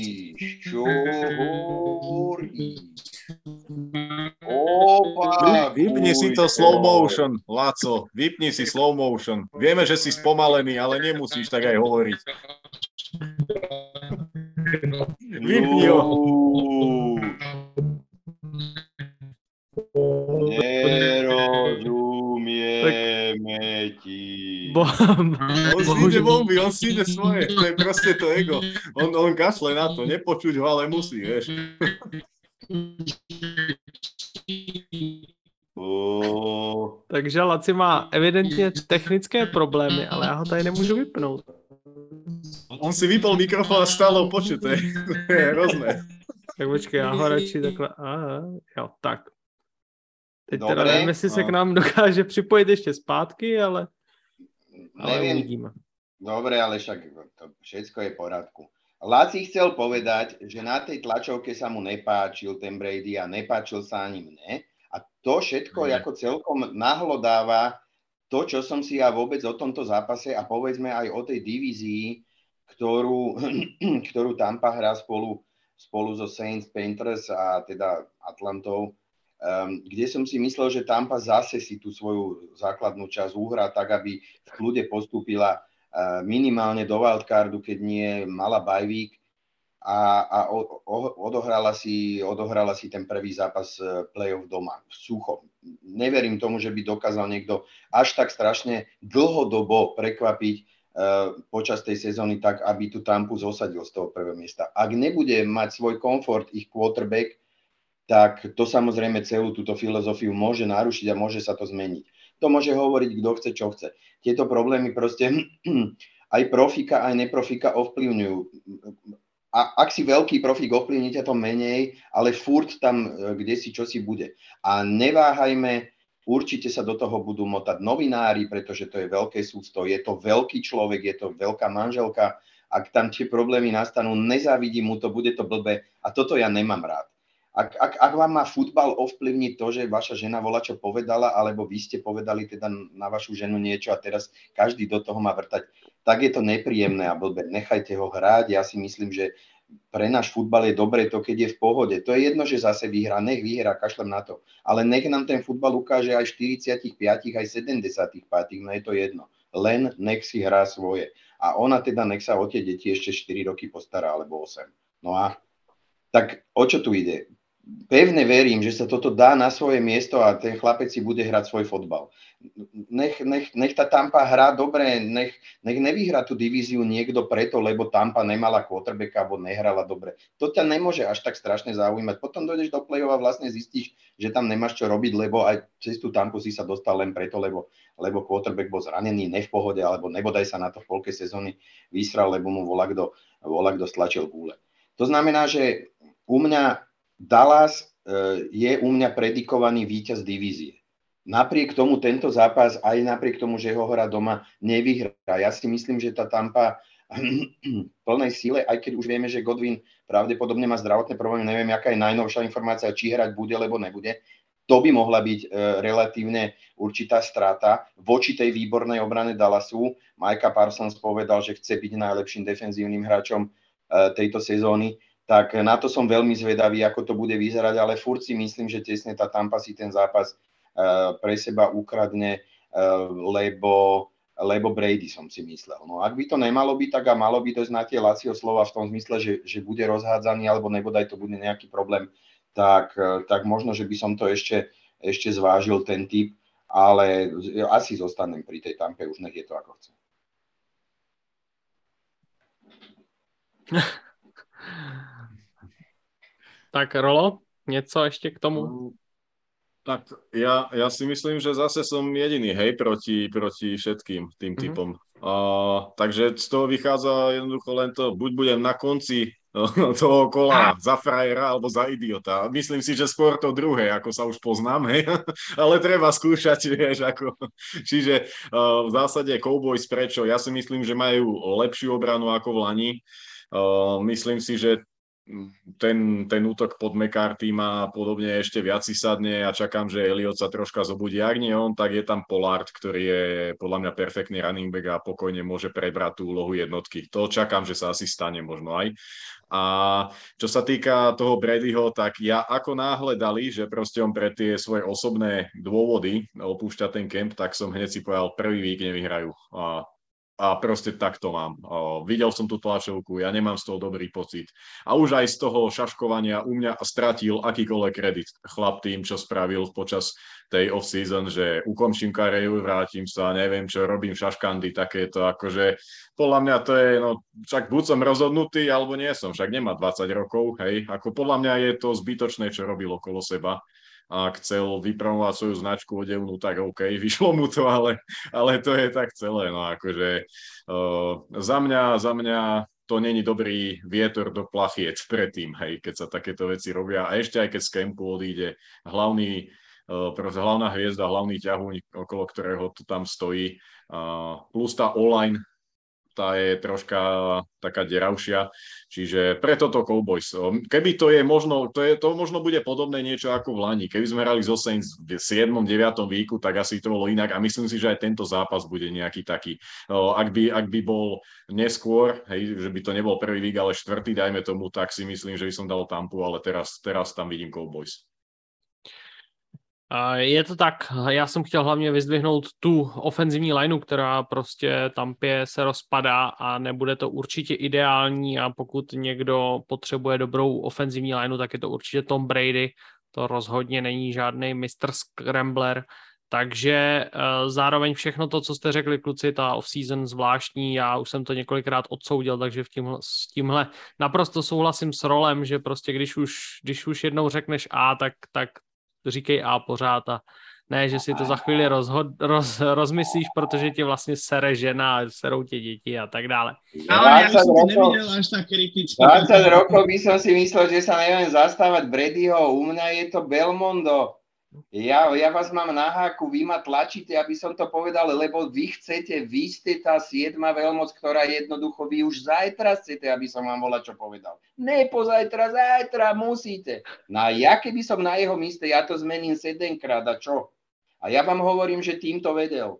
Čo hovoríš? Opa, Vypni si to slow motion, Laco. Vypni si slow motion. Vieme, že si spomalený, ale nemusíš tak aj hovoriť. Vypni ho. Nerozumieme ti. Bo, On si ide bomby, on si ide svoje. To je proste to ego. On, on kašle na to, nepočuť ho, ale musí, vieš. Takže Laci má evidentně technické problémy, ale já ho tady nemůžu vypnout. On si vypol mikrofón a stále ho počuť, to je, to je hrozné. Tak počkej, já ho radši takhle, aha, jo, tak. Teď Dobré, teda nevím, jestli se no. k nám dokáže připojit ještě zpátky, ale, ale Neviem, uvidíme. Dobre, ale však to všetko je v poriadku. Laci chcel povedať, že na tej tlačovke sa mu nepáčil ten Brady a nepáčil sa ani mne. A to všetko Mhm. ako celkom nahlodáva to, čo som si ja vôbec o tomto zápase a povedzme aj o tej divízii, ktorú, ktorú Tampa hrá spolu, spolu so Saints, Panthers a teda Atlantou, um, kde som si myslel, že Tampa zase si tú svoju základnú časť uhrá tak, aby v kľude postúpila uh, minimálne do wildcardu, keď nie mala bajvík a, a o, o, odohrala, si, odohrala si ten prvý zápas eh, playoff doma, v sucho. Neverím tomu, že by dokázal niekto až tak strašne dlhodobo prekvapiť uh, počas tej sezóny tak, aby tú Tampu zosadil z toho prvého miesta. Ak nebude mať svoj komfort ich quarterback, tak to samozrejme celú túto filozofiu môže narušiť a môže sa to zmeniť. To môže hovoriť, kto chce, čo chce. Tieto problémy proste aj profika, aj neprofika ovplyvňujú. A ak si veľký profík, ovplyvní to menej, ale furt tam, e, kde si, čo si bude. A neváhajme, určite sa do toho budú motať novinári, pretože to je veľké sústo, je to veľký človek, je to veľká manželka. Ak tam tie problémy nastanú, nezávidím mu to, bude to blbé a toto ja nemám rád. Ak, ak, ak vám má futbal ovplyvniť to, že vaša žena volá, čo povedala, alebo vy ste povedali teda na vašu ženu niečo a teraz každý do toho má vrtať, tak je to nepríjemné a blbé. Nechajte ho hrať. Ja si myslím, že pre náš futbal je dobre to, keď je v pohode. To je jedno, že zase vyhrá, nech vyhrá, kašlem na to. Ale nech nám ten futbal ukáže aj 45, aj 75, no je to jedno. Len nech si hrá svoje. A ona teda nech sa o tie deti ešte 4 roky postará, alebo 8. No a tak o čo tu ide? Pevne verím, že sa toto dá na svoje miesto a ten chlapec si bude hrať svoj fotbal. Nech, nech, nech tá Tampa hrá dobre, nech, nech nevyhrá tú divíziu niekto preto, lebo Tampa nemala quarterbacka alebo nehrala dobre. To ťa nemôže až tak strašne zaujímať. Potom dojdeš do play-off a vlastne zistíš, že tam nemáš čo robiť, lebo aj cez tú Tampu si sa dostal len preto, lebo, lebo quarterback bol zranený, ne v pohode, alebo nebodaj sa na to v polke sezóny vysral, lebo mu volá kto, volá kto stlačil gúle. To znamená, že u mňa Dallas e, je u mňa predikovaný víťaz divízie. Napriek tomu tento zápas, aj napriek tomu, že ho hrá doma, nevyhrá. Ja si myslím, že tá Tampa plnej síle, aj keď už vieme, že Godwin pravdepodobne má zdravotné problémy, neviem, aká je najnovšia informácia, či hrať bude, alebo nebude. To by mohla byť e, relatívne určitá strata voči tej výbornej obrane Dallasu. Micah Parsons povedal, že chce byť najlepším defenzívnym hráčom e, tejto sezóny tak na to som veľmi zvedavý, ako to bude vyzerať, ale furt si myslím, že tesne tá Tampa si ten zápas uh, pre seba ukradne, uh, lebo, lebo Brady som si myslel. No ak by to nemalo byť, tak a malo by to na tie Lacio slova v tom zmysle, že, že bude rozhádzaný, alebo nebodaj to bude nejaký problém, tak, tak možno, že by som to ešte, ešte zvážil ten typ, ale asi zostanem pri tej Tampe, už nech je to ako chce. Tak Rolo, něco ještě k tomu? Mm, Tak ja, ja si myslím, že zase som jediný, hej, proti, proti všetkým tým Mhm. typom. Uh, takže z toho vychádza jednoducho len to, buď budem na konci toho kola za frajera alebo za idiota. Myslím si, že skôr to druhé, ako sa už poznám, hej, ale treba skúšať, vieš, ako. Čiže uh, v zásade Cowboys prečo? Ja si myslím, že majú lepšiu obranu ako v Lani. Uh, myslím si, že ten, ten útok pod McCarthy má podobne ešte viac si sadne a čakám, že Elliot sa troška zobudí. Ak nie on, tak je tam Pollard, ktorý je podľa mňa perfektný running back a pokojne môže prebrať tú úlohu jednotky. To čakám, že sa asi stane možno aj. A čo sa týka toho Bradyho, tak ja ako náhle dali, že proste on pre tie svoje osobné dôvody opúšťa ten kemp, tak som hneď si povedal, prvý vík nevyhrajú. A a proste tak to mám. Videl som tú tlačovku, ja nemám z toho dobrý pocit. A už aj z toho šaškovania u mňa stratil akýkoľvek kredit chlap tým, čo spravil počas tej off-season, že ukončím kariéru, vrátim sa, neviem čo, robím šaškandy, takéto, akože podľa mňa to je, no však buď som rozhodnutý, alebo nie som, však nemá 20 rokov, hej, ako podľa mňa je to zbytočné, čo robil okolo seba a chcel vypromovať svoju značku odevnú, tak OK, vyšlo mu to, ale, ale to je tak celé. No akože uh, za mňa, za mňa to není dobrý vietor do plachiec predtým, hej, keď sa takéto veci robia. A ešte aj keď z kempu odíde hlavný, uh, hlavná hviezda, hlavný ťahuň, okolo ktorého to tam stojí, uh, plus tá online tá je troška taká deravšia, čiže preto to Cowboys. Keby to je možno, to, je, to možno bude podobné niečo ako v Lani. Keby sme hrali zo Saints v 7. 9. víku, tak asi to bolo inak a myslím si, že aj tento zápas bude nejaký taký. Ak by, ak by bol neskôr, hej, že by to nebol prvý vík, ale štvrtý, dajme tomu, tak si myslím, že by som dal Tampu, ale teraz, teraz tam vidím Cowboys. Je to tak, já jsem chtěl hlavně vyzdvihnout tu ofenzivní lineu, která prostě tam pě se rozpadá a nebude to určitě ideální a pokud někdo potřebuje dobrou ofenzivní lineu, tak je to určitě Tom Brady, to rozhodně není žádný Mr. Scrambler, takže uh, zároveň všechno to, co jste řekli, kluci, ta off-season zvláštní, já už jsem to několikrát odsoudil, takže v tímhle, s tímhle naprosto souhlasím s rolem, že prostě když už, když už jednou řekneš A, tak, tak říkej A pořád a ne, že si to za chvíli rozhod, roz, rozmyslíš, protože ti vlastně sere žena, serou tě děti a tak dále. Ale ja som nevidel až tak kriticky. 20 rokov by som si myslel, že sa neviem zastávať Bradyho, u mňa je to Belmondo. Ja, ja vás mám na háku, vy ma tlačíte, aby som to povedal, lebo vy chcete, vy ste tá siedma veľmoc, ktorá jednoducho vy už zajtra chcete, aby som vám volá čo povedal. Ne pozajtra, zajtra musíte. No a ja keby som na jeho míste, ja to zmením sedemkrát a čo? A ja vám hovorím, že týmto vedel.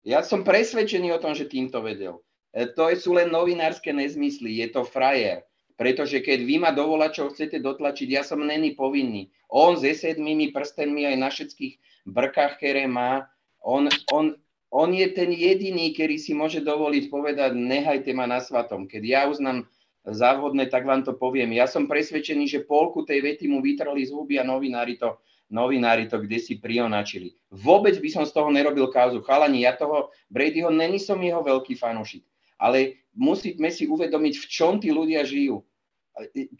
Ja som presvedčený o tom, že týmto vedel. E, to sú len novinárske nezmysly, je to frajer. Pretože keď vy ma dovolá, čo chcete dotlačiť, ja som není povinný. On s sedmými prstenmi aj na všetkých brkách, ktoré má, on, on, on je ten jediný, ktorý si môže dovoliť povedať, nehajte ma na svatom. Keď ja uznám závodné, tak vám to poviem. Ja som presvedčený, že polku tej vety mu vytrali z huby a novinári to, novinári to kde si prionačili. Vôbec by som z toho nerobil kauzu. Chalani, ja toho Bradyho není som jeho veľký fanúšik. Ale musíme si uvedomiť, v čom tí ľudia žijú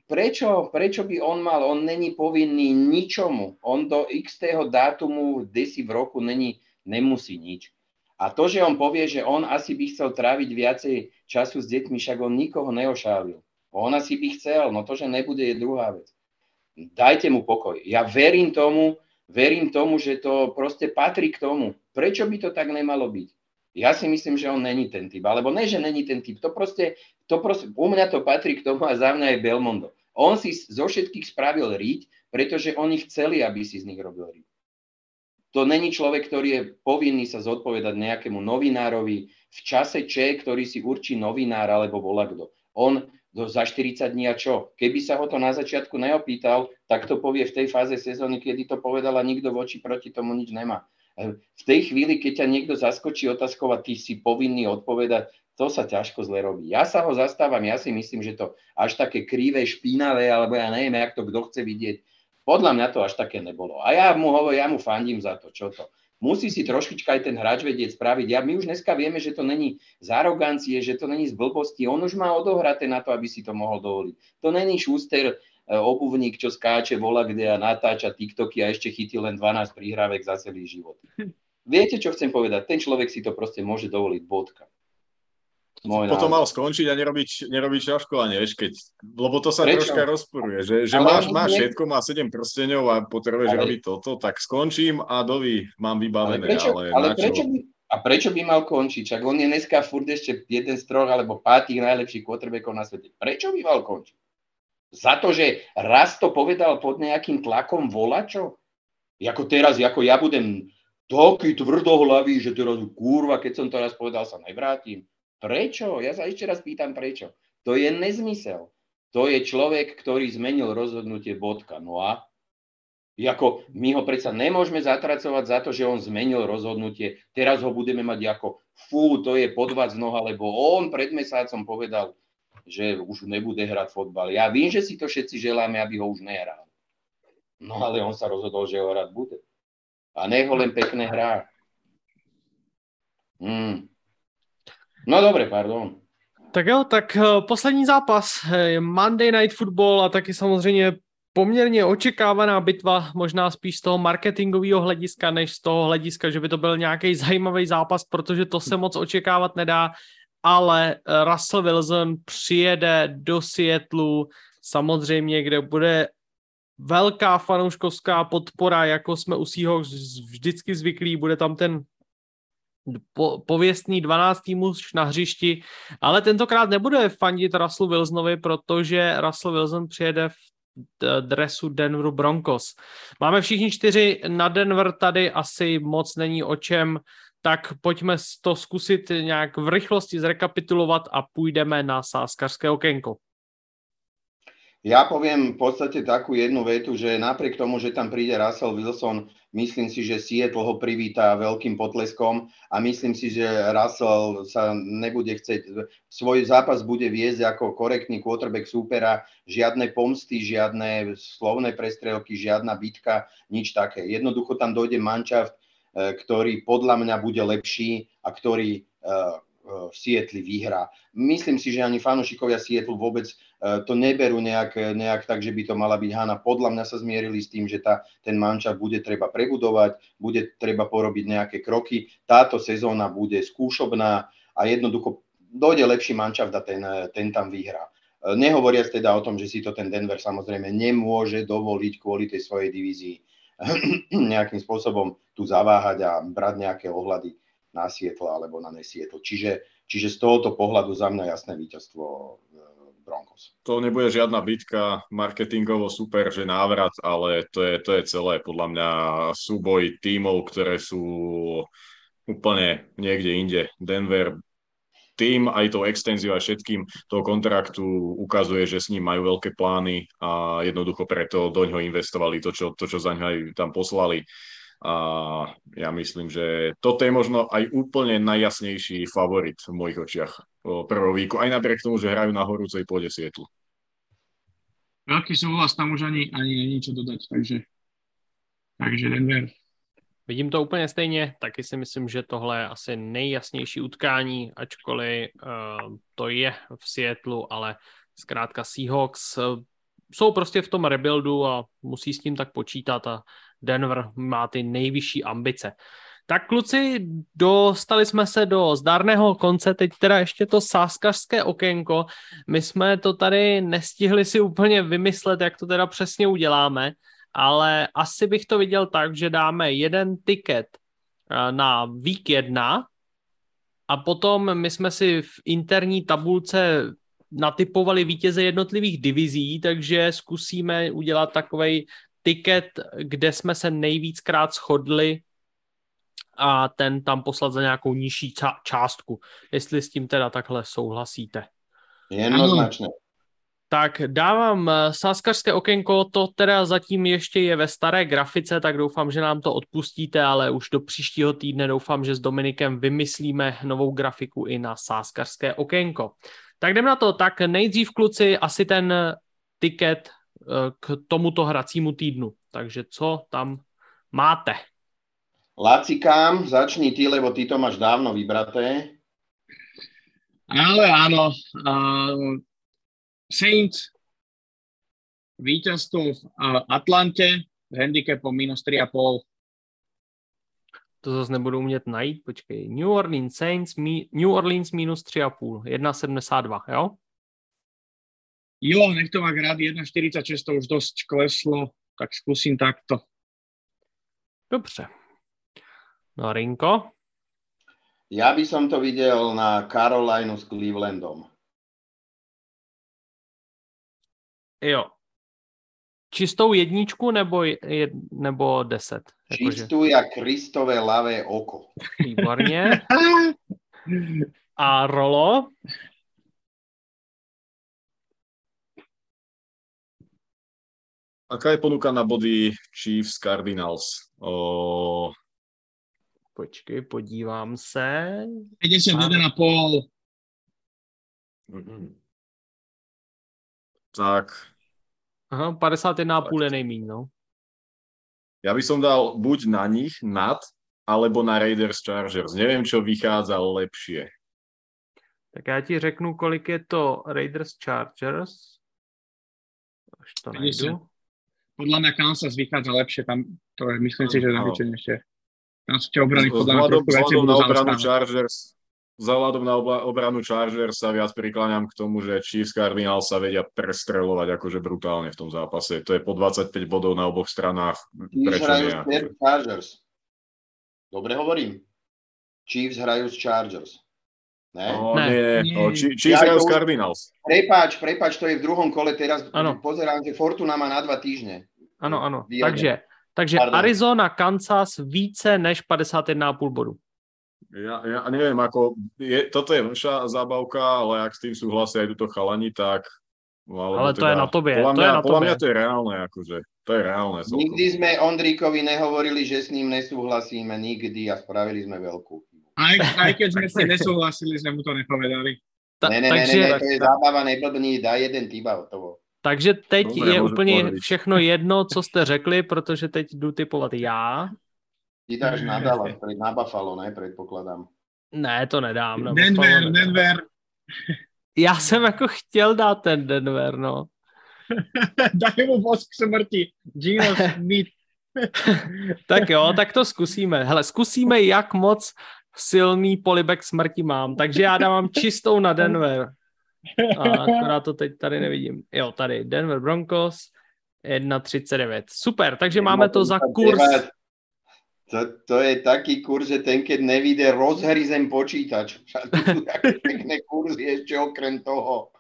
prečo, prečo by on mal, on není povinný ničomu, on do x dátumu desi v roku není, nemusí nič. A to, že on povie, že on asi by chcel tráviť viacej času s deťmi, však on nikoho neošálil. On asi by chcel, no to, že nebude, je druhá vec. Dajte mu pokoj. Ja verím tomu, verím tomu, že to proste patrí k tomu. Prečo by to tak nemalo byť? Ja si myslím, že on není ten typ. Alebo ne, že není ten typ. To proste, to proste, u mňa to patrí k tomu a za mňa je Belmondo. On si zo všetkých spravil riť, pretože oni chceli, aby si z nich robil riť. To není človek, ktorý je povinný sa zodpovedať nejakému novinárovi v čase Č, ktorý si určí novinár alebo volá kto. On do, za 40 dní a čo? Keby sa ho to na začiatku neopýtal, tak to povie v tej fáze sezóny, kedy to povedal a nikto voči proti tomu nič nemá. V tej chvíli, keď ťa niekto zaskočí otázkou a ty si povinný odpovedať, to sa ťažko zle robí. Ja sa ho zastávam, ja si myslím, že to až také krivé, špinavé, alebo ja neviem, jak to kto chce vidieť. Podľa mňa to až také nebolo. A ja mu hovorím, ja mu fandím za to, čo to. Musí si trošička aj ten hráč vedieť spraviť. Ja, my už dneska vieme, že to není z arogancie, že to není z blbosti. On už má odohraté na to, aby si to mohol dovoliť. To není šúster, obuvník, čo skáče, vola kde a natáča TikToky a ešte chytí len 12 príhrávek za celý život. Viete, čo chcem povedať? Ten človek si to proste môže dovoliť, bodka. Môj Potom mal skončiť a nerobiť, nerobiť šaškovanie, vieš, keď, lebo to sa Prečo? troška rozporuje, že, že máš, máš všetko, má 7 prsteňov a potrebuješ ale... robiť toto, tak skončím a dovi mám vybavené. Ale prečo, ale, ale prečo by, a prečo by mal končiť? Čak on je dneska furt ešte jeden z troch alebo pátých najlepších quarterbackov na svete. Prečo by mal končiť? Za to, že raz to povedal pod nejakým tlakom volačo? Jako teraz, ako ja budem taký tvrdohlavý, že teraz kurva, keď som to raz povedal, sa nevrátim. Prečo? Ja sa ešte raz pýtam, prečo. To je nezmysel. To je človek, ktorý zmenil rozhodnutie bodka. No a Jako, my ho predsa nemôžeme zatracovať za to, že on zmenil rozhodnutie. Teraz ho budeme mať ako, fú, to je podvať z noha, lebo on pred mesácom povedal, že už nebude hrať fotbal. Ja vím, že si to všetci želáme, aby ho už nehral. No ale on sa rozhodol, že ho hrať bude. A nech ho len pekne hrá. Hmm. No dobre, pardon. Tak jo, tak uh, poslední zápas, Monday Night Football a taky samozřejmě poměrně očekávaná bitva, možná spíš z toho marketingového hlediska, než z toho hlediska, že by to byl nějaký zajímavý zápas, protože to se moc očekávat nedá, ale eh, Russell Wilson přijede do Seattleu, samozřejmě, kde bude velká fanouškovská podpora, jako jsme u Seahawks vždycky zvyklí, bude tam ten po, pověstný 12. muž na hřišti, ale tentokrát nebude fandit Russellu Wilsonovi, protože Russell Wilson přijede v dresu Denveru Broncos. Máme všichni čtyři na Denver, tady asi moc není o čem, tak pojďme to zkusit nějak v rychlosti zrekapitulovat a půjdeme na sáskařské okénko. Ja poviem v podstate takú jednu vetu, že napriek tomu, že tam príde Russell Wilson, myslím si, že Seattle ho privíta veľkým potleskom a myslím si, že Russell sa nebude chcieť, svoj zápas bude viesť ako korektný quarterback súpera, žiadne pomsty, žiadne slovné prestrelky, žiadna bitka, nič také. Jednoducho tam dojde manšaft, e, ktorý podľa mňa bude lepší a ktorý e, e, v Sietli vyhrá. Myslím si, že ani fanúšikovia Sietlu vôbec E, to neberú nejak, nejak tak, že by to mala byť Hana. Podľa mňa sa zmierili s tým, že tá, ten mančat bude treba prebudovať, bude treba porobiť nejaké kroky. Táto sezóna bude skúšobná a jednoducho dojde lepší mančat a ten, ten tam vyhrá. E, nehovoriac teda o tom, že si to ten Denver samozrejme nemôže dovoliť kvôli tej svojej divízii nejakým spôsobom tu zaváhať a brať nejaké ohľady na Sietla alebo na Nesietl. Čiže, čiže z tohoto pohľadu za mňa jasné víťazstvo Broncos. To nebude žiadna bitka, marketingovo super, že návrat, ale to je, to je celé podľa mňa súboj tímov, ktoré sú úplne niekde inde. Denver tým, aj tou extenziou a všetkým toho kontraktu ukazuje, že s ním majú veľké plány a jednoducho preto do ňoho investovali to, čo, to, čo za ňo aj tam poslali. A ja myslím, že toto je možno aj úplne najjasnejší favorit v mojich očiach prvého víku, aj napriek tomu, že hrajú na horúcej pôde Sietlu. Veľký súhlas, tam už ani, ani není čo dodať, takže, takže Denver. Vidím to úplně stejně, taky si myslím, že tohle je asi nejjasnější utkání, ačkoliv uh, to je v Seattleu, ale zkrátka Seahawks uh, jsou prostě v tom rebuildu a musí s tím tak počítat a Denver má ty nejvyšší ambice. Tak kluci, dostali jsme se do zdárného konce, teď teda ještě to sáskařské okénko. My jsme to tady nestihli si úplně vymyslet, jak to teda přesně uděláme, ale asi bych to viděl tak, že dáme jeden tiket eh, na week 1 a potom my jsme si v interní tabulce natypovali vítěze jednotlivých divizí, takže zkusíme udělat takový tiket, kde jsme se nejvíckrát shodli a ten tam poslat za nějakou nižší částku. Jestli s tím teda takhle souhlasíte. Jednoznačně. Tak dávám eh, sáskařské okénko, to teda zatím ještě je ve staré grafice, tak doufám, že nám to odpustíte, ale už do příštího týdne doufám, že s Dominikem vymyslíme novou grafiku i na sáskařské okénko. Tak jdem na to, tak nejdřív kluci asi ten tiket eh, k tomuto hracímu týdnu. Takže co tam máte? Lacikám, začni ty, lebo ty to máš dávno vybraté. Ale áno, uh, Saints víťazstvo v Atlante s handicapom minus 3,5. To zase nebudu umět najít, počkej. New Orleans Saints, mi, New Orleans minus 3,5, 1,72, jo? Jo, nech to má rád, 1,46 to už dosť kleslo, tak skúsim takto. Dobře. No Rinko? Ja by som to videl na Carolinu s Clevelandom. Jo. Čistou jedničku nebo, jed, nebo deset? Jakože... Čistou jak Kristové lavé oko. Výborně. A Rolo? Aká je ponuka na body Chiefs Cardinals? O... Počkej, podívám se. 51,5. Mm-hmm. Tak. Aha, 51,5 je nejmíň, no. Ja by som dal buď na nich nad, alebo na Raiders Chargers. Neviem, čo vychádza lepšie. Tak já ti řeknu, kolik je to Raiders Chargers. Až to najdu. Podľa mňa Kansas vychádza lepšie, tam to je, myslím si, že najvyčenejšie. Tam sú tie obrany podľa mňa budú na obranu Chargers, Vzhľadom na obranu Chargers sa viac prikláňam k tomu, že Chiefs Cardinals sa vedia prestrelovať akože brutálne v tom zápase. To je po 25 bodov na oboch stranách. Prečo nie? Chargers. Dobre hovorím. Chiefs hrajú s Chargers. Ne? No, nie, nie. No, Chiefs hrajú s Cardinals. Prepáč, prepáč, to je v druhom kole teraz. Ano. Pozerám, že Fortuna má na dva týždne. Áno, áno. Takže, takže Arizona, Kansas více než 51,5 bodu. Ja, ja neviem, ako, je, toto je naša zábavka, ale ak s tým súhlasia aj túto chalani, tak... Ale to teda, je na tobie. Podľa mňa, to je na podľa tobie. mňa to je reálne, akože. To je reálne. Celkom. Nikdy sme Ondríkovi nehovorili, že s ním nesúhlasíme, nikdy a spravili sme veľkú aj, aj keď sme si nesúhlasili, sme mu to nepovedali. Ta, ne, ne, takže, ne, ne, to je zábava, neblbní, dá jeden týba toho. Takže teď Dobre, je úplně povedať. všechno jedno, co jste řekli, protože teď jdu typovat já. Ty dáš na Dallas, na Buffalo, ne? Predpokladám. Ne, to nedám. Na Denver, Buffalo nedám. Denver. Já jsem jako chtěl dát ten Denver, no. Daj mu vosk smrti. Gino Smith. tak jo, tak to zkusíme. Hele, zkusíme, jak moc silný polibek smrti mám, takže já dávám čistou na Denver. A akorát to teď tady nevidím. Jo, tady Denver Broncos 1,39. Super, takže máme to za kurz to, to je taký kurz, že ten, keď nevíde, rozhryzem počítač. pekné kurzy ešte okrem toho.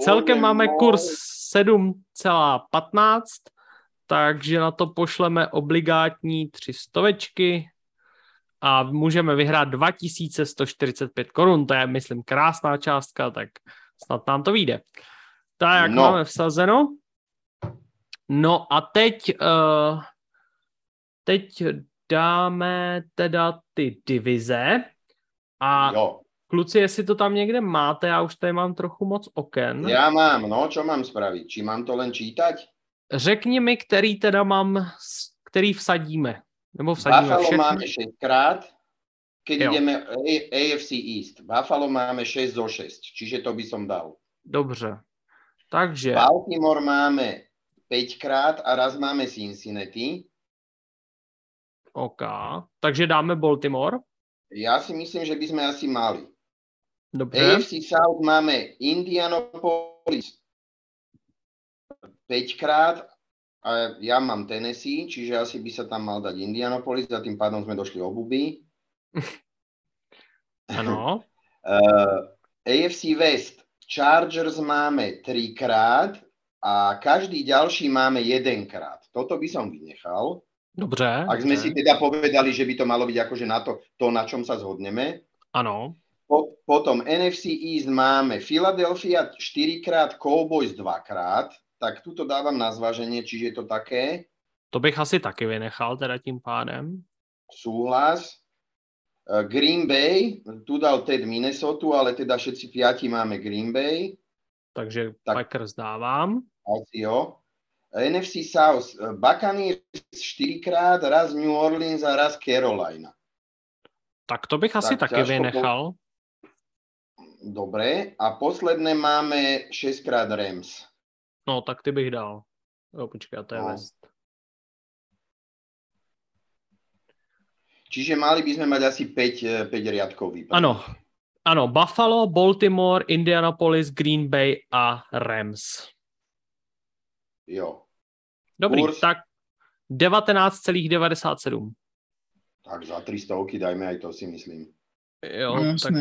Celkem máme kurz 7,15, takže na to pošleme obligátní tři stovečky a můžeme vyhrát 2145 korun. To je, myslím, krásná částka, tak snad nám to vyjde. Tak, jak no. máme vsazeno. No a teď, uh, teď dáme teda ty divize a jo. kluci, jestli to tam někde máte, já už tady mám trochu moc oken. Já mám, no, čo mám spravit? Či mám to len čítať? Řekni mi, který teda mám, který vsadíme. Nebo vsadíme Buffalo všechny. máme 6 krát, keď jo. ideme AFC East. Buffalo máme 6 zo 6, čiže to by som dal. Dobře. Takže... Baltimore máme 5 krát a raz máme Cincinnati. OK. Takže dáme Baltimore? Ja si myslím, že by sme asi mali. Dobre. AFC South máme Indianapolis 5 krát a ja mám Tennessee, čiže asi by sa tam mal dať Indianapolis a tým pádom sme došli obuby. Áno. uh, AFC West Chargers máme 3 krát a každý ďalší máme jedenkrát. Toto by som vynechal. Dobře. Ak sme si teda povedali, že by to malo byť akože na to, to na čom sa zhodneme. Áno. Po, potom NFC East máme Philadelphia 4 krát, Cowboys 2 krát, tak tuto dávam na zváženie, čiže je to také. To bych asi taky vynechal teda tím pádem. Súhlas. Eh, Green Bay, tu dal Ted Minnesota, ale teda všetci piati máme Green Bay. Takže tak, Packers dávám. Asi jo. NFC South, eh, Buccaneers 4 krát, raz New Orleans a raz Carolina. Tak to bych asi tak taky vynechal. Dobre, a posledné máme 6 krát Rams. No, tak ty bych dal. Jo, počkej, to je no. West. Čiže mali by sme mať asi 5, 5 eh, riadkový. Áno, áno, Buffalo, Baltimore, Indianapolis, Green Bay a Rams. Jo. Dobrý, Kurs. tak 19,97. Tak za 300 dajme aj to si myslím. Jo, no, tak...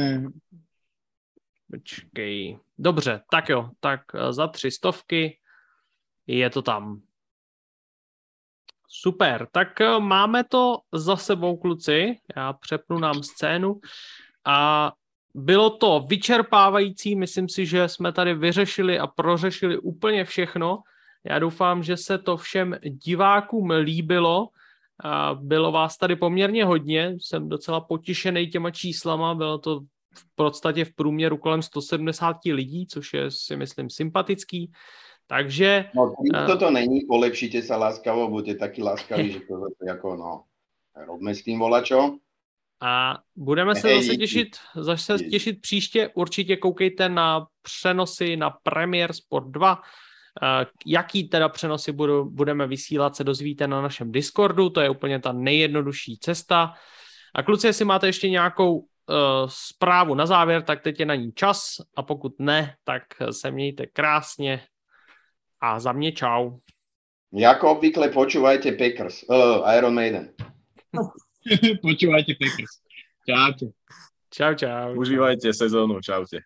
Počkej. Dobře, tak jo, tak eh, za tři stovky je to tam. Super, tak eh, máme to za sebou, kluci. Já přepnu nám scénu. A bylo to vyčerpávající, myslím si, že jsme tady vyřešili a prořešili úplně všechno. Já doufám, že se to všem divákům líbilo. Bylo vás tady poměrně hodně, jsem docela potěšený těma číslama, bylo to v podstatě v průměru kolem 170 lidí, což je si myslím sympatický. Takže... No, to to není, polepšite sa láskavo, buďte takí láskaví, že to jako no, robme s tím volačo. A budeme se zase těšit, zase těšit příště. Určitě koukejte na přenosy na Premier Sport 2. Jaký teda přenosy budu, budeme vysílat, se dozvíte na našem Discordu, to je úplně ta nejjednodušší cesta. A kluci, jestli máte ještě nějakou uh, zprávu na závěr, tak teď je na ní čas a pokud ne, tak se mějte krásně a za mě čau. Jako obvykle počúvajte Packers, uh, Iron Maiden. počúvajte Packers. Čaute. Čau, čau. Užívajte sezónu, čaute.